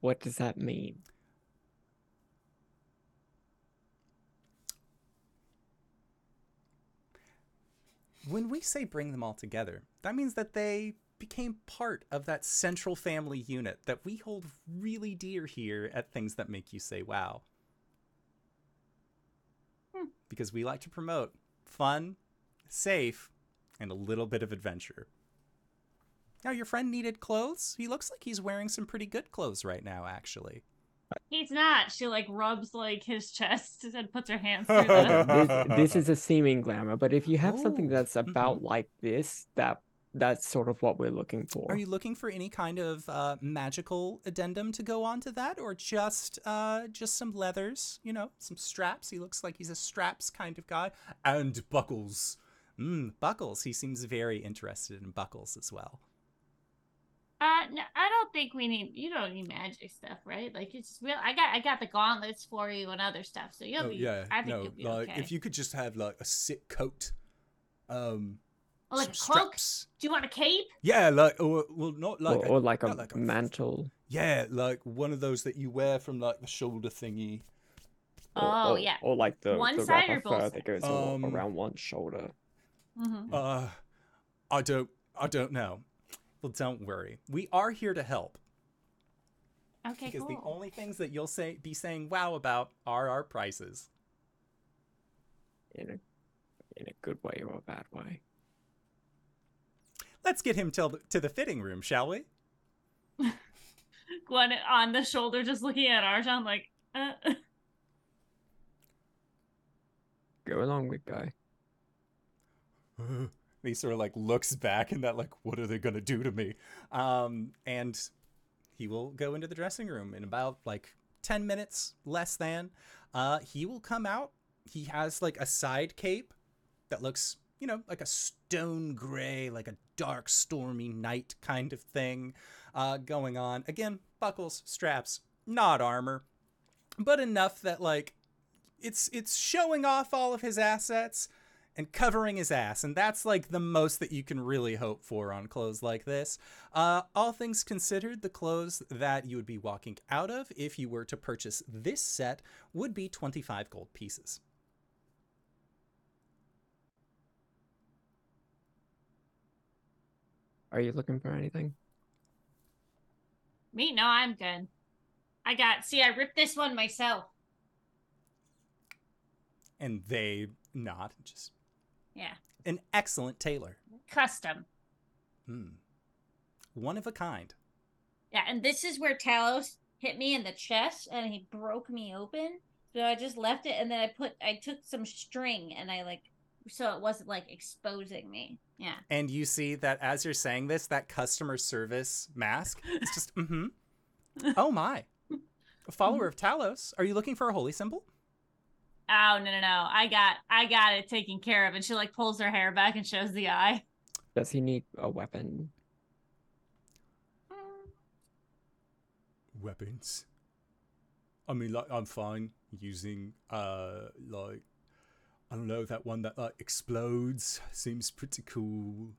what does that mean? When we say bring them all together, that means that they became part of that central family unit that we hold really dear here at Things That Make You Say Wow. Hmm. Because we like to promote fun, safe, and a little bit of adventure. Now, your friend needed clothes. He looks like he's wearing some pretty good clothes right now, actually. He's not. She like rubs like his chest and puts her hands through the this, this is a seeming glamour, but if you have something Oh, that's about like this, that that's sort of what we're looking for. Are you looking for any kind of uh, magical addendum to go on to that, or just uh, just some leathers? You know, some straps. He looks like he's a straps kind of guy, and buckles. Mm, buckles. He seems very interested in buckles as well. Uh, no, I don't think we need. You don't need magic stuff, right? Like it's real. I got, I got the gauntlets for you and other stuff, so you'll be. Yeah, I think you'll be okay. If you could just have like a sick coat, um, Oh, like a cloak. Do you want a cape? Yeah, like or well, not like or, a- or like a not like a- mantle? yeah, like one of those that you wear from like the shoulder thingy. Or, Oh, or- yeah. Or like the, One the side wrap or of fur both that goes Um, around one shoulder. Mm-hmm. Uh, I don't, I don't know. Well, don't worry. We are here to help Okay, because cool. the only things that you'll say be saying wow about are our prices. in a in a good way or a bad way. Let's get him till to the fitting room, shall we? Gwen on the shoulder, just looking at Arjan, like, uh, Go along with guy. he sort of like looks back and that like, what are they gonna do to me? Um, and he will go into the dressing room in about like ten minutes, less than. Uh, he will come out. He has like a side cape that looks you know, like a stone gray, like a dark, stormy night kind of thing uh, going on. Again, buckles, straps, not armor, but enough that like it's it's showing off all of his assets and covering his ass and that's like the most that you can really hope for on clothes like this uh, all things considered the clothes that you would be walking out of if you were to purchase this set would be 25 gold pieces Are you looking for anything? Me? No, I'm good. I got. See, I ripped this one myself. and they not just Yeah, an excellent tailor custom. Hmm. one of a kind Yeah, and this is where Talos hit me in the chest and he broke me open. So I just left it and then I put I took some string and I like so it wasn't like exposing me. Yeah. and you see that as you're saying this that customer service mask it's just mm-hmm oh my a follower of talos are you looking for a holy symbol Oh no no no. I got I got it taken care of and she like pulls her hair back and shows the eye. Does he need a weapon? weapons i mean like i'm fine using uh like i don't know that one that like explodes seems pretty cool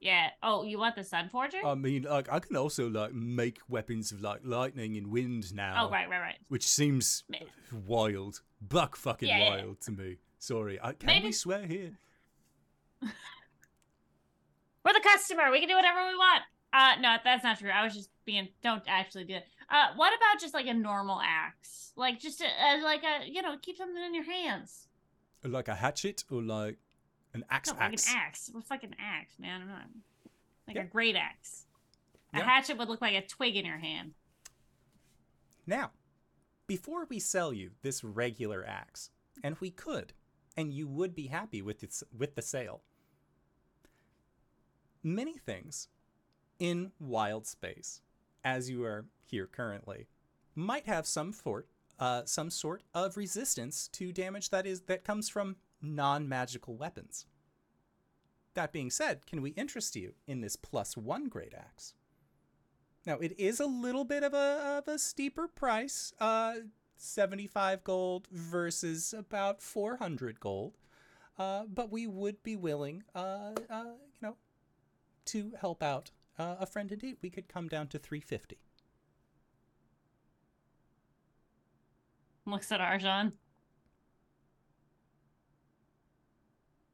Yeah. Oh, you want the Sun Forger? i mean like i can also like make weapons of like lightning and wind now oh right, right, right. which seems Meh. wild buck fucking Yeah, yeah. wild to me sorry I, can Maybe- we swear here We're the customer. We can do whatever we want. Uh no, that's not true. I was just being don't actually do it. Uh what about just like a normal axe? Like just a, uh, like a you know, keep something in your hands. like a hatchet or like an axe No, like an axe. What's like an axe, man? I'm not like Yeah. a great axe. A Yeah. hatchet would look like a twig in your hand. Now, before we sell you this regular axe, and we could, and you would be happy with its with the sale. Many things in wild space, as you are here currently, might have some sort, uh, some sort of resistance to damage that is that comes from non-magical weapons. That being said, can we interest you in this plus one great axe? Now it is a little bit of a of a steeper price, uh, seventy five gold versus about four hundred gold, uh, but we would be willing, uh, uh, you know, to help out uh, a friend indeed. We could come down to three fifty. Looks at Arjan.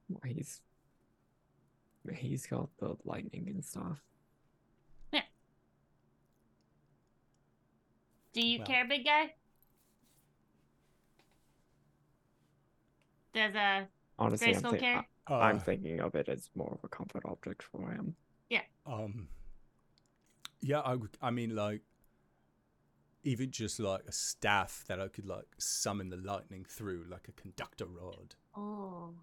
Well, He's he's got the lightning and stuff. Do you Well. care, big guy? Does uh Honestly, I'm, Grayskull care? I- I'm thinking of it as more of a comfort object for him. Yeah. Um. Yeah, I, I mean, like, even just like a staff that I could like summon the lightning through, like a conductor rod. Oh.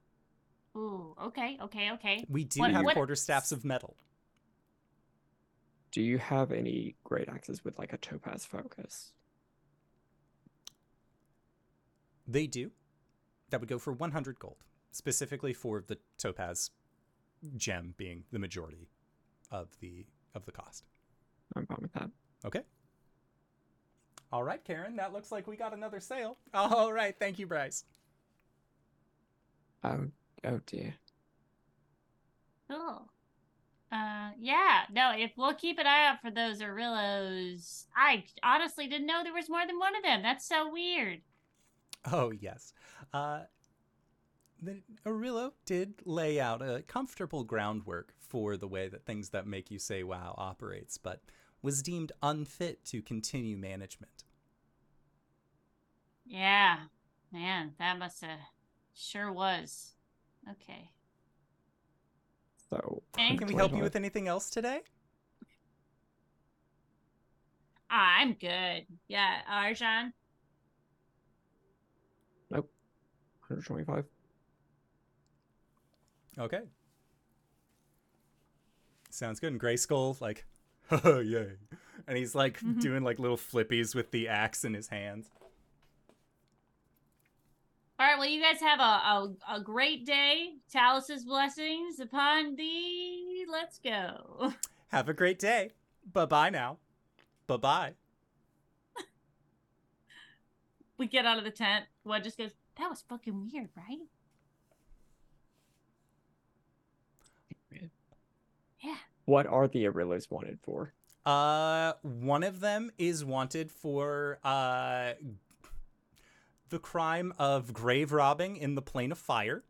Ooh, okay, okay, okay. We do What- have what- quarter staffs of metal. Do you have any great axes with like a topaz focus? They do. That would go for 100 gold, specifically for the topaz gem being the majority of the of the cost. I'm fine with that. Okay. All right, Karen, that looks like we got another sale. All right, thank you, Bryce. Oh, oh dear. Cool. Uh, yeah. No, if we'll keep an eye out for those Arillos. I honestly didn't know there was more than one of them. That's so weird. Oh, yes. Uh, the Arillo did lay out a comfortable groundwork for the way that things that make you say wow operates, but was deemed unfit to continue management. Yeah. Man, that must have sure was. Okay. So And Can we help you with anything else today? Ah, I'm good. Yeah, Arjan. Nope. 125? Okay. Sounds good. And Grayskull, like, haha, yay. And he's like Mhm. doing like little flippies with the axe in his hands. All right. Well, you guys have a, a, a great day. Talos's blessings upon thee. Let's go. Have a great day. Bye bye now. Bye bye. We get out of the tent. What just goes, that was fucking weird, right? Yeah. What are the Arillos wanted for? Uh, one of them is wanted for uh the crime of grave robbing in the plane of fire.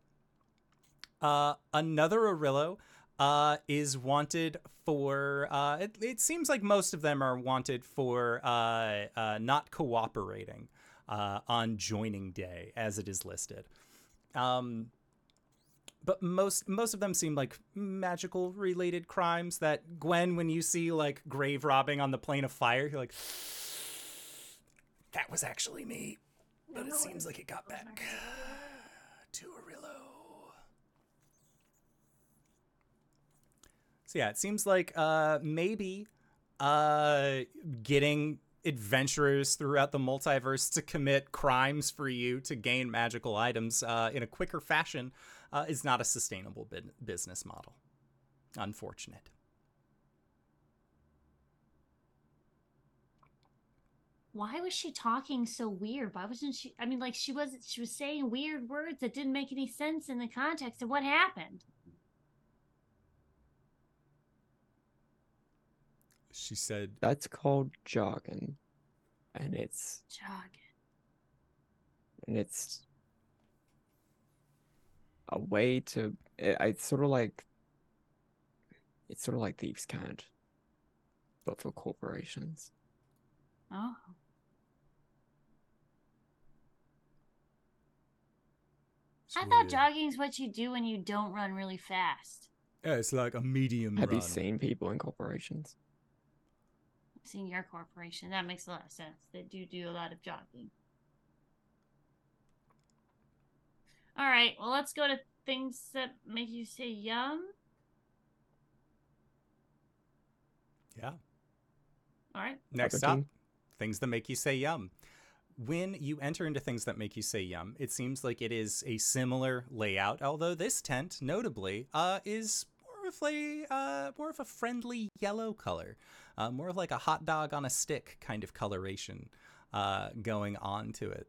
Uh, another Arillo uh is wanted for uh it, it seems like most of them are wanted for uh, uh not cooperating uh on joining day as it is listed. Um but most most of them seem like magical related crimes that Gwen when you see like grave robbing on the plane of fire you're like that was actually me but it seems like it got back to Arillo. So yeah, it seems like uh maybe uh getting adventurers throughout the multiverse to commit crimes for you to gain magical items uh, in a quicker fashion uh, is not a sustainable business model. Unfortunate. Why was she talking so weird? Why wasn't she? I mean, like she was she was saying weird words that didn't make any sense in the context of what happened. She said, That's called jogging, and it's Jogging. and it's a way to. It, it's sort of like it's sort of like thieves' cant, but for corporations. Oh. I thought jogging is what you do when you don't run really fast. Yeah, it's like a medium Have you seen people in corporations? I've seen your corporation. That makes a lot of sense. They do do a lot of jogging. All right. Well, let's go to things that make you say yum. Yeah. All right. Next up, things that make you say yum. When you enter into things that make you say yum, it seems like it is a similar layout, although this tent, notably, uh, is more of a uh, more of a friendly yellow color, uh, more of like a hot dog on a stick kind of coloration uh, going on to it.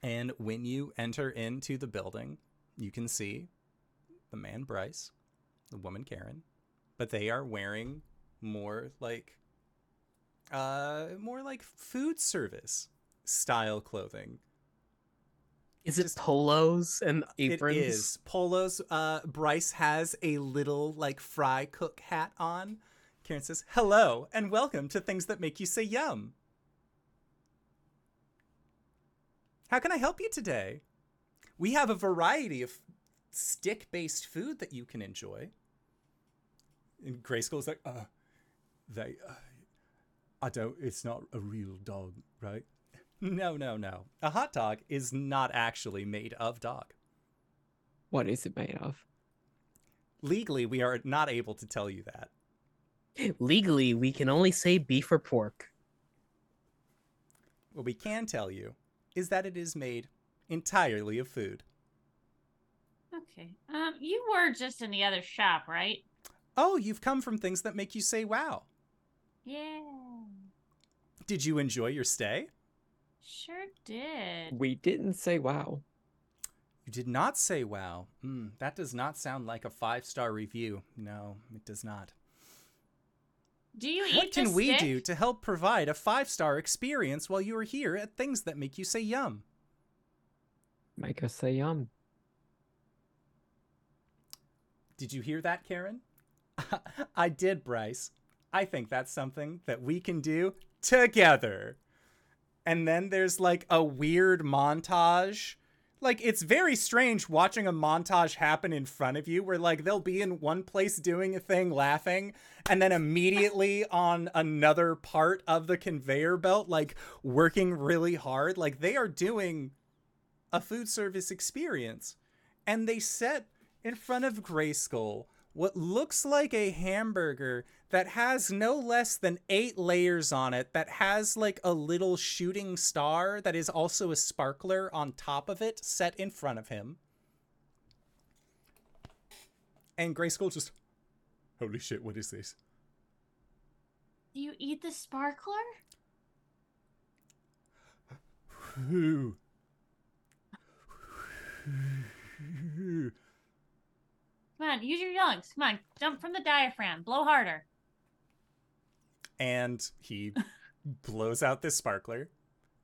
And when you enter into the building, you can see the man Bryce, the woman Karen, but they are wearing more like uh more like food service style clothing. Is it Just- polos and aprons? It is polos. Uh, Bryce has a little like fry cook hat on. Karen says, "Hello and welcome to things that make you say yum." How can I help you today? We have a variety of stick-based food that you can enjoy. And Grayskull's like, "Uh, they, uh, I don't. It's not a real dog, right?" No, no, no. A hot dog is not actually made of dog. What is it made of? Legally, we are not able to tell you that. Legally, we can only say beef or pork. What we can tell you is that it is made entirely of food. Okay. Um, you were just in the other shop, right? Oh, you've come from things that make you say wow. Yeah. Did you enjoy your stay? Sure did. We didn't say wow. You did not say wow. Mm, that does not sound like a five star review. No, it does not. Do you eat What the can we stick? do to help provide a five star experience while you are here at things that make you say yum? Make us say yum. Did you hear that, Karen? I did, Bryce. I think that's something that we can do together. And then there's like a weird montage. Like, it's very strange watching a montage happen in front of you where, like, they'll be in one place doing a thing laughing, and then immediately on another part of the conveyor belt, like, working really hard. Like, they are doing a food service experience. And they set in front of Grayskull what looks like a hamburger that has no less than eight layers on it, that has like a little shooting star that is also a sparkler on top of it set in front of him. And Grayskull just, holy shit, what is this? Do you eat the sparkler? Who? Come on, use your lungs. Come on, jump from the diaphragm. Blow harder. and he blows out this sparkler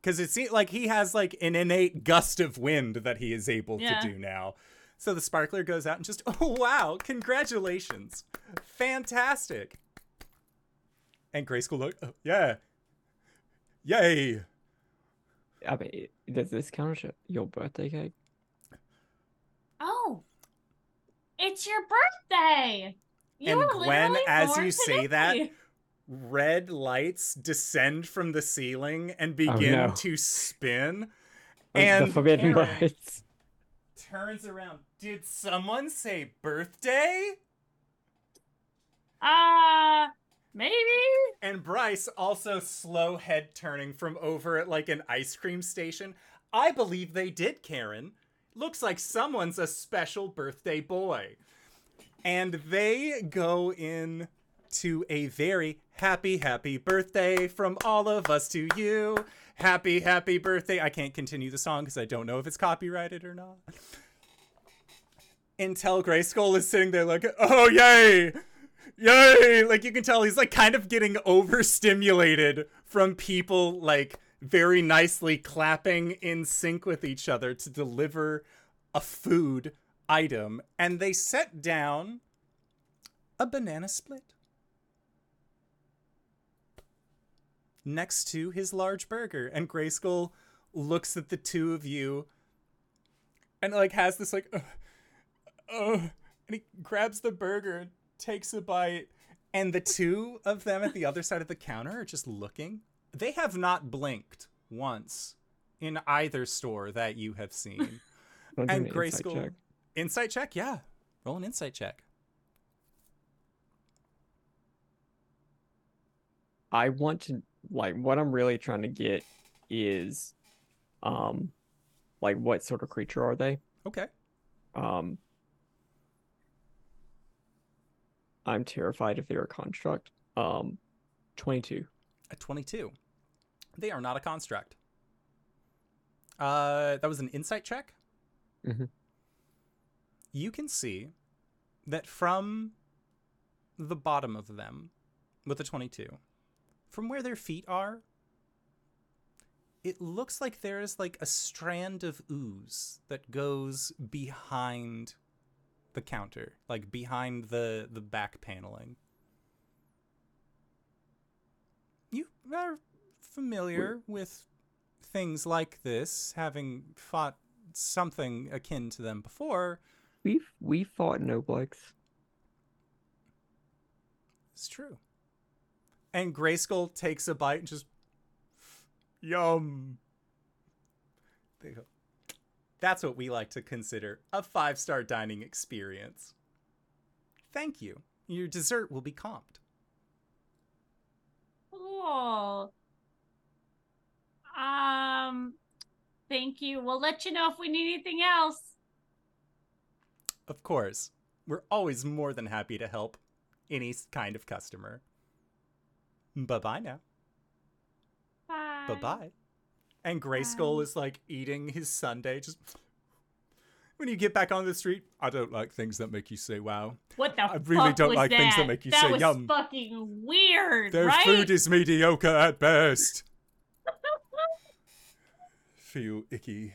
because it seems like he has like an innate gust of wind that he is able Yeah. to do now. So the sparkler goes out and just, oh wow, congratulations, fantastic. And Grayskull look, oh, yeah, yay. I mean, does this count as your birthday cake? Oh, it's your birthday. You And were Gwen, as born you say that. Red lights descend from the ceiling and Oh, begin no. to spin. Like And the forbidden Aaron- words. turns around. Did someone say birthday? Uh, maybe. And Bryce also slow head turning from over at like an ice cream station. I believe they did, Karen. Looks like someone's a special birthday boy. And they go in to a very happy, happy birthday from all of us to you. Happy, happy birthday. I can't continue the song because I don't know if it's copyrighted or not. Until Grayskull is sitting there like, oh, yay! Yay! Like you can tell he's like kind of getting overstimulated from people like very nicely clapping in sync with each other to deliver a food item. And they set down a banana split next to his large burger. And Grayskull looks at the two of you and like has this like, uh, and he grabs the burger takes a bite. And the two of them at the other side of the counter are just looking. They have not blinked once in either store that you have seen. And an insight Grayskull. check? Insight check, yeah. Roll an insight check. I want to like what I'm really trying to get is um like what sort of creature are they? Okay. Um I'm terrified if they're a construct. Um 22. A 22. They are not a construct. Uh, that was an insight check. Mhm. You can see that from the bottom of them, with a 22, from where their feet are, it looks like there is like a strand of ooze that goes behind the counter, like behind the the back paneling. You are familiar with things like this, having fought something akin to them before. We've we fought Noblex. It's true. And Grayskull takes a bite and just yum. They go, That's what we like to consider a five star dining experience. Thank you. Your dessert will be comped. Cool. Um, thank you. We'll let you know if we need anything else. Of course, we're always more than happy to help any kind of customer. Bye bye now. Bye. Bye bye. And Grayskull is like eating his sundae. Just when you get back on the street, I don't like things that make you say wow. What the I really don't like that? things that make you that say was yum. fucking weird, Their right? food is mediocre at best. Feel icky.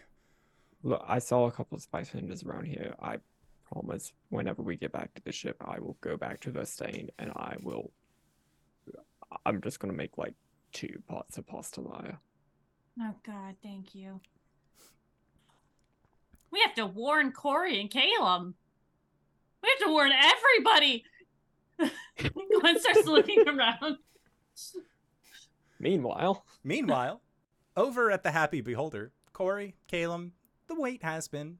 Look, I saw a couple of spice vendors around here. I promise whenever we get back to the ship, I will go back to the stain and I will I'm just gonna make like two pots of pasta Maya. Oh God, thank you. We have to warn Corey and Caleb. We have to warn everybody. Gwen starts looking around. Meanwhile, Meanwhile, over at the Happy Beholder, Corey, Caleb, the wait has been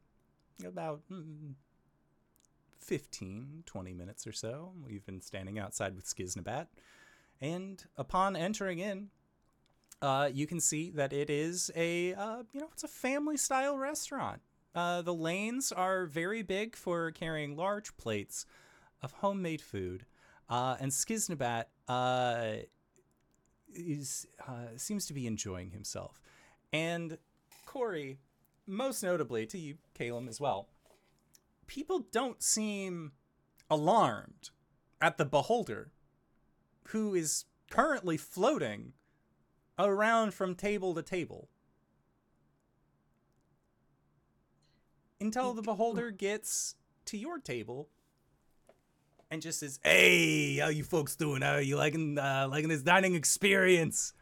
about mm, 15, 20 minutes or so. We've been standing outside with Skiznabat. And upon entering in, uh, you can see that it is a, uh, you know, it's a family style restaurant. Uh, the lanes are very big for carrying large plates of homemade food. Uh, and Skiznabat is uh, seems to be enjoying himself. And Corey, most notably to you, Caleb, as well, people don't seem alarmed at the beholder who is currently floating around from table to table. Until the beholder gets to your table and just says, "Hey, how you folks doing? How are you liking uh, liking this dining experience?"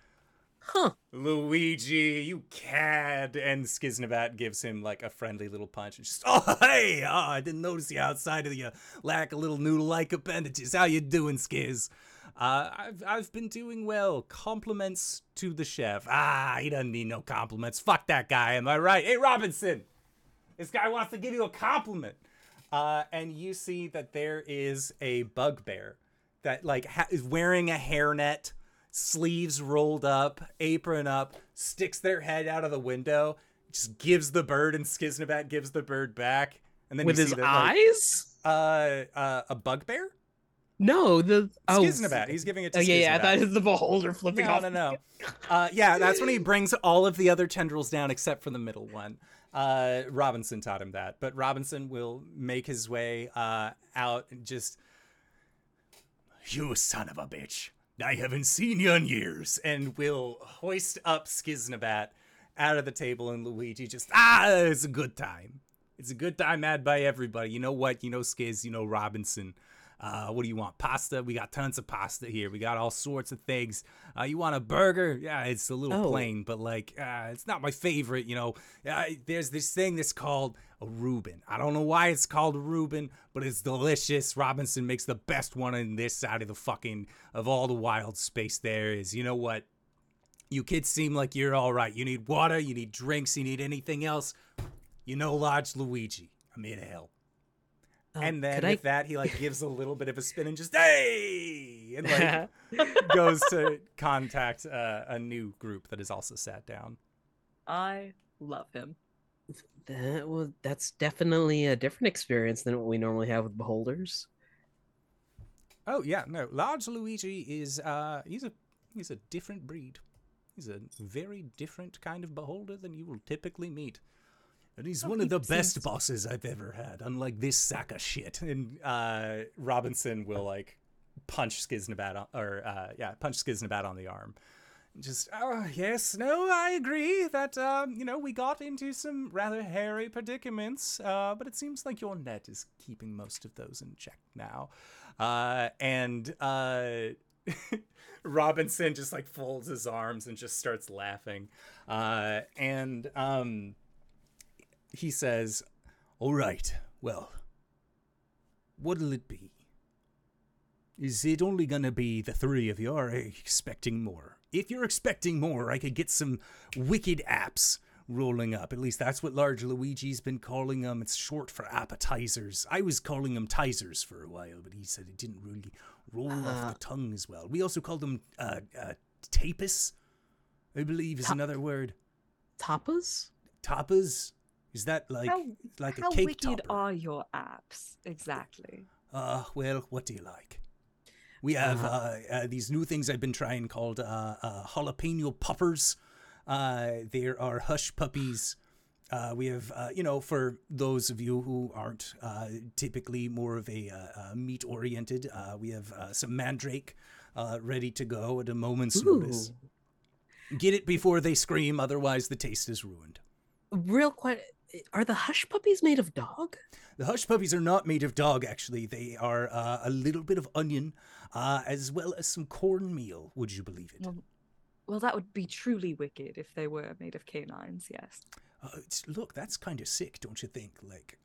Huh. Luigi, you cad. And Skiznabat gives him like a friendly little punch and just, oh, hey, oh, I didn't notice you outside of you. Lack a little noodle-like appendages. How you doing, Skiz? Uh, I've, I've been doing well. Compliments to the chef. Ah, he doesn't need no compliments. Fuck that guy, am I right? Hey, Robinson, this guy wants to give you a compliment. Uh, and you see that there is a bugbear that like ha- is wearing a hairnet sleeves rolled up, apron up, sticks their head out of the window, just gives the bird, and Skiznabat gives the bird back. And then With his that, like, eyes? uh, uh, a bugbear? No, the oh, Skiznabat. He's giving it to Oh yeah, yeah. I thought it was the beholder flipping No, off. no, no. Uh, yeah, that's when he brings all of the other tendrils down except for the middle one. Uh, Robinson taught him that, but Robinson will make his way uh, out and just. You son of a bitch! I haven't seen you in years, and will hoist up Skiznabat out of the table, and Luigi just ah, it's a good time. It's a good time had by everybody. You know what? You know Skiz. You know Robinson. Uh, what do you want? Pasta? We got tons of pasta here. We got all sorts of things. Uh, you want a burger? Yeah, it's a little Oh. plain, but like, uh, it's not my favorite. You know, uh, there's this thing that's called a Reuben. I don't know why it's called a Reuben, but it's delicious. Robinson makes the best one in this side of the fucking of all the wild space there is. You know what? You kids seem like you're all right. You need water. You need drinks. You need anything else. You know, Large Luigi. I'm here to help. Oh, and then could with I... that, he like gives a little bit of a spin and just hey, and like goes to contact uh, a new group that is also sat down. I love him. That was that's definitely a different experience than what we normally have with beholders. Oh yeah, no, large Luigi is uh he's a he's a different breed. He's a very different kind of beholder than you will typically meet. And he's Oh, one of he the best bosses I've ever had, unlike this sack of shit. And uh Robinson will like punch Skiznabat on, or uh yeah, punch Skiznabat on the arm. Just oh yes, no, I agree that um, you know, we got into some rather hairy predicaments, uh, but it seems like your net is keeping most of those in check now. Uh, and uh, Robinson just like folds his arms and just starts laughing. Uh, and um, he says, All right, well, what'll it be? Is it only gonna be the three of you, or are you expecting more? If you're expecting more, I could get some wicked apps rolling up. At least that's what Large Luigi's been calling them. It's short for appetizers. I was calling them tisers for a while, but he said it didn't really roll off Uh. the tongue as well. We also called them uh, uh, tapis, I believe is Ta- another word. Tapas? Tapas? Is that like how like a how cake wicked topper? are your apps exactly? Uh, well, what do you like? We have uh, Uh-huh. uh, these new things I've been trying called uh, uh, jalapeno poppers. Uh, there are hush puppies. Uh, we have, uh, you know, for those of you who aren't uh, typically more of a uh, uh, meat oriented, uh, we have uh, some mandrake uh, ready to go at a moment's notice. Get it before they scream, otherwise the taste is ruined. Real quick, are the hush puppies made of dog? The hush puppies are not made of dog, actually. They are uh, a little bit of onion, uh, as well as some cornmeal. Would you believe it? Well, well, that would be truly wicked if they were made of canines. Yes. Uh, it's, look, that's kind of sick, don't you think? Like,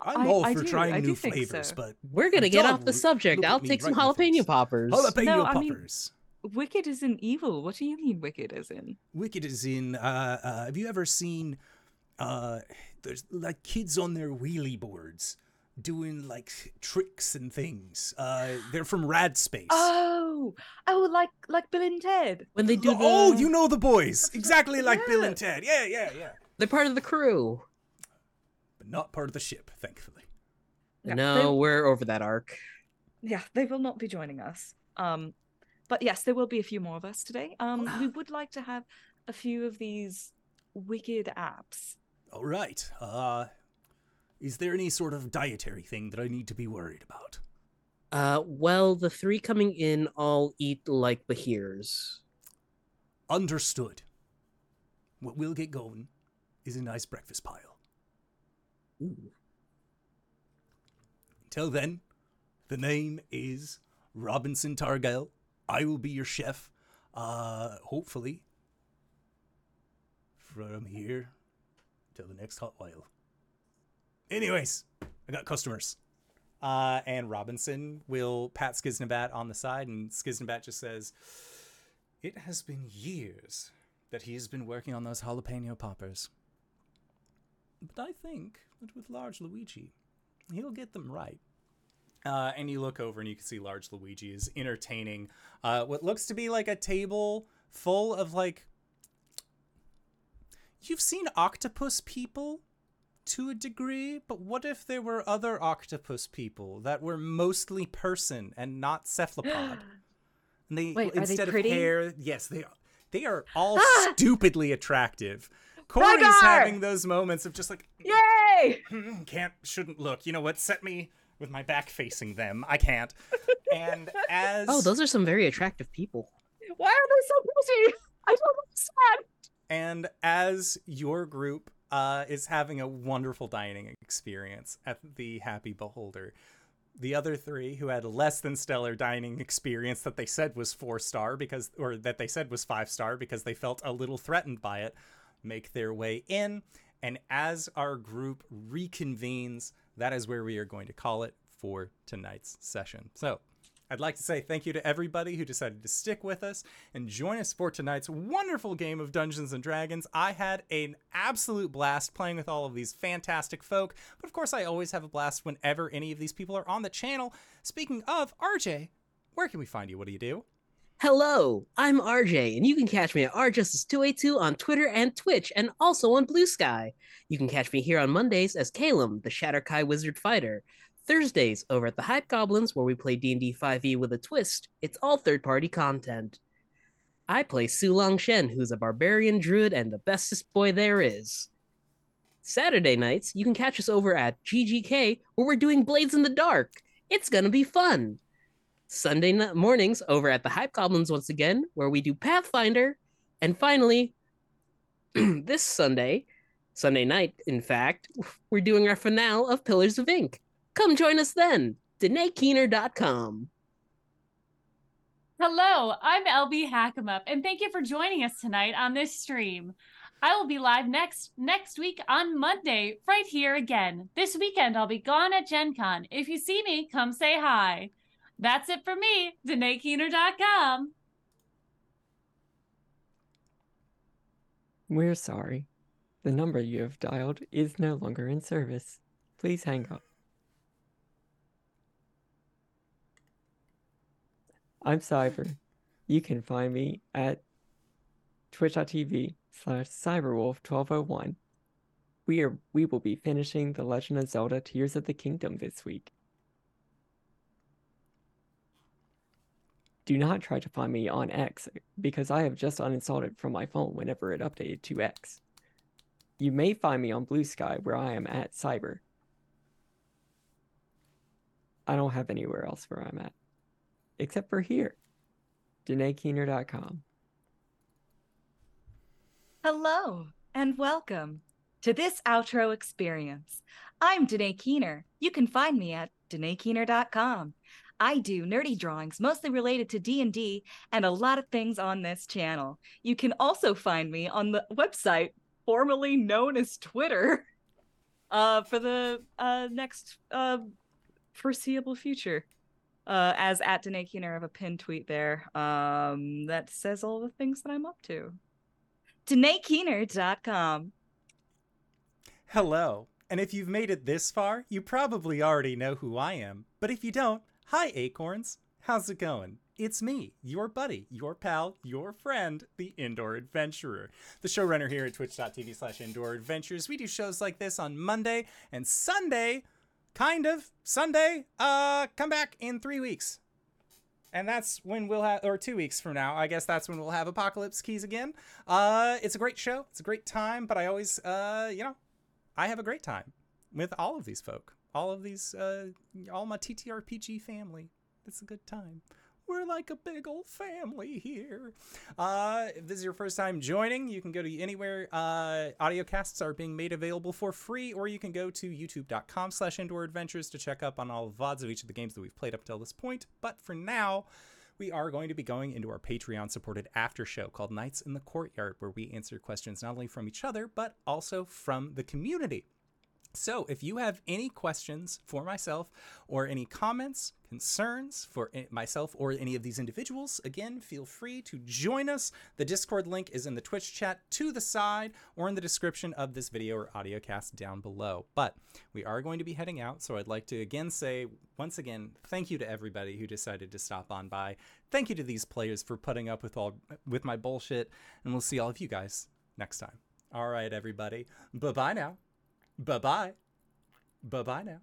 I'm I- all I for do, trying do new flavors, so. but We're gonna get off the subject. I'll take some right in jalapeno poppers. jalapeno No, I mean- poppers. Wicked isn't evil. What do you mean wicked is in? Wicked is in. Uh, uh, have you ever seen? Uh, there's like kids on their wheelie boards. doing like tricks and things. Uh, they're from Rad Space. Oh, oh, like like Bill and Ted. When they do the, oh, you know the boys, exactly like Bill and Ted. Yeah, yeah, yeah. they're part of the crew. But not part of the ship, thankfully. Yeah, no, they- we're over that arc. Yeah, they will not be joining us. Um, but yes, there will be a few more of us today. Um, we would like to have a few of these wicked apps. All right. Uh, is there any sort of dietary thing that I need to be worried about? Uh, well, the three coming in all eat like Bahirs. Understood. What we'll get going is a nice breakfast pile. Ooh. Until then, the name is Robinson Targel. I will be your chef. Uh, hopefully, from here till the next hot while. Anyways, I got customers. Uh, and Robinson will pat Skiznabat on the side, and Skiznabat just says, It has been years that he has been working on those jalapeno poppers. But I think that with large Luigi, he'll get them right. Uh, and you look over and you can see large Luigi is entertaining uh, what looks to be like a table full of like. You've seen octopus people to a degree, but what if there were other octopus people that were mostly person and not cephalopod? And they Wait, are they instead of hair, yes, they are. They are all Ah! stupidly attractive. Corey's Rygar! having those moments of just like, Yay! "Hmm, can't, shouldn't look. You know what? Set me with my back facing them. I can't. And as Oh, those are some very attractive people. Why are they so pretty? I don't understand. And as your group uh, is having a wonderful dining experience at the Happy Beholder, the other three who had less than stellar dining experience that they said was four star because, or that they said was five star because they felt a little threatened by it, make their way in. And as our group reconvenes, that is where we are going to call it for tonight's session. So, I'd like to say thank you to everybody who decided to stick with us and join us for tonight's wonderful game of Dungeons and Dragons. I had an absolute blast playing with all of these fantastic folk, but of course, I always have a blast whenever any of these people are on the channel. Speaking of RJ, where can we find you? What do you do? Hello, I'm RJ, and you can catch me at rjustice282 on Twitter and Twitch, and also on Blue Sky. You can catch me here on Mondays as Calum, the Shadar-kai Wizard Fighter. Thursdays over at the Hype Goblins, where we play D&D 5e E with a twist. It's all third-party content. I play Su Long Shen, who's a barbarian druid and the bestest boy there is. Saturday nights, you can catch us over at GGK, where we're doing Blades in the Dark. It's gonna be fun. Sunday mornings over at the Hype Goblins once again, where we do Pathfinder. And finally, this Sunday, Sunday night, in fact, we're doing our finale of Pillars of Ink. Come join us then. DanaeKeener.com. Hello, I'm LB Hackemup, and thank you for joining us tonight on this stream. I will be live next next week on Monday, right here again. This weekend I'll be gone at Gen Con. If you see me, come say hi. That's it for me, DanaeKeener.com. We're sorry. The number you have dialed is no longer in service. Please hang up. I'm Cyber. You can find me at twitch.tv slash cyberwolf1201. We are we will be finishing The Legend of Zelda Tears of the Kingdom this week. Do not try to find me on X because I have just uninstalled it from my phone whenever it updated to X. You may find me on Blue Sky where I am at Cyber. I don't have anywhere else where I'm at. Except for here. DanaeKeener.com. Hello and welcome to this outro experience. I'm Danae Keener. You can find me at DanaeKeener.com. I do nerdy drawings mostly related to D&D and a lot of things on this channel. You can also find me on the website formerly known as Twitter uh, for the uh, next uh, foreseeable future. Uh, as at Danae Keener, I have a pinned tweet there um, that says all the things that I'm up to. DanaeKeener.com. Hello, And if you've made it this far, you probably already know who I am. But if you don't, hi, Acorns. How's it going? It's me, your buddy, your pal, your friend, the Indoor Adventurer, the showrunner here at twitch.tv slash indoor adventures. We do shows like this on Monday and Sunday, kind of. Sunday, uh, come back in three weeks. And that's when we'll have, or two weeks from now, I guess that's when we'll have Apocalypse Keys again. Uh, it's a great show. It's a great time, but I always, uh, you know, I have a great time with all of these folk, all of these, uh, all my TTRPG family. It's a good time. We're like a big old family here. Uh, if this is your first time joining, you can go to anywhere uh, audio casts are being made available for free, or you can go to youtube.com slash indoor adventures to check up on all the VODs of each of the games that we've played up till this point. But for now, we are going to be going into our Patreon supported after show called Nights in the Courtyard, where we answer questions not only from each other, but also from the community. So, if you have any questions for myself or any comments, concerns for myself or any of these individuals, again, feel free to join us. The Discord link is in the Twitch chat to the side or in the description of this video or audio cast down below. But we are going to be heading out, so I'd like to again say, once again, thank you to everybody who decided to stop on by. Thank you to these players for putting up with all with my bullshit, and we'll see all of you guys next time. All right, everybody. Bye bye now. Bye bye. Bye bye now.